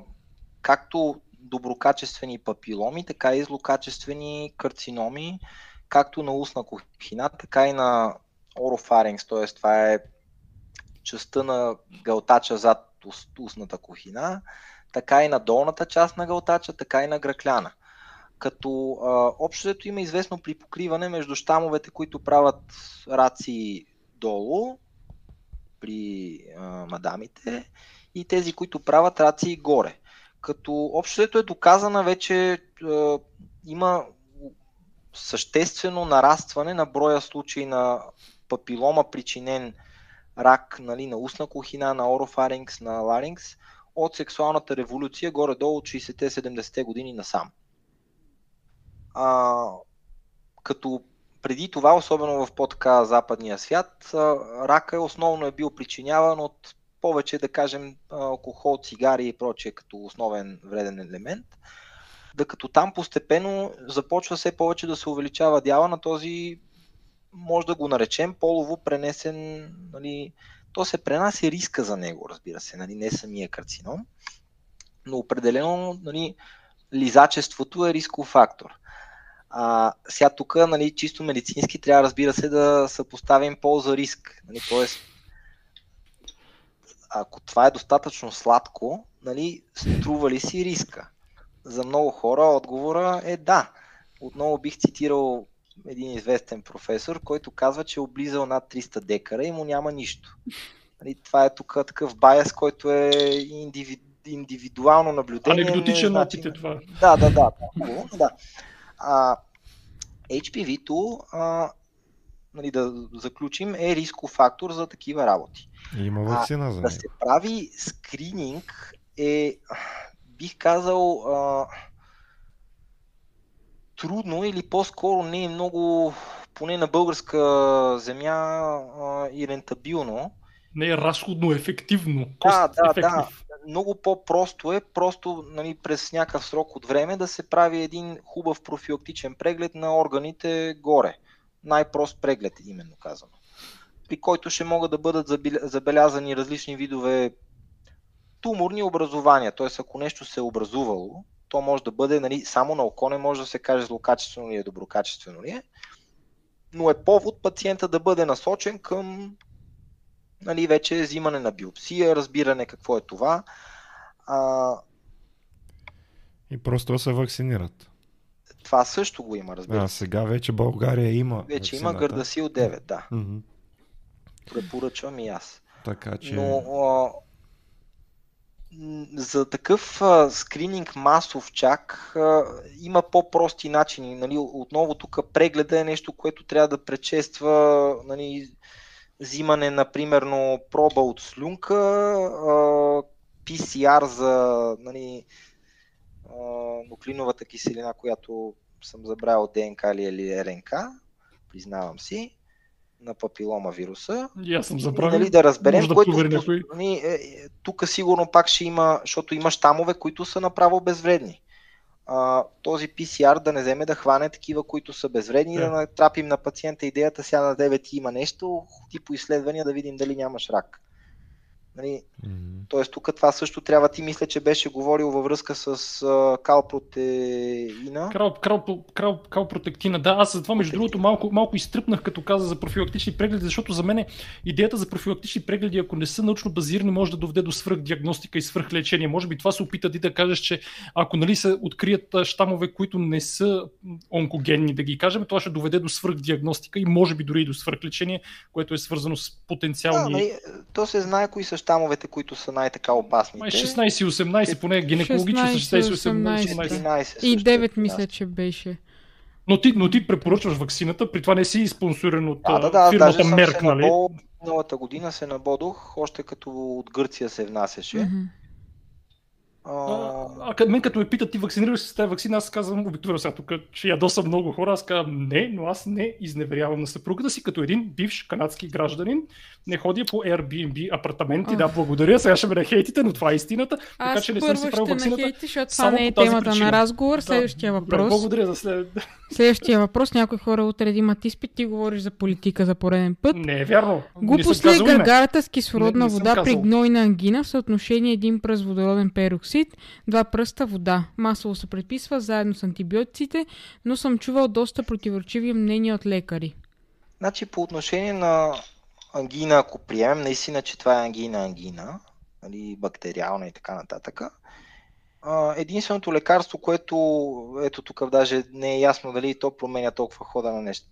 както доброкачествени папиломи, така и злокачествени карциноми, както на устна кухина, така и на орофаринкс, т.е. това е частта на гълтача зад устната кухина, така и на долната част на гълтача, така и на гръкляна. Като общото има известно припокриване между щамовете, които правят раци долу при а, мадамите и тези, които правят раци горе. Като общото е доказана вече а, има съществено нарастване на броя случаи на папилома, причинен рак нали, на устна кухина, на орофарингс, на ларингс, от сексуалната революция горе-долу от 60-70 години насам. А, като преди това, особено в по-така западния свят, рака е основно е бил причиняван от повече, да кажем, алкохол, цигари и прочее като основен вреден елемент. Да като там постепенно започва все повече да се увеличава дяла на този, може да го наречем, полово пренесен, нали, то се пренася риска за него, разбира се, нали, не самия карцином, но определено нали, лизачеството е рисков фактор. А, сега тук, нали, чисто медицински, трябва, разбира се, да съпоставим полза-риск. Нали, тоест, ако това е достатъчно сладко, нали, струва ли си риска? За много хора отговора е да. Отново бих цитирал един известен професор, който казва, че е облизал над 300 декара и му няма нищо. Нали, това е тук такъв байс, който е индивиду, индивидуално наблюдение. Анекдотичен опит е това. Да, да, да. да, да. А, HPV-то, а, нали, да заключим, е рисков фактор за такива работи. Има вакцина за Да се прави скрининг е, бих казал, а, трудно или по-скоро не е много, поне на българска земя, а, и рентабилно. Не е разходно ефективно. Да, да, да много по-просто е просто нали, през някакъв срок от време да се прави един хубав профилактичен преглед на органите горе. Най-прост преглед, именно казано. При който ще могат да бъдат забелязани различни видове туморни образования. Т.е. ако нещо се е образувало, то може да бъде, нали, само на око не може да се каже злокачествено ли е, доброкачествено ли е, но е повод пациента да бъде насочен към нали, вече взимане на биопсия, разбиране какво е това. А... И просто се вакцинират. Това също го има, разбира се. А сега вече България има. Вече вакцината. има Гърдасил 9, да. Mm-hmm. Препоръчвам и аз. Така че. Но а, за такъв а, скрининг масов чак а, има по-прости начини. Нали, отново тук прегледа е нещо, което трябва да предшества нали, взимане на примерно проба от слюнка, PCR за нали, нуклиновата киселина, която съм забравил ДНК или РНК, признавам си, на папилома вируса. И аз съм забравил. Нали, да разберем, да което, нали, е, е, тук сигурно пак ще има, защото има щамове, които са направо безвредни. а, този PCR да не вземе да хване такива, които са безвредни, yeah. да натрапим на пациента идеята, сега на тебе ти има нещо, типо изследвания да видим дали нямаш рак. Нали? Mm-hmm. Тоест тук това също трябва, ти мисля, че беше говорил във връзка с uh, калпротеина. Крал, крал, крал, калпротектина, да, аз за това между другото малко, малко изтръпнах като каза за профилактични прегледи, защото за мен идеята за профилактични прегледи, ако не са научно базирани, може да доведе до свръхдиагностика и свръхлечение. Може би това се опита ти да кажеш, че ако нали, се открият щамове, които не са онкогенни, да ги кажем, това ще доведе до свръхдиагностика и може би дори и до свръхлечение, което е свързано с потенциални... Да, нали, то се знае кои са щамовете, които са най-така опасни. 16 и 18, поне гинекологично 16 и 18. 18. И 9 мисля, че беше. Но ти, но ти препоръчваш ваксината, при това не си спонсорен от да, да, да, фирмата Мерк, нали? Миналата година се набодох, още като от Гърция се внасяше. Mm-hmm. А, а, а мен като ме питат ти вакцинираш се с тази вакцина, аз казвам обикновено сега тук, че ядоса много хора, аз казвам не, но аз не изневерявам на съпругата си като един бивш канадски гражданин. Не ходя по Airbnb апартаменти, да, благодаря, сега ще ме нахейтите, но това е истината. Аз така че не съм си правил вакцината. Нахейти, защото това не е темата причина. на разговор. Следващия да, въпрос. Благодаря за след... Следващия въпрос. Някои хора утре имат изпит, ти говориш за политика за пореден път. Не е вярно. Глупост ли е гаргарата с кислородна не, не вода при гнойна ангина в съотношение един пръст водороден пероксид? Диоксид, два пръста вода. Масово се предписва заедно с антибиотиците, но съм чувал доста противоречиви мнения от лекари. Значи по отношение на ангина, ако приемем наистина, че това е ангина, ангина, нали, бактериална и така нататък, единственото лекарство, което ето тук даже не е ясно дали то променя толкова хода на нещо.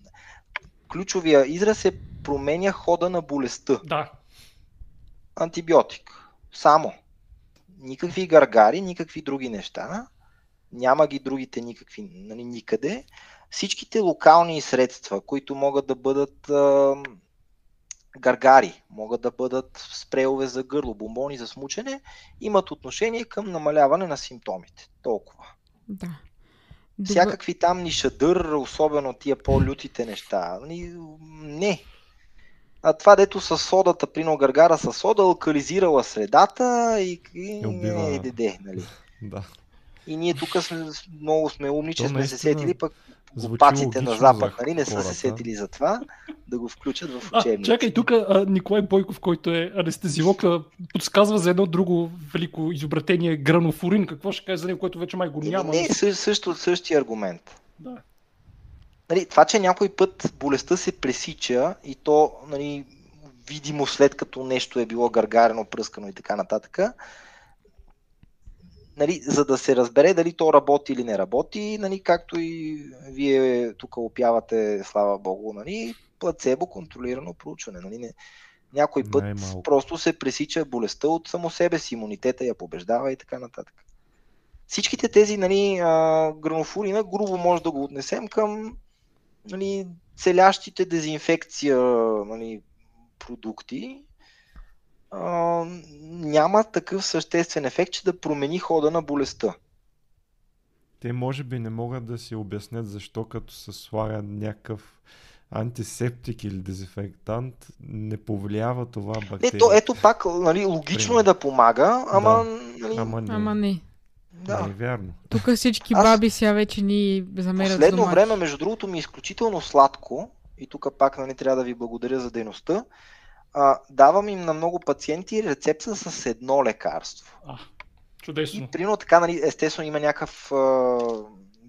Ключовия израз е променя хода на болестта. Да. Антибиотик. Само никакви гаргари, никакви други неща. Няма ги другите никакви, нали, никъде. Всичките локални средства, които могат да бъдат а, гаргари, могат да бъдат спреове за гърло, бомбони за смучене, имат отношение към намаляване на симптомите. Толкова. Да. Всякакви там нишадър, особено тия по-лютите неща. Нали, не, а това дето с содата, прино гаргара с сода, алкализирала средата и, и, и, и деде, нали? Да. И ние тук сме, много сме умни, че сме се сетили, пък глупаците на Запад, нали, не са се сетили за това, да го включат в учебници. чакай, тук Николай Бойков, който е анестезиолог, подсказва за едно друго велико изобретение, гранофурин. Какво ще каже за него, което вече май го няма? Не, не също, същия аргумент. Да нали, това, че някой път болестта се пресича и то нали, видимо след като нещо е било гаргарено, пръскано и така нататък, нали, за да се разбере дали то работи или не работи, нали, както и вие тук опявате, слава богу, нали, плацебо контролирано проучване. Нали, не, някой път Най-малко. просто се пресича болестта от само себе си, имунитета я побеждава и така нататък. Всичките тези нали, гранофурина грубо може да го отнесем към нали, целящите дезинфекция нали, продукти а, няма такъв съществен ефект, че да промени хода на болестта. Те може би не могат да си обяснят защо като се слага някакъв антисептик или дезинфектант не повлиява това бактерия. Не, то, ето пак, нали, логично Пример. е да помага, ама, да. нали... ама не. Ама не. Да. Не е вярно. Тук всички Аз... баби сега вече ни замерят Последно време, между другото, ми е изключително сладко и тук пак нали, трябва да ви благодаря за дейността. А, давам им на много пациенти рецепта с едно лекарство. А, чудесно. И прино така, нали, естествено има някакъв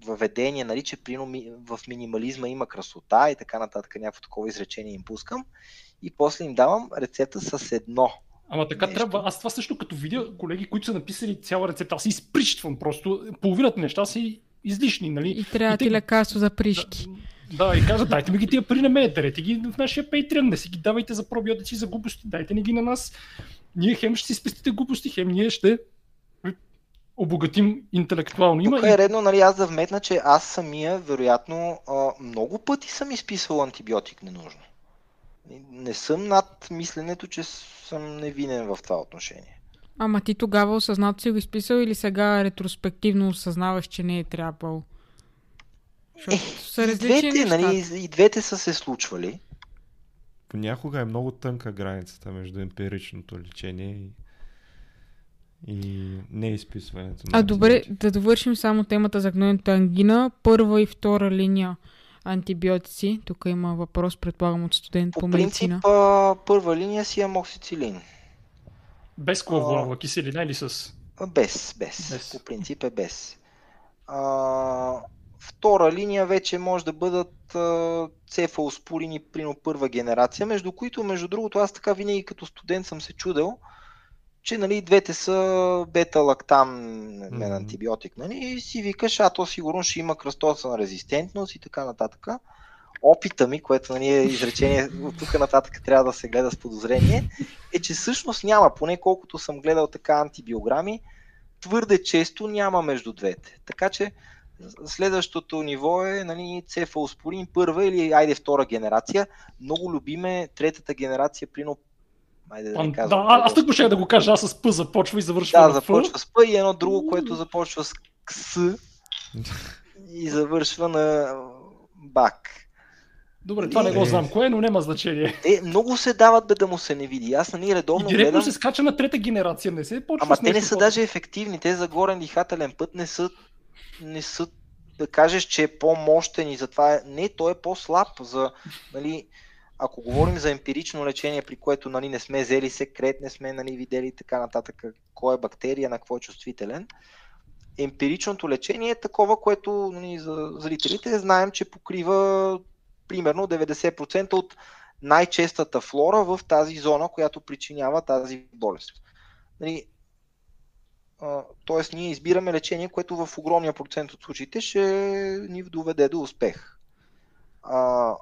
въведение, нали, че прино в минимализма има красота и така нататък, някакво такова изречение им пускам. И после им давам рецепта с едно Ама така нещо. трябва. Аз това също като видя колеги, които са написали цяла рецепта, аз си изприщвам просто. Половината неща си излишни, нали? И трябва и ти те... лекарство за пришки. Да, да, и казват, дайте ми ги тия пари на мен, дарете ги в нашия Patreon, не си ги давайте за пробиотици за глупости, дайте ни ги на нас. Ние хем ще си спестите глупости, хем ние ще обогатим интелектуално. Има Тук е редно, нали, аз да вметна, че аз самия, вероятно, много пъти съм изписал антибиотик ненужно. Не съм над мисленето, че съм невинен в това отношение. Ама ти тогава осъзнато си го изписал или сега ретроспективно осъзнаваш, че не е трябвало? Е, са и, двете, нали, и двете са се случвали. Понякога е много тънка границата между емпиричното лечение и, и не изписването. А добре, да довършим само темата за гнойната ангина. Първа и втора линия антибиотици. Тук има въпрос, предполагам, от студент по, по медицина. По принцип, първа линия си амоксицилин. Без клавулова киселина или с? Без, без, без. По принцип е без. А, втора линия вече може да бъдат а, цефалоспорини прино първа генерация, между които, между другото, аз така винаги като студент съм се чудел, че нали, двете са бета-лактам mm-hmm. антибиотик. Нали, и си викаш, а то сигурно ще има кръстосна резистентност и така нататък. Опита ми, което нали, е изречение от тук нататък трябва да се гледа с подозрение, е, че всъщност няма, поне колкото съм гледал така антибиограми, твърде често няма между двете. Така че следващото ниво е нали, цефалоспорин първа или айде втора генерация. Много любиме третата генерация, прино Айде да, не казвам, да, аз тук ще да го кажа, аз с П започва и завършва Да, започва с П и едно друго, което започва с КС и завършва на БАК. Добре, това е... не го знам кое, но няма значение. Е, много се дават бе да му се не види. Аз нали редовно и директно гледам... се скача на трета генерация, не се почва Ама те не са даже ефективни, те за горен дихателен път не са, не са да кажеш, че е по-мощен и затова е... Не, той е по-слаб за, нали, ако говорим за емпирично лечение, при което нали, не сме взели секрет, не сме нали, видели така нататък, кой е бактерия, на какво е чувствителен, емпиричното лечение е такова, което нали, за зрителите знаем, че покрива примерно 90% от най-честата флора в тази зона, която причинява тази болест. Нали, Тоест, ние избираме лечение, което в огромния процент от случаите ще ни доведе до успех. А,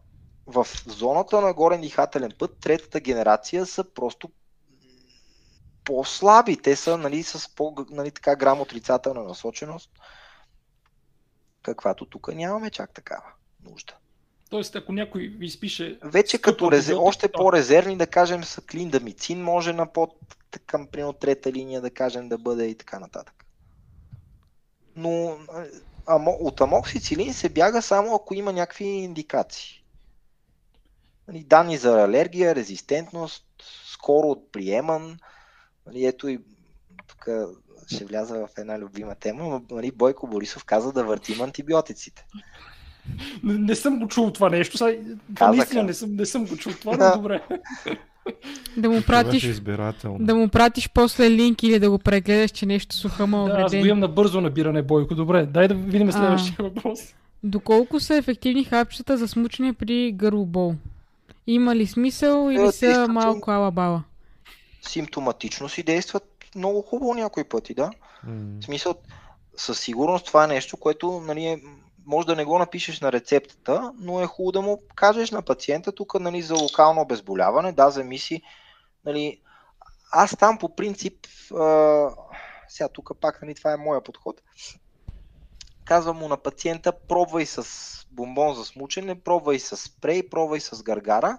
в зоната на горен дихателен път, третата генерация са просто по-слаби. Те са нали, с по, нали, така грам отрицателна насоченост, каквато тук нямаме чак такава нужда. Тоест, ако някой ви изпише... Вече като резер... още по-резервни, да кажем, са клиндамицин, може на под към примерно трета линия, да кажем, да бъде и така нататък. Но амо... от амоксицилин се бяга само ако има някакви индикации. Нали, данни за алергия, резистентност, скоро от приеман. Нали, ето и тук ще вляза в една любима тема. Нали, Бойко Борисов каза да въртим антибиотиците. Не, не съм го чул това нещо. Това наистина не съм, не съм го чул това, но добре. Да му пратиш, да му пратиш после линк или да го прегледаш, че нещо сухама да, аз го имам на бързо набиране, Бойко. Добре, дай да видим следващия въпрос. Доколко са ефективни хапчета за смучане при гърлобол? Има ли смисъл или е, са малко ала-бала? Симптоматично си действат много хубаво някои пъти, да. Mm. В смисъл, със сигурност това е нещо, което нали, е може да не го напишеш на рецептата, но е хубаво да му кажеш на пациента тук нали, за локално обезболяване, да, замиси. Нали, аз там по принцип, а, сега тук пак нали, това е моя подход, казвам му на пациента, пробвай с бомбон за смучене, пробвай с спрей, пробвай с гаргара,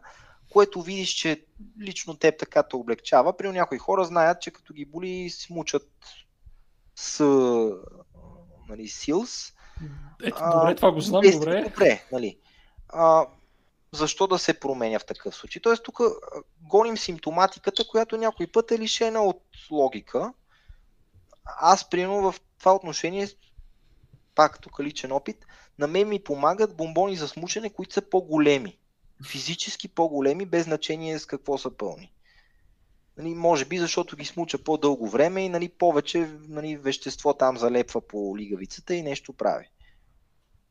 което видиш, че лично теб така те облегчава. При някои хора знаят, че като ги боли, смучат с нали, силс, ето, добре, това го знам, добре. Добре, нали. А, защо да се променя в такъв случай? Тоест, тук гоним симптоматиката, която някой път е лишена от логика. Аз, примерно, в това отношение, пак тук личен опит, на мен ми помагат бомбони за смучене, които са по-големи. Физически по-големи, без значение с какво са пълни. Нали, може би защото ги смуча по-дълго време и нали, повече нали, вещество там залепва по лигавицата и нещо прави.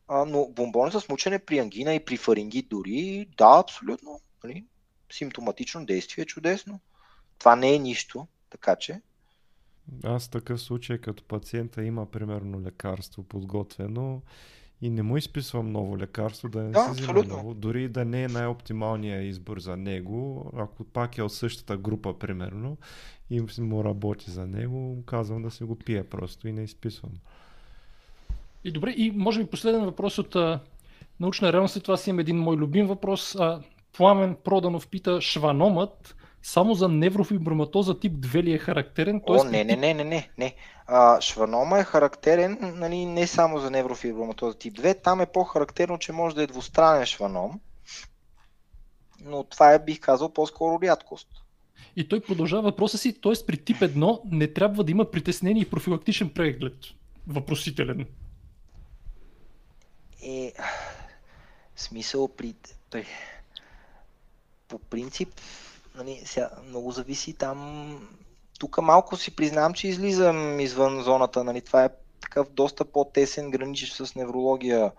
А, но бомбони за смучане при ангина и при фарингит дори, да, абсолютно. Нали, симптоматично действие чудесно. Това не е нищо, така че. Аз в такъв случай, като пациента има примерно лекарство подготвено, и не му изписвам ново лекарство, да не да, се взима ново, дори да не е най-оптималният избор за него, ако пак е от същата група, примерно, и му работи за него, казвам да се го пие просто и не изписвам. И добре, и може би последен въпрос от а, научна реалност, това си има един мой любим въпрос. А, Пламен Проданов пита, шваномът само за неврофиброматоза тип 2 ли е характерен? О, не, не, не, не, не, не. А, шванома е характерен нали, не само за неврофиброматоза тип 2, там е по-характерно, че може да е двустранен шваном, но това е, бих казал, по-скоро рядкост. И той продължава въпроса си, т.е. при тип 1 не трябва да има притеснение и профилактичен преглед. Въпросителен. Е, смисъл при, при по принцип нали, сега, много зависи там. Тук малко си признавам, че излизам извън зоната. Нали, това е такъв доста по-тесен, граничещ с неврология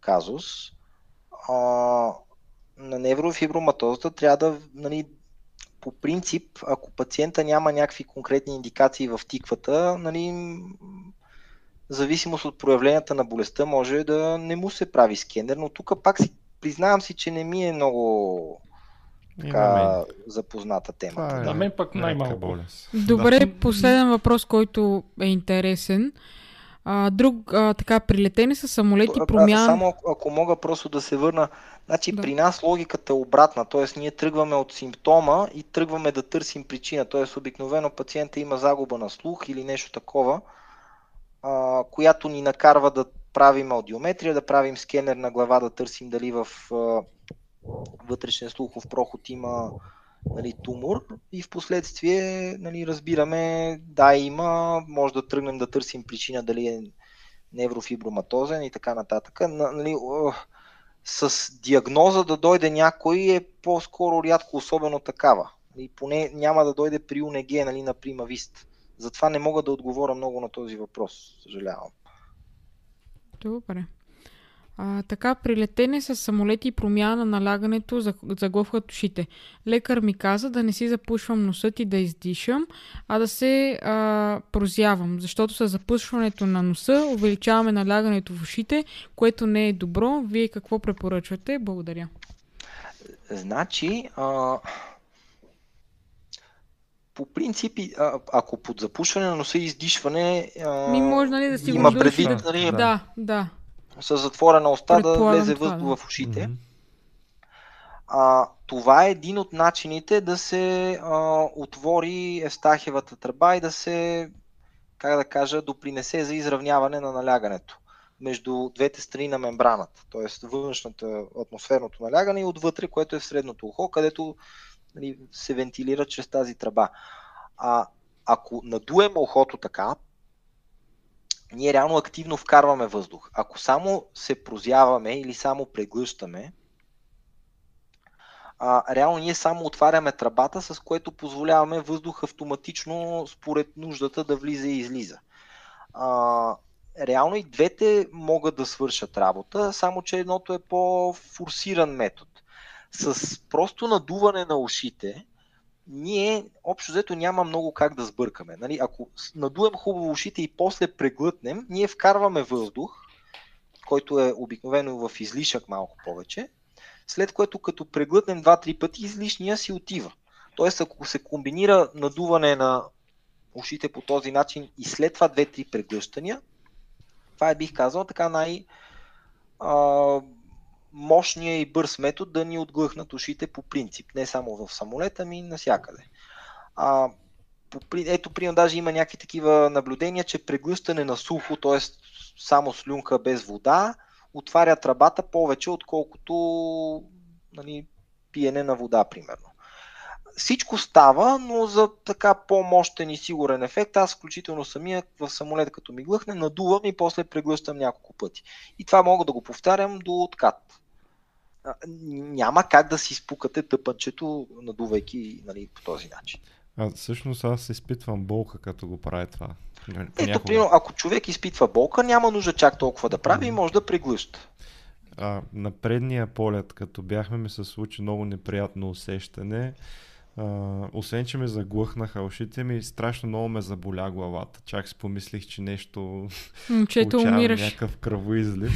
казус. А, на неврофиброматозата трябва да, нали, по принцип, ако пациента няма някакви конкретни индикации в тиквата, нали, зависимост от проявленията на болестта може да не му се прави скенер, но тук пак си признавам си, че не ми е много така запозната тема. Е, на мен пък най-малко. Болест. Добре, да. последен въпрос, който е интересен. А, друг, а, така, прилетени с самолети, промяна... Само ако мога просто да се върна. Значи да. при нас логиката е обратна, т.е. ние тръгваме от симптома и тръгваме да търсим причина. Т.е. обикновено пациента има загуба на слух или нещо такова, а, която ни накарва да правим аудиометрия, да правим скенер на глава, да търсим дали в а, вътрешен слухов проход има нали, тумор и в последствие нали, разбираме, да, има, може да тръгнем да търсим причина дали е неврофиброматозен и така нататък. Нали, с диагноза да дойде някой е по-скоро рядко, особено такава. И поне няма да дойде при УНГ нали, на прима вист. Затова не мога да отговоря много на този въпрос, съжалявам. Добре. А, така, прилетене с самолети и промяна на налягането заглъхват ушите. Лекар ми каза да не си запушвам носът и да издишам, а да се а, прозявам, защото с запушването на носа увеличаваме налягането в ушите, което не е добро. Вие какво препоръчвате? Благодаря. Значи, а... по принцип, а, ако под запушване на носа и издишване. А... Ми може нали, да си има предвид. Да, нали, да, да с затворена уста да влезе въздух да. в ушите. Mm-hmm. А, това е един от начините да се а, отвори Евстахевата тръба и да се, как да кажа, допринесе за изравняване на налягането между двете страни на мембраната, т.е. външната атмосферното налягане и отвътре, което е в средното ухо, където нали, се вентилира чрез тази тръба. А ако надуем ухото така, ние реално активно вкарваме въздух. Ако само се прозяваме или само преглъщаме, а, реално ние само отваряме тръбата, с което позволяваме въздух автоматично според нуждата да влиза и излиза. А, реално и двете могат да свършат работа, само че едното е по-форсиран метод. С просто надуване на ушите, ние общо взето няма много как да сбъркаме. Нали? Ако надуем хубаво ушите и после преглътнем, ние вкарваме въздух, който е обикновено в излишък малко повече, след което като преглътнем 2-3 пъти, излишния си отива. Тоест, ако се комбинира надуване на ушите по този начин и след това 2-3 преглъщания, това е бих казал така най- а, мощния и бърз метод да ни отглъхнат ушите по принцип. Не само в самолета, ми навсякъде. А, по, ето, примерно, даже има някакви такива наблюдения, че преглъщане на сухо, т.е. само слюнка без вода, отваря тръбата повече, отколкото нали, пиене на вода, примерно. Всичко става, но за така по-мощен и сигурен ефект, аз включително самия в самолет, като ми глъхне, надувам и после преглъщам няколко пъти. И това мога да го повтарям до откат няма как да си спукате тъпънчето, надувайки нали, по този начин. А всъщност аз изпитвам болка, като го прави това. Ето, примерно, ако човек изпитва болка, няма нужда чак толкова да прави и може да преглъща. А, на предния полет, като бяхме, ми се случи много неприятно усещане. Uh, освен, че ме заглъхнаха ушите ми, страшно много ме заболя главата. Чак си помислих, че нещо Момчето умираш. някакъв кръвоизлив.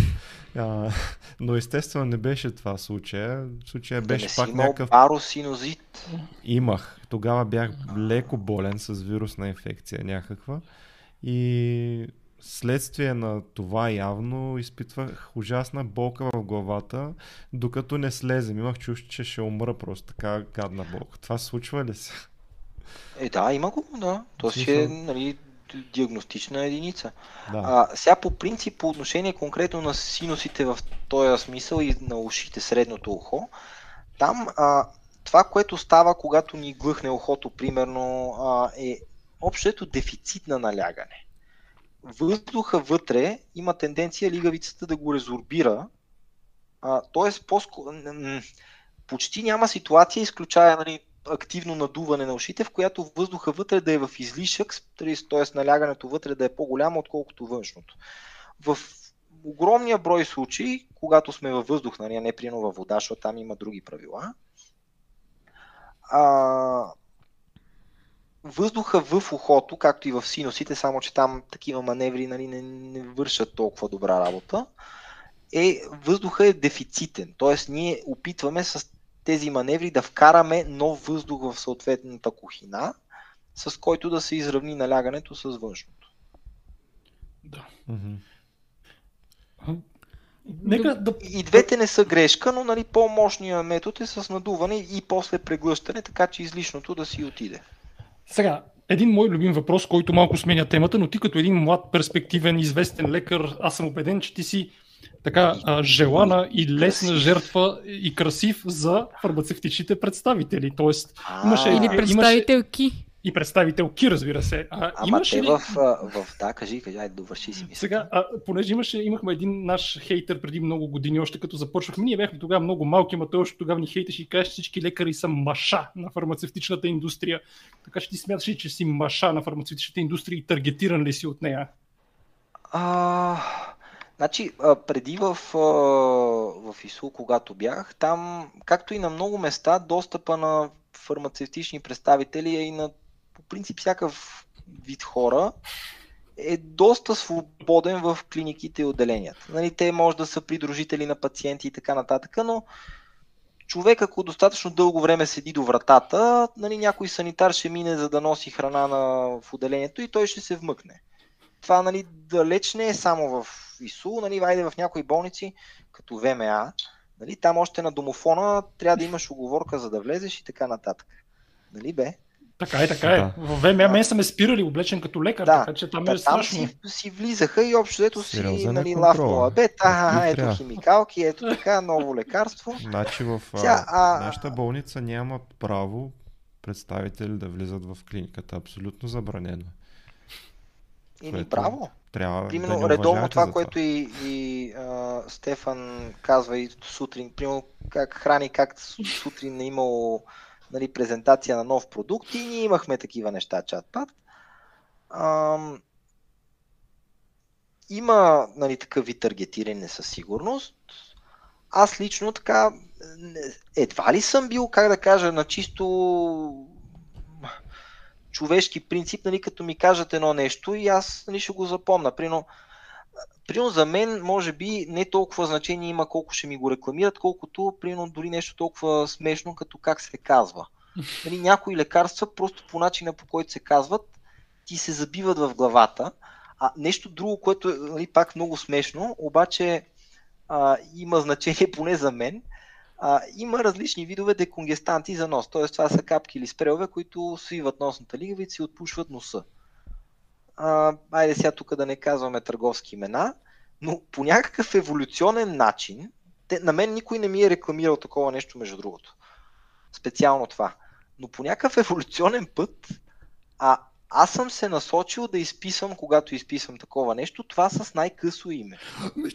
Uh, но естествено не беше това случая. Случая беше да пак си някакъв... паросинозит. Имах. Тогава бях леко болен с вирусна инфекция някаква. И Следствие на това явно изпитвах ужасна болка в главата, докато не слезем. Имах чувство, че ще умра просто така гадна болка. Това случва ли се? Е, да, има го, да. То си е нали, диагностична единица. Да. А, сега по принцип, по отношение конкретно на синусите в този смисъл и на ушите, средното ухо, там а, това, което става, когато ни глъхне ухото, примерно, а, е общото дефицит на налягане. Въздуха вътре има тенденция лигавицата да го резорбира, т.е. почти няма ситуация, изключая нали, активно надуване на ушите, в която въздуха вътре да е в излишък, т.е. налягането вътре да е по-голямо, отколкото външното. В огромния брой случаи, когато сме във въздух, нали, не прино във вода, защото там има други правила, а, въздуха в ухото, както и в синусите, само че там такива маневри нали, не, не вършат толкова добра работа, е въздуха е дефицитен. Тоест ние опитваме с тези маневри да вкараме нов въздух в съответната кухина, с който да се изравни налягането с външното. Да. Mm-hmm. Нека да... И двете не са грешка, но нали, по-мощният метод е с надуване и после преглъщане, така че излишното да си отиде. Сега, един мой любим въпрос, който малко сменя темата, но ти като един млад, перспективен, известен лекар, аз съм убеден, че ти си така а, желана и лесна жертва и красив за фармацевтичните представители. Тоест, имаше, Или представителки. И представителки, разбира се. А, Ама имаше те ли... в, в... Да, кажи, кажи, айде, довърши си мисля. Сега, а, понеже имаше, имахме един наш хейтер преди много години, още като започнахме, ние бяхме тогава много малки, ама той още тогава ни хейтеше и каже, всички лекари са маша на фармацевтичната индустрия. Така че ти смяташ ли, че си маша на фармацевтичната индустрия и таргетиран ли си от нея? А, Значи, преди в, в ИСУ, когато бях, там, както и на много места, достъпа на фармацевтични представители и на по принцип всякакъв вид хора е доста свободен в клиниките и отделенията. Нали, те може да са придружители на пациенти и така нататък, но човек, ако достатъчно дълго време седи до вратата, нали, някой санитар ще мине за да носи храна на, в отделението и той ще се вмъкне. Това нали, далеч не е само в ИСУ, нали, вайде в някои болници, като ВМА, нали, там още на домофона трябва да имаш оговорка за да влезеш и така нататък. Нали бе? Така е, така е. В ВМА мен са ме спирали облечен като лекар, да. така че там е да, страшно. Там си, си влизаха и общо ето си нали, лавкова. Бе, та, ето химикалки, ето така, ново лекарство. Значи в Тя, а... нашата болница няма право представители да влизат в клиниката. Абсолютно забранено. Или право. Трябва примерно, да редовно това, това, което и, и а, Стефан казва и сутрин, примерно как храни, как сутрин е имало нали, презентация на нов продукт и ние имахме такива неща, чатпад. Ам, има нали, такъв вид таргетиране със сигурност. Аз лично така едва ли съм бил, как да кажа, на чисто човешки принцип, нали, като ми кажат едно нещо и аз нали, ще го запомна. Прино, прино за мен, може би, не толкова значение има колко ще ми го рекламират, колкото, прино, дори нещо толкова смешно, като как се казва. Нали, някои лекарства, просто по начина по който се казват, ти се забиват в главата. А нещо друго, което е нали, пак много смешно, обаче а, има значение поне за мен, а, има различни видове деконгестанти за нос. Т.е. това са капки или спрелове, които свиват носната лигавица и отпушват носа. А, айде сега тук да не казваме търговски имена, но по някакъв еволюционен начин, те, на мен никой не ми е рекламирал такова нещо, между другото. Специално това. Но по някакъв еволюционен път, а аз съм се насочил да изписвам, когато изписвам такова нещо, това с най-късо име.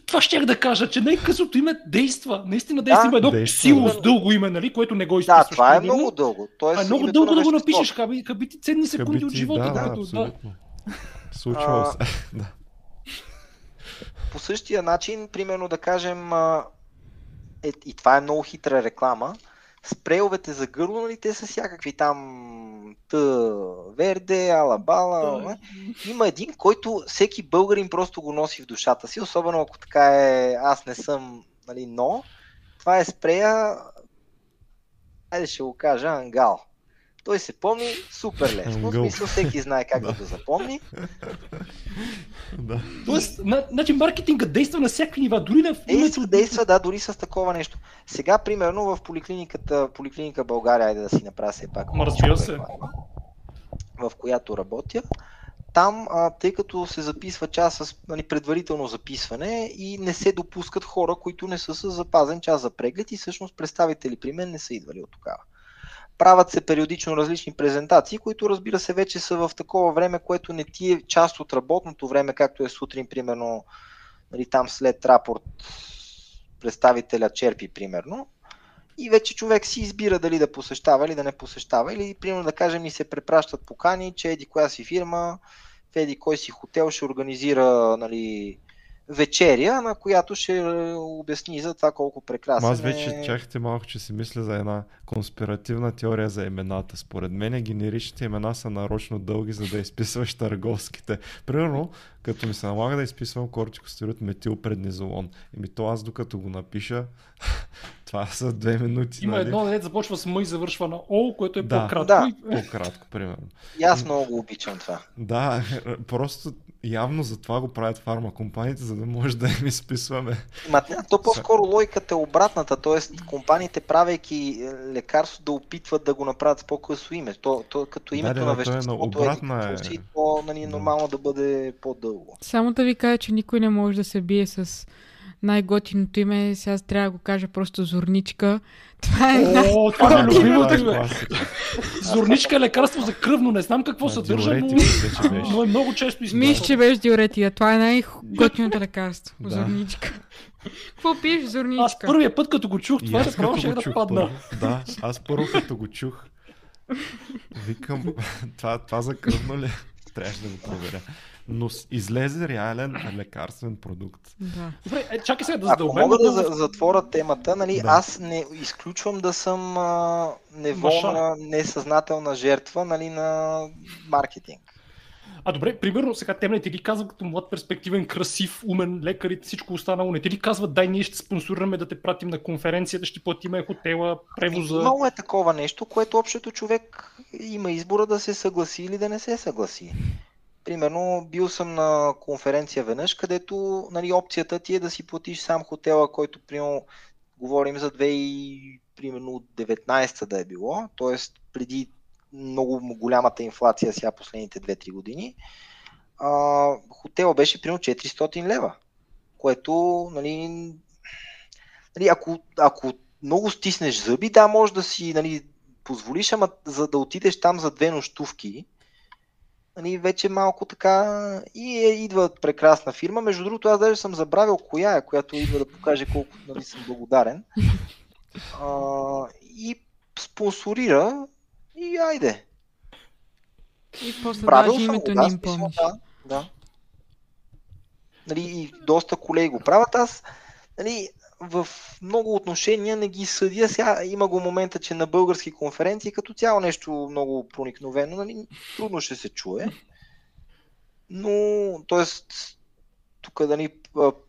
Това ще да кажа, че най-късото име действа. Наистина действа да, има едно действа. сило с дълго име, нали, което не го изписваш. Да, това е много дълго. Тоест, а е много дълго да го напишеш, хаби, хаби ти ценни секунди от живота. Да, да, абсолютно. Да. Случва се. да. По същия начин, примерно да кажем, е, и това е много хитра реклама, спрейловете за гърло, нали, те са всякакви там Т, Верде, Алабала. Има един, който всеки българин просто го носи в душата си, особено ако така е, аз не съм, нали, но. Това е спрея, айде ще го кажа, Ангал. Той се помни супер лесно. В смисъл всеки знае как да, го запомни. да. Тоест, на, значи маркетинга действа на всякакви нива, дори на действа, действа, да, дори с такова нещо. Сега, примерно, в поликлиниката, поликлиника България, айде да си направя все пак. Ма разбира се. В която работя, там, а, тъй като се записва час с нали, предварително записване и не се допускат хора, които не са с запазен час за преглед и всъщност представители при мен не са идвали от тогава. Правят се периодично различни презентации, които разбира се вече са в такова време, което не ти е част от работното време, както е сутрин, примерно, нали, там след рапорт представителя черпи, примерно. И вече човек си избира дали да посещава или да не посещава. Или, примерно, да кажем, ни се препращат покани, че еди коя си фирма, в еди кой си хотел ще организира нали, вечеря, на която ще обясни за това колко прекрасно Аз вече е... чакайте малко, че си мисля за една конспиративна теория за имената. Според мен генеричните имена са нарочно дълги, за да изписваш търговските. Примерно, като ми се налага да изписвам кортикостероид метил преднизолон. Еми то аз докато го напиша, това са две минути. Има нали? едно, дете започва с М и завършва на О, което е да, по-кратко. Да, по-кратко, примерно. И аз много обичам това. Да, просто явно за това го правят фармакомпаниите, за да може да им изписваме. Ма, то по-скоро логиката е обратната, т.е. компаниите правейки е, лекарство да опитват да го направят с по-късо име. То, то като името да, да, на веществото е, обратна е, е... то нали, нормално да. да бъде по-дълго. Само да ви кажа, че никой не може да се бие с най-готиното име, сега трябва да го кажа просто Зорничка. Това е най- О, това е любимото име. Зорничка е лекарство за кръвно, не знам какво съдържа, но, но е много често използвано. Мисля, че беше диуретия. Това е най-готиното лекарство. Зорничка. Какво пиеш, Зорничка? Аз първия път, като го чух, това е право ще да падна. Да, аз първо като го чух, викам, това, това за кръвно ли? Трябваше да го проверя но излезе реален лекарствен продукт. Да. Добре, е, чакай сега да задълбем. Ако мога да затворя темата, нали, да. аз не изключвам да съм а, неволна, несъзнателна жертва нали, на маркетинг. А добре, примерно сега те не ти ли казват като млад, перспективен, красив, умен лекар и всичко останало, не ти ли казват дай ние ще спонсорираме да те пратим на конференцията, ще платиме хотела, превоза? Много е такова нещо, което общото човек има избора да се съгласи или да не се съгласи. Примерно, бил съм на конференция веднъж, където нали, опцията ти е да си платиш сам хотела, който, примерно, говорим за 2019 примерно 19 да е било, т.е. преди много голямата инфлация сега последните 2-3 години. А, хотела беше примерно 400 лева, което, нали, нали, ако, ако много стиснеш зъби, да, може да си нали, позволиш, ама за да отидеш там за две нощувки, нали, вече малко така и е, идва прекрасна фирма. Между другото, аз даже съм забравил коя е, която идва да покаже колко нали, съм благодарен. А, и спонсорира и айде. И после Правил даже името да, им помниш. Да, да. Нали, и доста колеги го правят. Аз нали, в много отношения не ги съдя. Сега има го момента, че на български конференции като цяло нещо много проникновено, нали, трудно ще се чуе. Но, т.е. тук нали,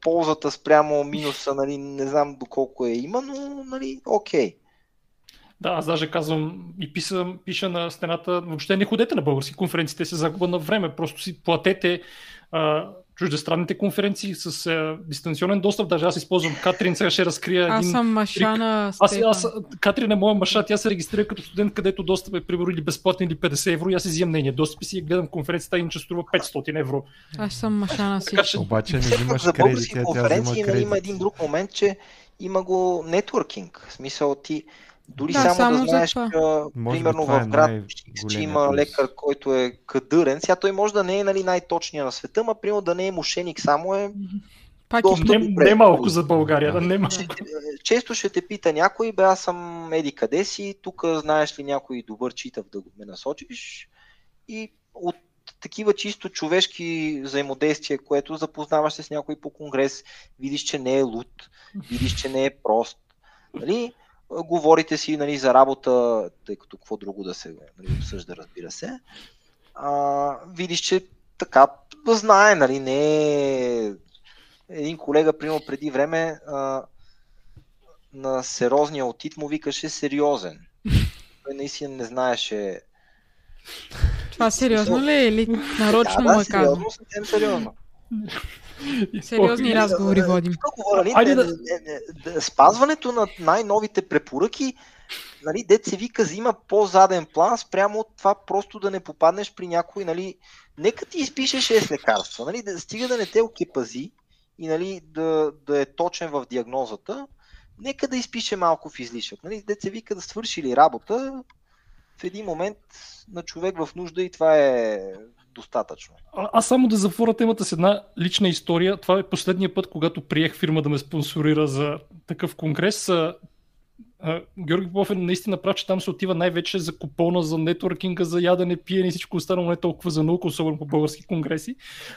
ползата спрямо минуса, нали, не знам доколко е има, но нали, окей. Да, аз даже казвам и писам, пиша на стената, въобще не ходете на български конференции, те се загуба на време, просто си платете чуждестранните конференции с а, дистанционен достъп. Даже аз използвам Катрин, сега ще разкрия аз един съм Машана аз, аз, Катрин е моя маша, тя се регистрира като студент, където достъп е примерно или безплатен или 50 евро и аз изимам нейния достъп и си гледам конференцията, иначе струва 500 евро. Аз съм Машана си. Че... Обаче не имаш За български конференции нали, има един друг момент, че има го нетворкинг. В смисъл ти дори да, само, само да знаеш, а, примерно в е град, че има лекар, който е кадърен, сега той може да не е нали, най-точния на света, ма примерно да не е мошеник, само е пак доста не, добре. не малко за България, да, не малко. Често ще те пита някой, бе аз съм еди къде си, тук знаеш ли някой добър читав да ме насочиш и от такива чисто човешки взаимодействия, което запознаваш се с някой по конгрес, видиш, че не е луд, видиш, че не е прост. Нали? Говорите си нали, за работа, тъй като какво друго да се нали, обсъжда, разбира се, а, видиш, че така знае, нали, не е... Един колега, примерно преди време, а, на серозния отит му викаше сериозен. Той наистина не знаеше. Това сериозно ли е или нарочно да, да, сериозно, съвсем сериозно. Сериозни разговори водим. Айде да... Спазването на най-новите препоръки, нали, дет се вика, взима по-заден план спрямо от това просто да не попаднеш при някой, нали, нека ти изпише 6 лекарства, нали, да стига да не те окепази и нали, да, да е точен в диагнозата, нека да изпише малко в излишък. Нали, дет се вика да свърши ли работа, в един момент на човек в нужда и това е достатъчно. А, аз само да затворя темата с една лична история. Това е последния път, когато приех фирма да ме спонсорира за такъв конгрес. Георги Попов е наистина прав, че там се отива най-вече за купона, за нетворкинга, за ядене, пиене и всичко останало, не толкова за наука, особено по български конгреси.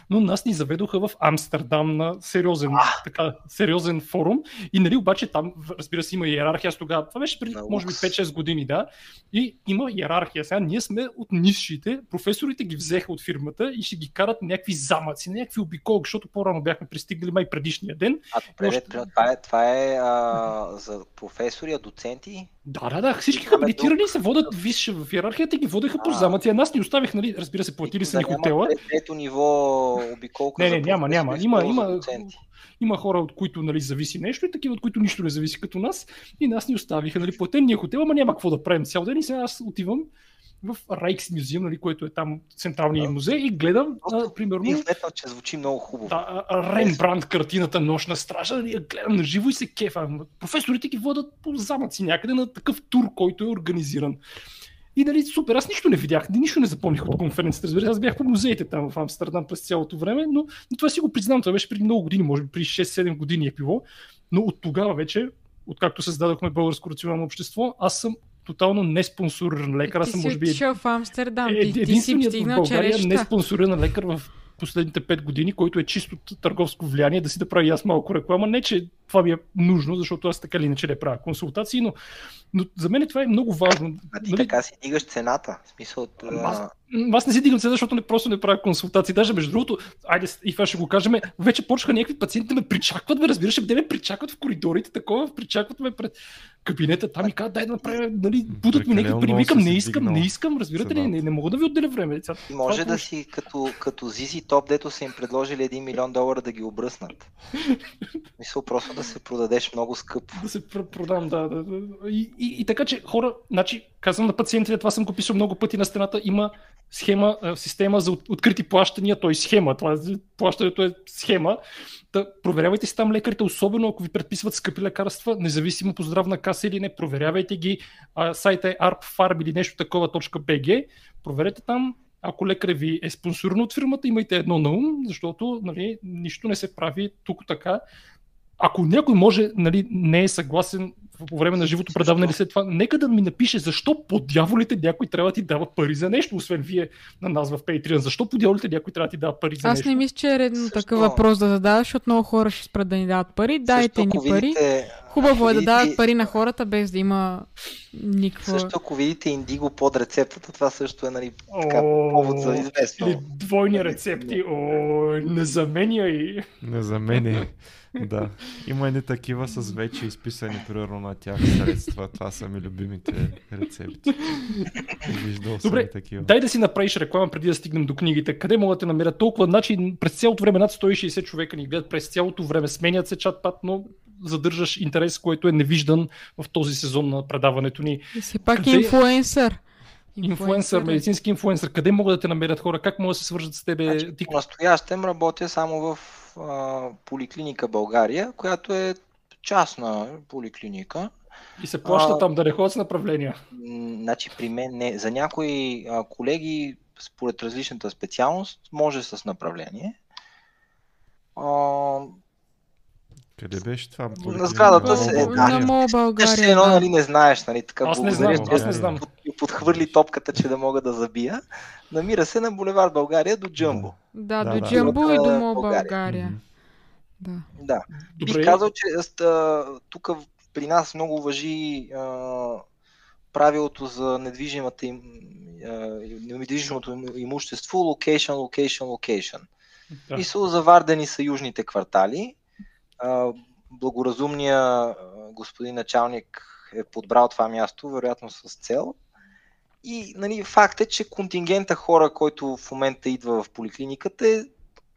Но нас ни заведоха в Амстердам на сериозен, така, сериозен форум. И нали обаче там, разбира се, има иерархия. Аз тогава, това беше преди, може би, 5-6 години, да. И има иерархия. Сега ние сме от низшите, професорите ги взеха от фирмата и ще ги карат някакви замъци, някакви обиколки, защото по-рано бяхме пристигнали май предишния ден. А, добре, това е, това е а, за професори, а до доценти? Да, да, да. Всички хабилитирани се водят висше в иерархията и ги водеха по замъци. А нас ни оставих, нали, разбира се, платили са ни хотела. Трето ниво обиколка. Не, не, няма, няма. Има, има, има хора, от които нали, зависи нещо и такива, от които нищо не зависи като нас. И нас ни оставиха, нали, платения хотел, ама няма какво да правим цял ден. И сега аз отивам в Райкс Мюзеум, нали, който е там централния да. музей и гледам, а, примерно... И вметнал, че звучи много хубаво. Да, Рембрандт картината Нощна стража, нали, гледам на живо и се кефа. Професорите ги водят по замъци някъде на такъв тур, който е организиран. И нали, супер, аз нищо не видях, нищо не запомних от конференцията. Разбира, аз бях по музеите там в Амстердам през цялото време, но, но това си го признавам, това беше преди много години, може би преди 6-7 години е било, но от тогава вече, откакто създадохме българско рационално общество, аз съм тотално не спонсориран лекар. Аз съм, може би, в Амстердам. Е, единственият в България не спонсориран лекар в последните 5 години, който е чисто търговско влияние, да си да прави аз малко реклама. Не, че това ми е нужно, защото аз така или иначе не правя консултации, но, но за мен това е много важно. А ти нали... така си дигаш цената. В смисъл, аз, аз не си дигам цената, защото не просто не правя консултации. Даже между другото, айде и това ще го кажем, вече почнаха някакви пациенти да ме причакват, бе, разбираш, де ме причакват в коридорите, такова, причакват ме пред кабинета, там и казват, дай да направя, нали, будат ми някакви пари, викам, не искам, не искам, разбирате ли, не, не мога да ви отделя време. Деца. Може да си като, като Зизи Топ, дето са им предложили 1 милион долара да ги обръснат. Мисля, просто да се продадеш много скъпо. Да се продам, да. да, да. И, и, и, така, че хора, значи, казвам на пациентите, това съм го писал много пъти на стената, има схема, система за открити плащания, т.е. схема, това е, плащането е схема. Да, проверявайте си там лекарите, особено ако ви предписват скъпи лекарства, независимо по здравна каса или не, проверявайте ги. А, сайта е arpfarm или нещо такова .bg. Проверете там, ако лекар ви е спонсориран от фирмата, имайте едно на ум, защото нали, нищо не се прави тук така ако някой може, нали, не е съгласен по време на живото предаване или след това, нека да ми напише защо по дяволите някой трябва да ти дава пари за нещо, освен вие на нас в Patreon. Защо по дяволите някой трябва да ти дава пари за Аз нещо? Аз не мисля, че е редно такъв въпрос да задаваш, защото много хора ще спрат да ни дават пари. Дайте Също, ни пари. Видите... Хубаво е да дават пари на хората, без да има никаква... Също ако видите индиго под рецептата, това също е нали, така, повод за известно. Или двойни рецепти. О, не заменяй. Не заменяй. Да. Има едни такива с вече изписани примерно на тях средства. Това са ми любимите рецепти. Виждал Добре, съм такива. дай да си направиш реклама преди да стигнем до книгите. Къде могат да те намерят толкова? Значи през цялото време над 160 човека ни гледат през цялото време. Сменят се чат-пат, но задържаш интерес, който е невиждан в този сезон на предаването ни. И си пак Къде... инфлуенсър. Инфлуенсър, медицински инфлуенсър. Къде могат да те намерят хора? Как могат да се свържат с теб? Значи, Ти... Настоящем работя само в а, Поликлиника България, която е частна поликлиника. И се плаща а, там да не ходят с направления. Значи при мен не. За някои а, колеги, според различната специалност, може с направление. А, къде беше това? На сградата се е. Да, на България. Ще едно, нали, не знаеш, нали, така. Аз не знам, аз не знам. Подхвърли топката, че да мога да забия. Намира се на булевар България до Джамбо. Да, да до да, Джамбо и до Мо България. Да. да. Бих казал, че тук при нас много въжи а, правилото за недвижимата им, а, недвижимото имущество location, location, location. Да. Мисъл, завардени са южните квартали, благоразумния господин началник е подбрал това място, вероятно с цел. И нали, факт е, че контингента хора, който в момента идва в поликлиниката е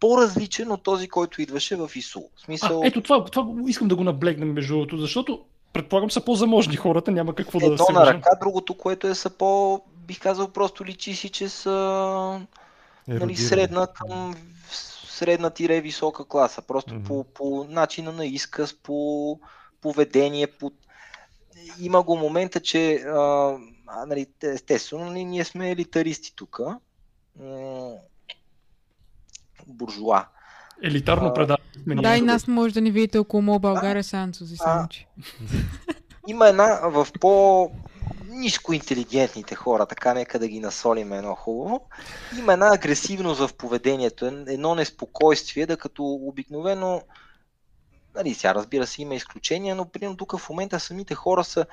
по-различен от този, който идваше в ИСУ. В смисъл... А, ето това, това искам да го наблегнем между другото, защото предполагам са по-заможни хората, няма какво Едно да се на ръка, другото, което е са по, бих казал, просто личи си, че са нали, средна към средна тире висока класа. Просто mm-hmm. по, по начина на изказ, по поведение, по... има го момента, че а, нали, естествено нали, ние сме елитаристи тук. Буржуа. Елитарно предаване. Да, и нас може да ни видите около Мо България Санцо за. Има една в по ниско интелигентните хора, така нека да ги насолим едно хубаво. Има една агресивност в поведението, едно неспокойствие, да като обикновено Нали, сега разбира се има изключения, но примерно тук в момента самите хора са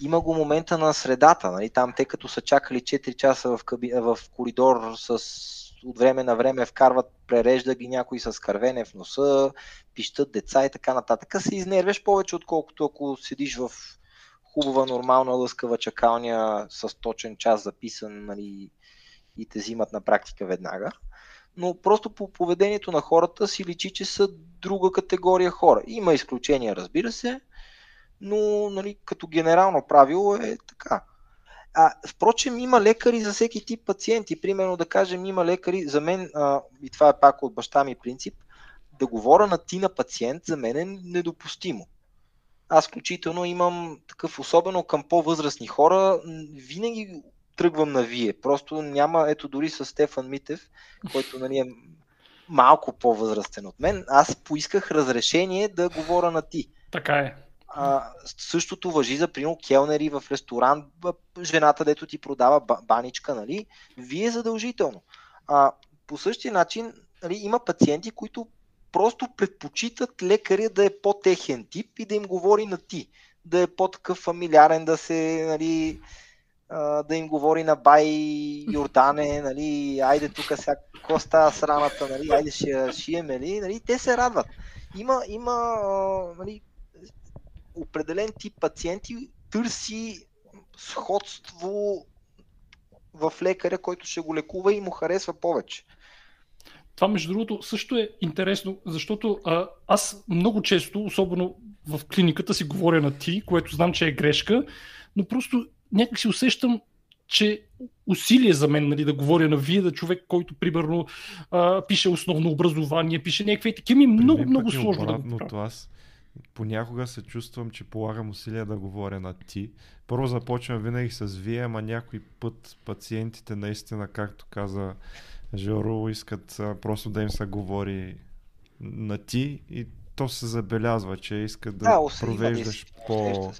има го момента на средата, нали, там те като са чакали 4 часа в, каби... в коридор с от време на време вкарват, прережда ги някой с кървене в носа, пищат деца и така нататък. Се изнервяш повече, отколкото ако седиш в хубава, нормална, лъскава чакалня с точен час записан нали, и те взимат на практика веднага. Но просто по поведението на хората си личи, че са друга категория хора. Има изключения, разбира се, но нали, като генерално правило е така. А, впрочем, има лекари за всеки тип пациенти. Примерно да кажем, има лекари, за мен, а, и това е пак от баща ми принцип, да говоря на ти на пациент за мен е недопустимо. Аз включително имам такъв, особено към по-възрастни хора, винаги тръгвам на вие. Просто няма, ето дори с Стефан Митев, който нали, е малко по-възрастен от мен, аз поисках разрешение да говоря на ти. Така е. А, същото въжи за, примерно, келнери в ресторант, жената, дето ти продава баничка, нали? Вие задължително. А, по същия начин, нали, има пациенти, които просто предпочитат лекаря да е по-техен тип и да им говори на ти. Да е по-такъв фамилиарен, да се, нали, да им говори на бай Йордане, нали, айде тук сега, какво става сраната, нали, айде ще я шиеме, нали, нали, те се радват. Има, има нали, определен тип пациенти търси сходство в лекаря, който ще го лекува и му харесва повече. Това, между другото, също е интересно, защото а, аз много често, особено в клиниката, си говоря на ти, което знам, че е грешка, но просто някак си усещам, че усилие за мен нали, да говоря на вие, да човек, който примерно а, пише основно образование, пише някакви такива ми е много, много е сложно да го правя. Аз понякога се чувствам, че полагам усилия да говоря на ти. Първо започвам винаги с вие, ама някой път пациентите наистина, както каза Жоро, искат а, просто да им се говори на ти и то се забелязва, че искат да, да провеждаш по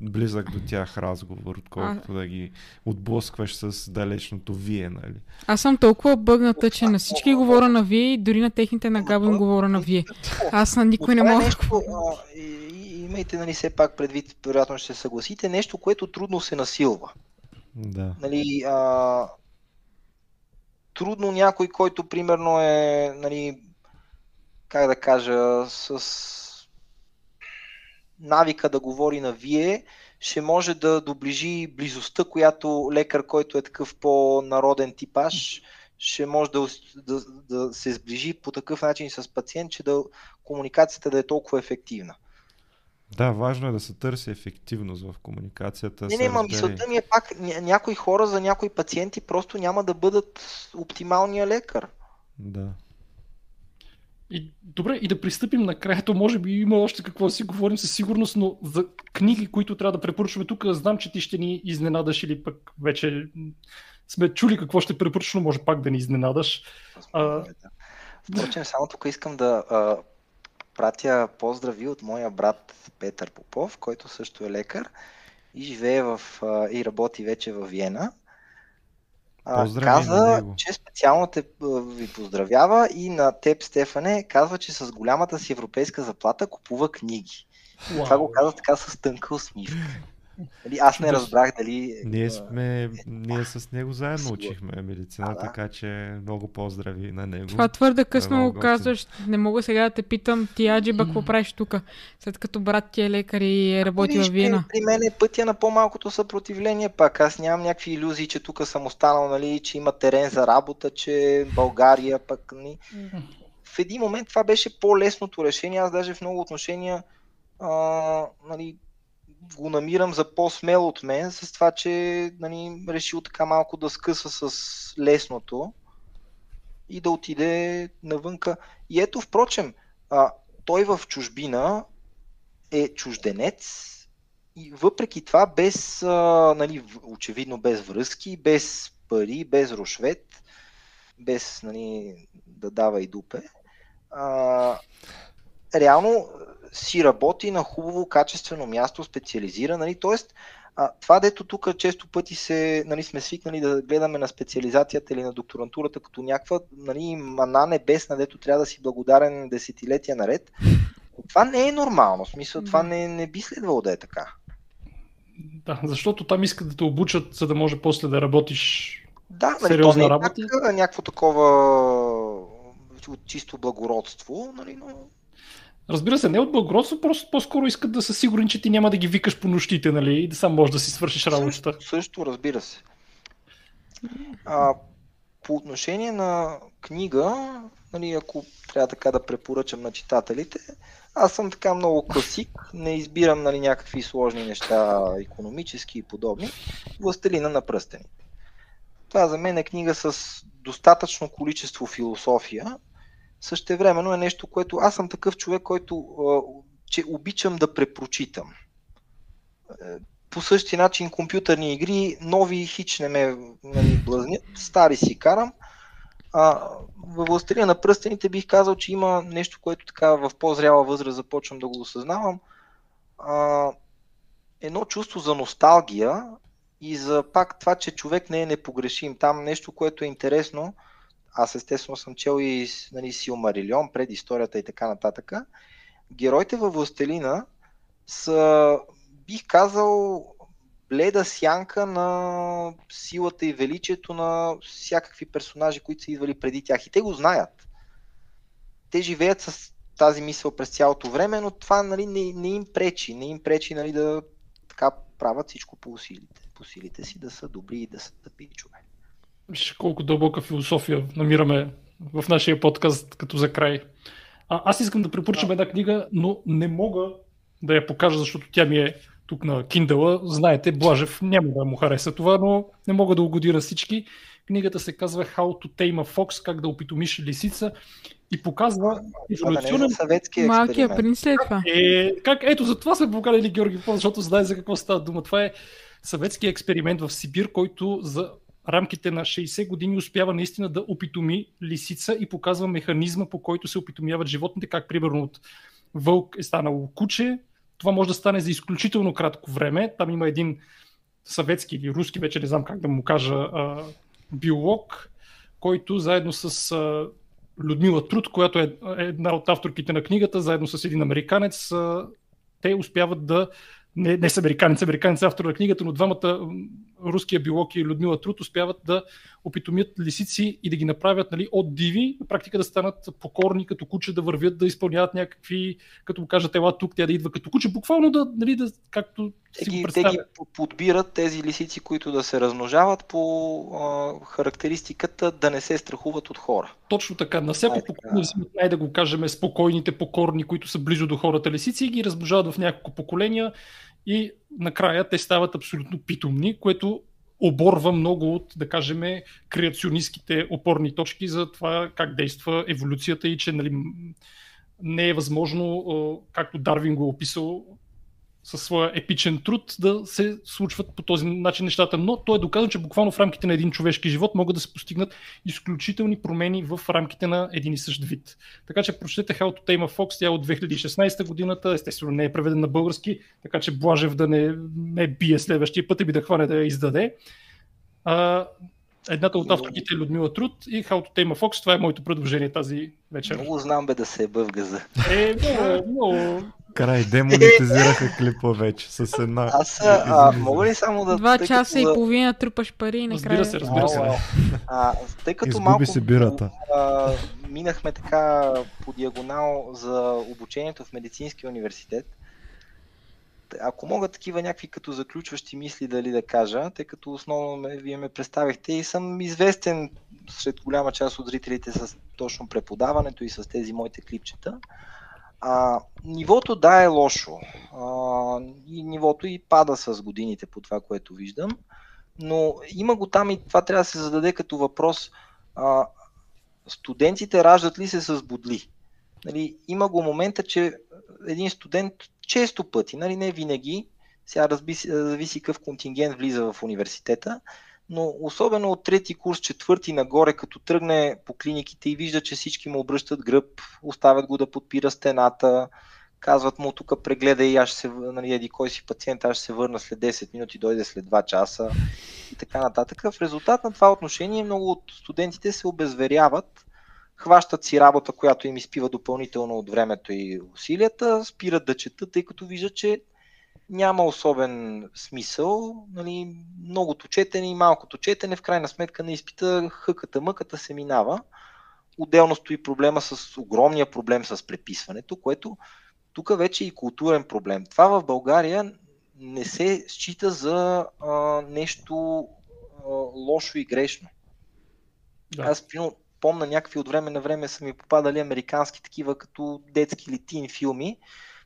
близък до тях разговор, отколкото а... да ги отблъскваш с далечното вие, нали? Аз съм толкова бъгната, че на всички говоря на вие и дори на техните нагабен говоря на вие. Аз на никой не мога. Нещо, имайте, нали, все пак предвид, вероятно ще се съгласите, нещо, което трудно се насилва. Да. Нали, а, трудно някой, който примерно е, нали, как да кажа, с навика да говори на вие, ще може да доближи близостта, която лекар, който е такъв по-народен типаж, ще може да, да, да се сближи по такъв начин с пациент, че да, комуникацията да е толкова ефективна. Да, важно е да се търси ефективност в комуникацията. Не, не, ма мисълта ми е пак, някои хора за някои пациенти просто няма да бъдат оптималния лекар. Да. И, добре, и да пристъпим накрая. То може би има още какво да си говорим със сигурност, но за книги, които трябва да препоръчваме тук, знам, че ти ще ни изненадаш или пък вече сме чули какво ще препоръчаш, но може пак да ни изненадаш. А... Впрочем, само тук искам да а, пратя поздрави от моя брат Петър Попов, който също е лекар и живее в, а, и работи вече в Виена. Поздрави каза, че специално те ви поздравява и на теб, Стефане, казва, че с голямата си европейска заплата купува книги. Wow. Това го каза така с тънка усмивка. Нали, аз не разбрах дали... Ние, сме, ние с него заедно учихме медицина, а, да. така че много поздрави на него. Това твърде късно го казваш. Не мога сега да те питам, ти Аджиба, какво правиш тук? След като брат ти е лекар и е работил в Виена. При мен е пътя на по-малкото съпротивление пак. Аз нямам някакви иллюзии, че тук съм останал, нали, че има терен за работа, че България пък... Нали. В един момент това беше по-лесното решение. Аз даже в много отношения а, нали, го намирам за по-смел от мен, с това, че нали, решил така малко да скъса с лесното и да отиде навънка. И ето, впрочем, а, той в чужбина е чужденец и въпреки това, без, а, нали, очевидно без връзки, без пари, без рушвет, без нали, да дава и дупе, а, реално си работи на хубаво, качествено място, специализира. Нали? Тоест, а, това, дето тук често пъти се, нали, сме свикнали да гледаме на специализацията или на докторантурата като някаква нали, мана небесна, дето трябва да си благодарен десетилетия наред, това не е нормално. В смисъл, това не, не би следвало да е така. Да, защото там искат да те обучат, за да може после да работиш да, нали, сериозна то не е работа. Някакво, някакво такова от чисто благородство, нали, но Разбира се, не от благородство, просто по-скоро искат да са сигурни, че ти няма да ги викаш по нощите, нали, и да сам можеш да си свършиш работата. Също, също разбира се. А, по отношение на книга, нали, ако трябва така да препоръчам на читателите, аз съм така много класик, не избирам нали, някакви сложни неща, економически и подобни. Властелина на пръстените. Това за мен е книга с достатъчно количество философия, същевременно е нещо, което аз съм такъв човек, който че обичам да препрочитам. Е, по същия начин компютърни игри, нови хич не ме нали, блъзнят, стари си карам. А, във властелия на пръстените бих казал, че има нещо, което така в по-зряла възраст започвам да го осъзнавам. А, едно чувство за носталгия и за пак това, че човек не е непогрешим. Там нещо, което е интересно, аз естествено съм чел и нали, Силмарилион, предисторията и така нататък. Героите във Властелина са, бих казал, бледа сянка на силата и величието на всякакви персонажи, които са идвали преди тях. И те го знаят. Те живеят с тази мисъл през цялото време, но това нали, не, не им пречи. Не им пречи нали, да така правят всичко по усилите, по силите си, да са добри и да са тъпи човек. Виж колко дълбока философия намираме в нашия подкаст като за край. А, аз искам да препоръчам една книга, но не мога да я покажа, защото тя ми е тук на Kindle. Знаете, Блажев няма да му хареса това, но не мога да угоди на всички. Книгата се казва How to Tame a Fox, как да опитомиш лисица и показва еволюционен... Е Малкия принц е това. Е, как, ето, за това сме поканали Георги Пол, защото знае за какво става дума. Това е съветски експеримент в Сибир, който за рамките на 60 години успява наистина да опитоми лисица и показва механизма, по който се опитомяват животните, как примерно от вълк е станало куче. Това може да стане за изключително кратко време. Там има един съветски или руски, вече не знам как да му кажа, биолог, който заедно с Людмила Труд, която е една от авторките на книгата, заедно с един американец, те успяват да не, не с американец, американец автор на книгата, но двамата, руския биолог и Людмила Труд, успяват да опитомят лисици и да ги направят нали, от диви, на практика да станат покорни като куче, да вървят, да изпълняват някакви, като му кажат, ела тук, тя да идва като куче, буквално да, нали, да както те си ги, го Те ги подбират тези лисици, които да се размножават по а, характеристиката да не се страхуват от хора. Точно така. На всяко поколение взимат най да го кажем спокойните, покорни, които са близо до хората лисици и ги размножават в няколко поколения и накрая те стават абсолютно питомни, което оборва много от, да кажем, креационистските опорни точки за това как действа еволюцията и че нали, не е възможно, както Дарвин го е описал, със своя епичен труд да се случват по този начин нещата. Но той е доказан, че буквално в рамките на един човешки живот могат да се постигнат изключителни промени в рамките на един и същ вид. Така че прочетете How to Tame a Fox, тя е от 2016 годината, естествено не е преведен на български, така че Блажев да не, не бие следващия път и би да хване да я издаде. А, Едната от авторките е Людмила Труд и How to Tame a Fox. Това е моето предложение тази вечер. Много знам бе да се е в газа. Е, много, много. Край, демонетизираха клипа вече с една... Аз а, мога ли само да... Два часа като... и половина трупаш пари и накрая... Разбира се, разбира се. А, тъй като Изгуби малко се бирата. А, минахме така по диагонал за обучението в медицинския университет, ако мога такива някакви като заключващи мисли дали да кажа, тъй като основно ме, вие ме представихте и съм известен сред голяма част от зрителите с точно преподаването и с тези моите клипчета. А, нивото да е лошо. А, и нивото и пада с годините по това, което виждам. Но има го там и това трябва да се зададе като въпрос. А, студентите раждат ли се с бодли? Нали, има го момента, че един студент често пъти, нали, не винаги, Сега разби, зависи какъв контингент влиза в университета, но особено от трети курс, четвърти нагоре, като тръгне по клиниките и вижда, че всички му обръщат гръб, оставят го да подпира стената, казват му тук прегледа и аз ще се, нали, еди кой си пациент, аз ще се върна след 10 минути, дойде след 2 часа и така нататък. В резултат на това отношение много от студентите се обезверяват, хващат си работа, която им изпива допълнително от времето и усилията, спират да четат, тъй като виждат, че няма особен смисъл. Нали, многото четене и малкото четене, в крайна сметка на изпита хъката мъката се минава. Отделно стои проблема с огромния проблем с преписването, което тук вече е и културен проблем. Това в България не се счита за а, нещо а, лошо и грешно. Да. Аз примерно, помна някакви от време на време са ми попадали американски такива като детски или тин филми,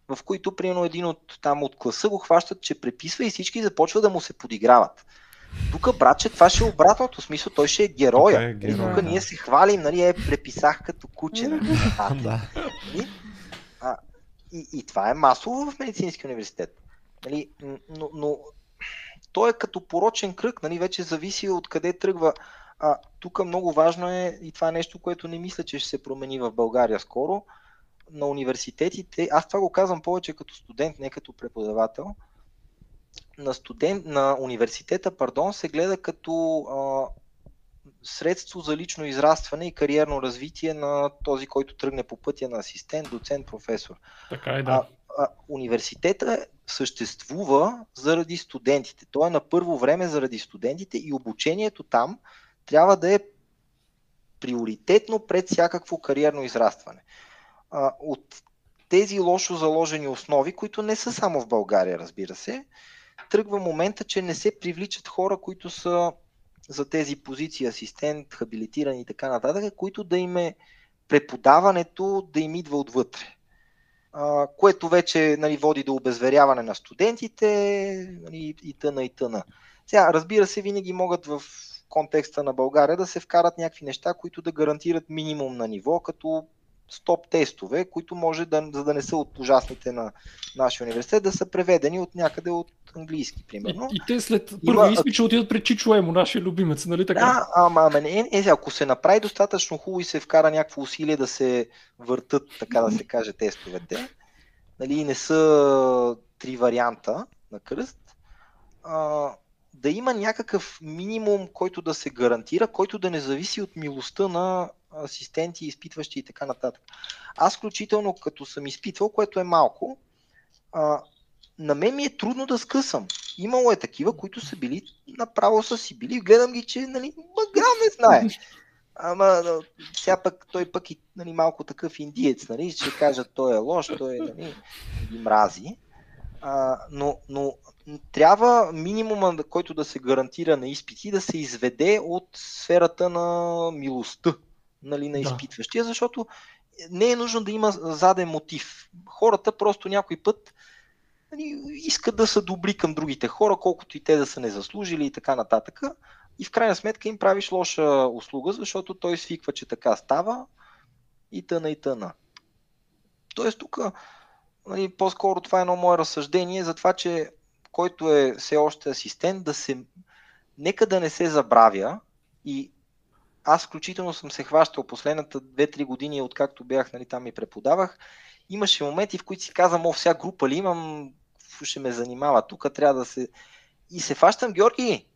в които примерно един от там от класа го хващат, че преписва и всички започват да му се подиграват. Тук, братче, това ще е обратното. В смисъл, той ще е героя. Тук, е герой, тук да. ние се хвалим, нали, е, преписах като куче. Нали, да. а, и, и това е масово в медицински университет. Нали, но, но той е като порочен кръг, нали, вече зависи от къде тръгва. А, тук много важно е, и това е нещо, което не мисля, че ще се промени в България скоро, на университетите, аз това го казвам повече като студент, не като преподавател, на, студент, на университета пардон, се гледа като а, средство за лично израстване и кариерно развитие на този, който тръгне по пътя на асистент, доцент, професор. Така е, да. А, а, университета съществува заради студентите. Той е на първо време заради студентите и обучението там трябва да е приоритетно пред всякакво кариерно израстване от тези лошо заложени основи, които не са само в България, разбира се, тръгва момента, че не се привличат хора, които са за тези позиции асистент, хабилитирани и така нататък, които да им е преподаването да им идва отвътре. А, което вече нали, води до обезверяване на студентите нали, и тъна и тъна. Сега, разбира се, винаги могат в контекста на България да се вкарат някакви неща, които да гарантират минимум на ниво, като стоп тестове, които може да, за да не са от ужасните на нашия университет, да са преведени от някъде от английски, примерно. И, и те след първи изпит ще отидат при Чичо Емо, нашия любимец, нали така? Да, ама, ама не, е, ако се направи достатъчно хубаво и се вкара някакво усилие да се въртат, така да се каже, тестовете, нали, не са три варианта на кръст, а, да има някакъв минимум, който да се гарантира, който да не зависи от милостта на асистенти, изпитващи и така нататък. Аз включително като съм изпитвал, което е малко, а, на мен ми е трудно да скъсам. Имало е такива, които са били направо са си били, гледам ги, че нали, мъграм не знае. Ама сега пък той пък и нали, малко такъв индиец, нали, ще кажат той е лош, той е, нали, ги мрази. А, но, но трябва минимума, който да се гарантира на изпити, да се изведе от сферата на милостта нали, на изпитващия, да. защото не е нужно да има заден мотив. Хората просто някой път нали, искат да са добри към другите хора, колкото и те да са не заслужили и така нататък. И в крайна сметка им правиш лоша услуга, защото той свиква, че така става и тъна и тъна. Тоест тук нали, по-скоро това е едно мое разсъждение за това, че който е все още асистент, да се нека да не се забравя и аз включително съм се хващал последната 2-3 години, откакто бях нали, там и преподавах. Имаше моменти, в които си казвам, о, вся група ли имам, ще ме занимава, тук трябва да се... И се фащам, Георги,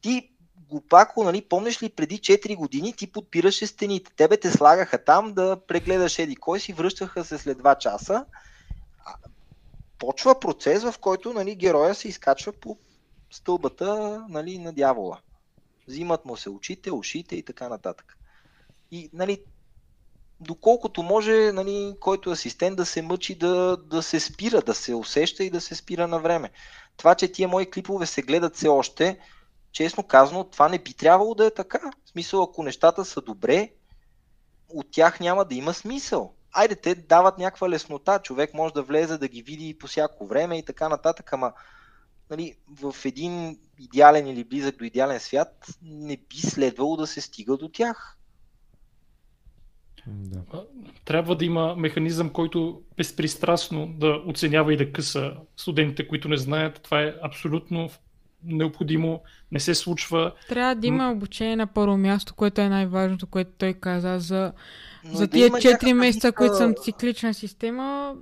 ти глупако, нали, помниш ли преди 4 години ти подпираше стените. Тебе те слагаха там да прегледаш еди кой си, връщаха се след 2 часа. Почва процес, в който нали, героя се изкачва по стълбата нали, на дявола взимат му се очите, ушите и така нататък. И, нали, доколкото може, нали, който е асистент да се мъчи да, да се спира, да се усеща и да се спира на време. Това, че тия мои клипове се гледат все още, честно казано, това не би трябвало да е така. В смисъл, ако нещата са добре, от тях няма да има смисъл. Айде, те дават някаква леснота, човек може да влезе да ги види по всяко време и така нататък, ама нали, в един идеален или близък до идеален свят не би следвало да се стига до тях. Да. Трябва да има механизъм, който безпристрастно да оценява и да къса студентите, които не знаят. Това е абсолютно необходимо, не се случва. Трябва да има обучение на първо място, което е най-важното, което той каза за, за тия 4 месеца, които съм циклична система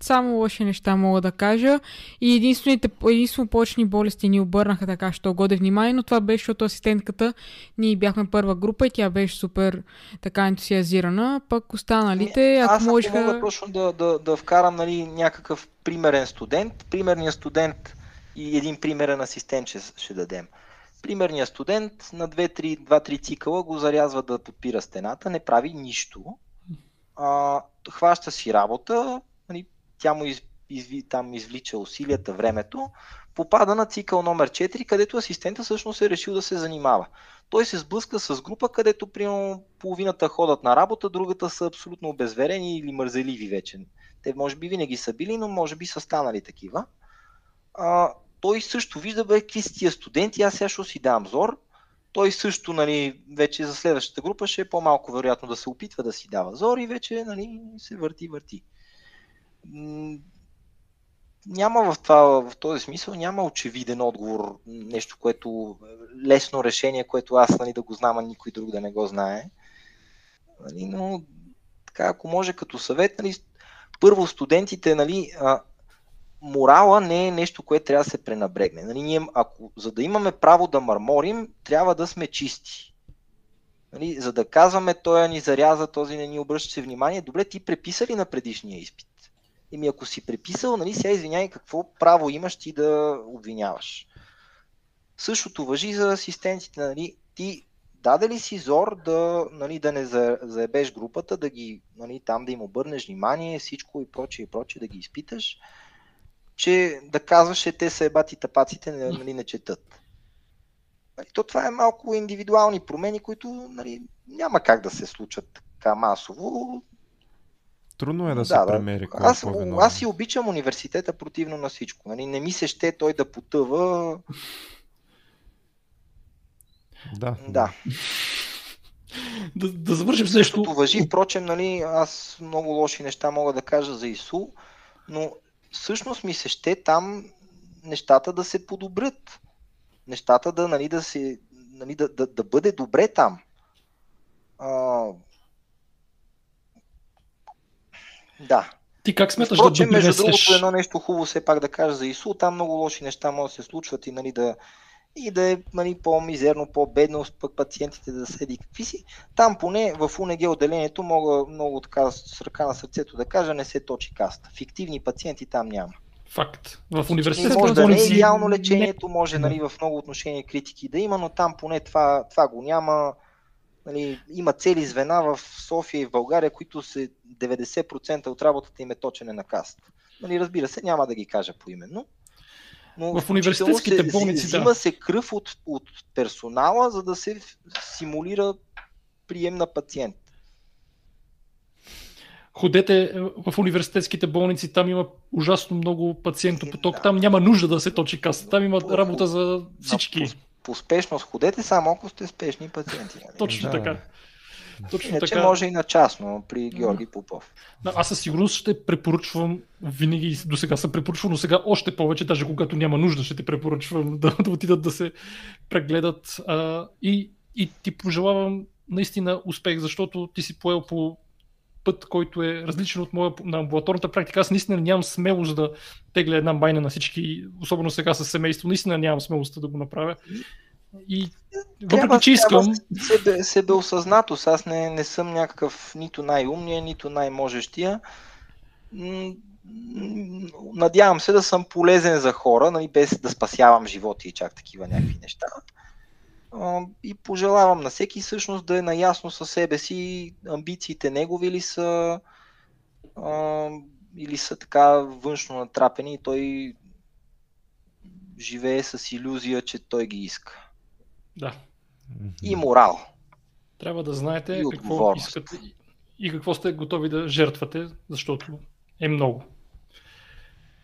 само лоши неща мога да кажа. И единствените, единствено почни болести ни обърнаха така, що годе внимание, но това беше, защото асистентката, ние бяхме първа група и тя беше супер така ентусиазирана, пък останалите, ако Аз можеха... мога точно да, да, да вкарам нали, някакъв примерен студент, примерният студент и един примерен асистент ще, ще дадем. Примерният студент на 2-3 цикъла го зарязва да подпира стената, не прави нищо, а, хваща си работа, тя му из, изви, там извлича усилията, времето, попада на цикъл номер 4, където асистента всъщност е решил да се занимава. Той се сблъска с група, където примерно половината ходят на работа, другата са абсолютно обезверени или мързеливи вече. Те може би винаги са били, но може би са станали такива. А, той също вижда, бе, какви са тия студенти, аз сега ще си дам зор. Той също, нали, вече за следващата група ще е по-малко вероятно да се опитва да си дава зор и вече нали, се върти, върти няма в, това, в този смисъл, няма очевиден отговор, нещо, което лесно решение, което аз нали, да го знам, а никой друг да не го знае. Нали, но така, ако може като съвет, нали, първо студентите, нали, а, морала не е нещо, което трябва да се пренабрегне. Нали, ние, ако, за да имаме право да мърморим, трябва да сме чисти. Нали, за да казваме, той ни заряза, този не ни обръща се внимание. Добре, ти преписа ли на предишния изпит? Еми ако си преписал, нали, сега извиняй, какво право имаш ти да обвиняваш. Същото въжи за асистентите. Нали. Ти даде ли си зор да, нали, да не заебеш групата, да ги, нали, там да им обърнеш внимание, всичко и прочее и прочее, да ги изпиташ, че да казваш, че те са ебати тапаците, нали, не четат. Нали, то това е малко индивидуални промени, които нали, няма как да се случат така масово. Трудно е да, да се да, премери кой аз, е аз си обичам университета противно на всичко. Нали? Не ми се ще той да потъва. Да. Да. да, да завършим нещо. Същото въжи, впрочем, нали, аз много лоши неща мога да кажа за ИСУ, но всъщност ми се ще там нещата да се подобрят. Нещата да, нали, да, се, нали, да, да, да бъде добре там. А, Да. Ти как смяташ Впрочем, да между другото, едно нещо хубаво все пак да кажа за ИСУ, там много лоши неща могат да се случват и, нали, да, и да е нали, по-мизерно, по-бедно, пък пациентите да седи какви си. Там поне в УНГ отделението мога много така с ръка на сърцето да кажа, не се точи каста. Фиктивни пациенти там няма. Факт. В университета може да не е идеално лечението, може нали, в много отношения критики да има, но там поне това, това го няма. Нали, има цели звена в София и в България, които се 90% от работата им е точене на каст. Нали, разбира се, няма да ги кажа поименно. Но в университетските се, болници, взима да. се кръв от, от персонала, за да се симулира прием на пациент. Ходете в университетските болници, там има ужасно много пациентопоток, да. там няма нужда да се точи каста, там има работа за всички по спешност ходете, само ако сте спешни пациенти. Нали? Точно да. така. Точно Иначе така. може и на частно при Георги Попов. Да, аз със сигурност ще препоръчвам, винаги до сега съм препоръчвал, но сега още повече, даже когато няма нужда, ще те препоръчвам да, да отидат да се прегледат. А, и, и ти пожелавам наистина успех, защото ти си поел по път, който е различен от моя на амбулаторната практика. Аз наистина нямам смелост да тегля една байна на всички, особено сега с семейство. Наистина нямам смелост да го направя. И въпреки, че искам... Себе, себеосъзнатост. Аз не, не съм някакъв нито най-умния, нито най-можещия. Надявам се да съм полезен за хора, нали, без да спасявам животи и чак такива някакви неща и пожелавам на всеки всъщност да е наясно със себе си, амбициите негови ли са а, или са така външно натрапени и той живее с иллюзия, че той ги иска. Да. И морал. Трябва да знаете и какво искате и какво сте готови да жертвате, защото е много.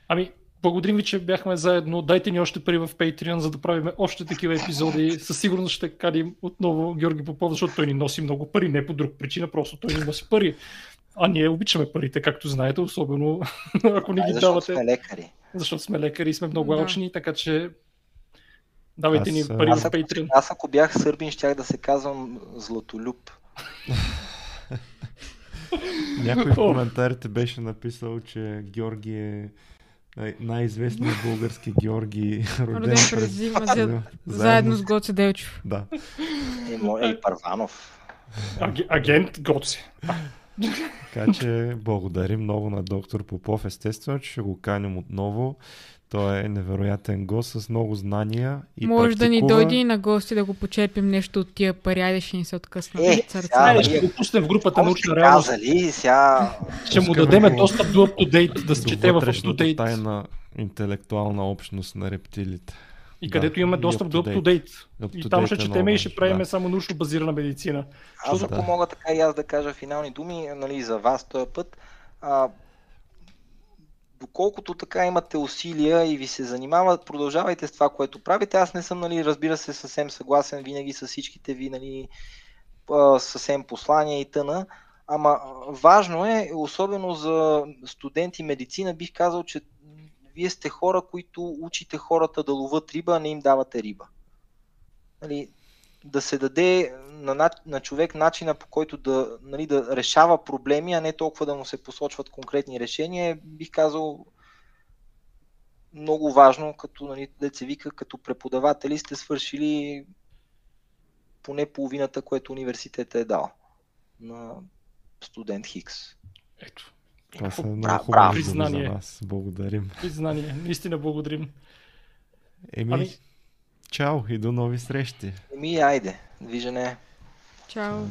Ами, благодарим ви, че бяхме заедно. Дайте ни още пари в Patreon, за да правим още такива епизоди. Със сигурност ще кадим отново Георги Попов, защото той ни носи много пари, не по друг причина, просто той ни носи пари. А ние обичаме парите, както знаете, особено ако не ги защото давате. Сме лекари. Защото сме лекари и сме много да. алчни, така че давайте Аз, ни пари Аз в Patreon. аз ако бях сърбин, щях да се казвам Златолюб. Някой в коментарите беше написал, че Георги е най- най-известният български Георги, роден Роден през зима, за- заедно с Гоце Делчев. Да. И, мо- и Парванов. Агент Гоци. Така че благодарим много на доктор Попов. Естествено, че ще го каним отново. Той е невероятен гост с много знания и Може да ни практикува. дойде и на гости да го почерпим нещо от тия пари, айде ще ни се откъснат Е, от сърца. сега, ще го пуснем в групата научна реалност. казали, сега... Ще му дадем го достъп до UpToDate, да се чете в UpToDate. тайна интелектуална общност на рептилите. И Да, където имаме достъп до UpToDate. И там ще е четеме и ще правим да. само научно базирана медицина. Аз Да. ако мога така и аз да кажа финални думи, нали, за вас този път, а, доколкото така имате усилия и ви се занимават, продължавайте с това, което правите. Аз не съм, нали, разбира се, съвсем съгласен винаги с всичките ви, нали, съвсем послания и тъна. Ама важно е, особено за студенти медицина, бих казал, че вие сте хора, които учите хората да ловат риба, а не им давате риба. Нали, да се даде на, на, на човек начина по който да, нали, да решава проблеми, а не толкова да му се посочват конкретни решения, бих казал много важно, като нали, деца вика, като преподаватели сте свършили поне половината, което университета е дал на студент Хикс. Ето. Това са много хубави признание. за вас. Благодарим. Признание. Наистина благодарим. Еми, Ами- чао и до нови срещи. Еми, айде, виждане. Чао.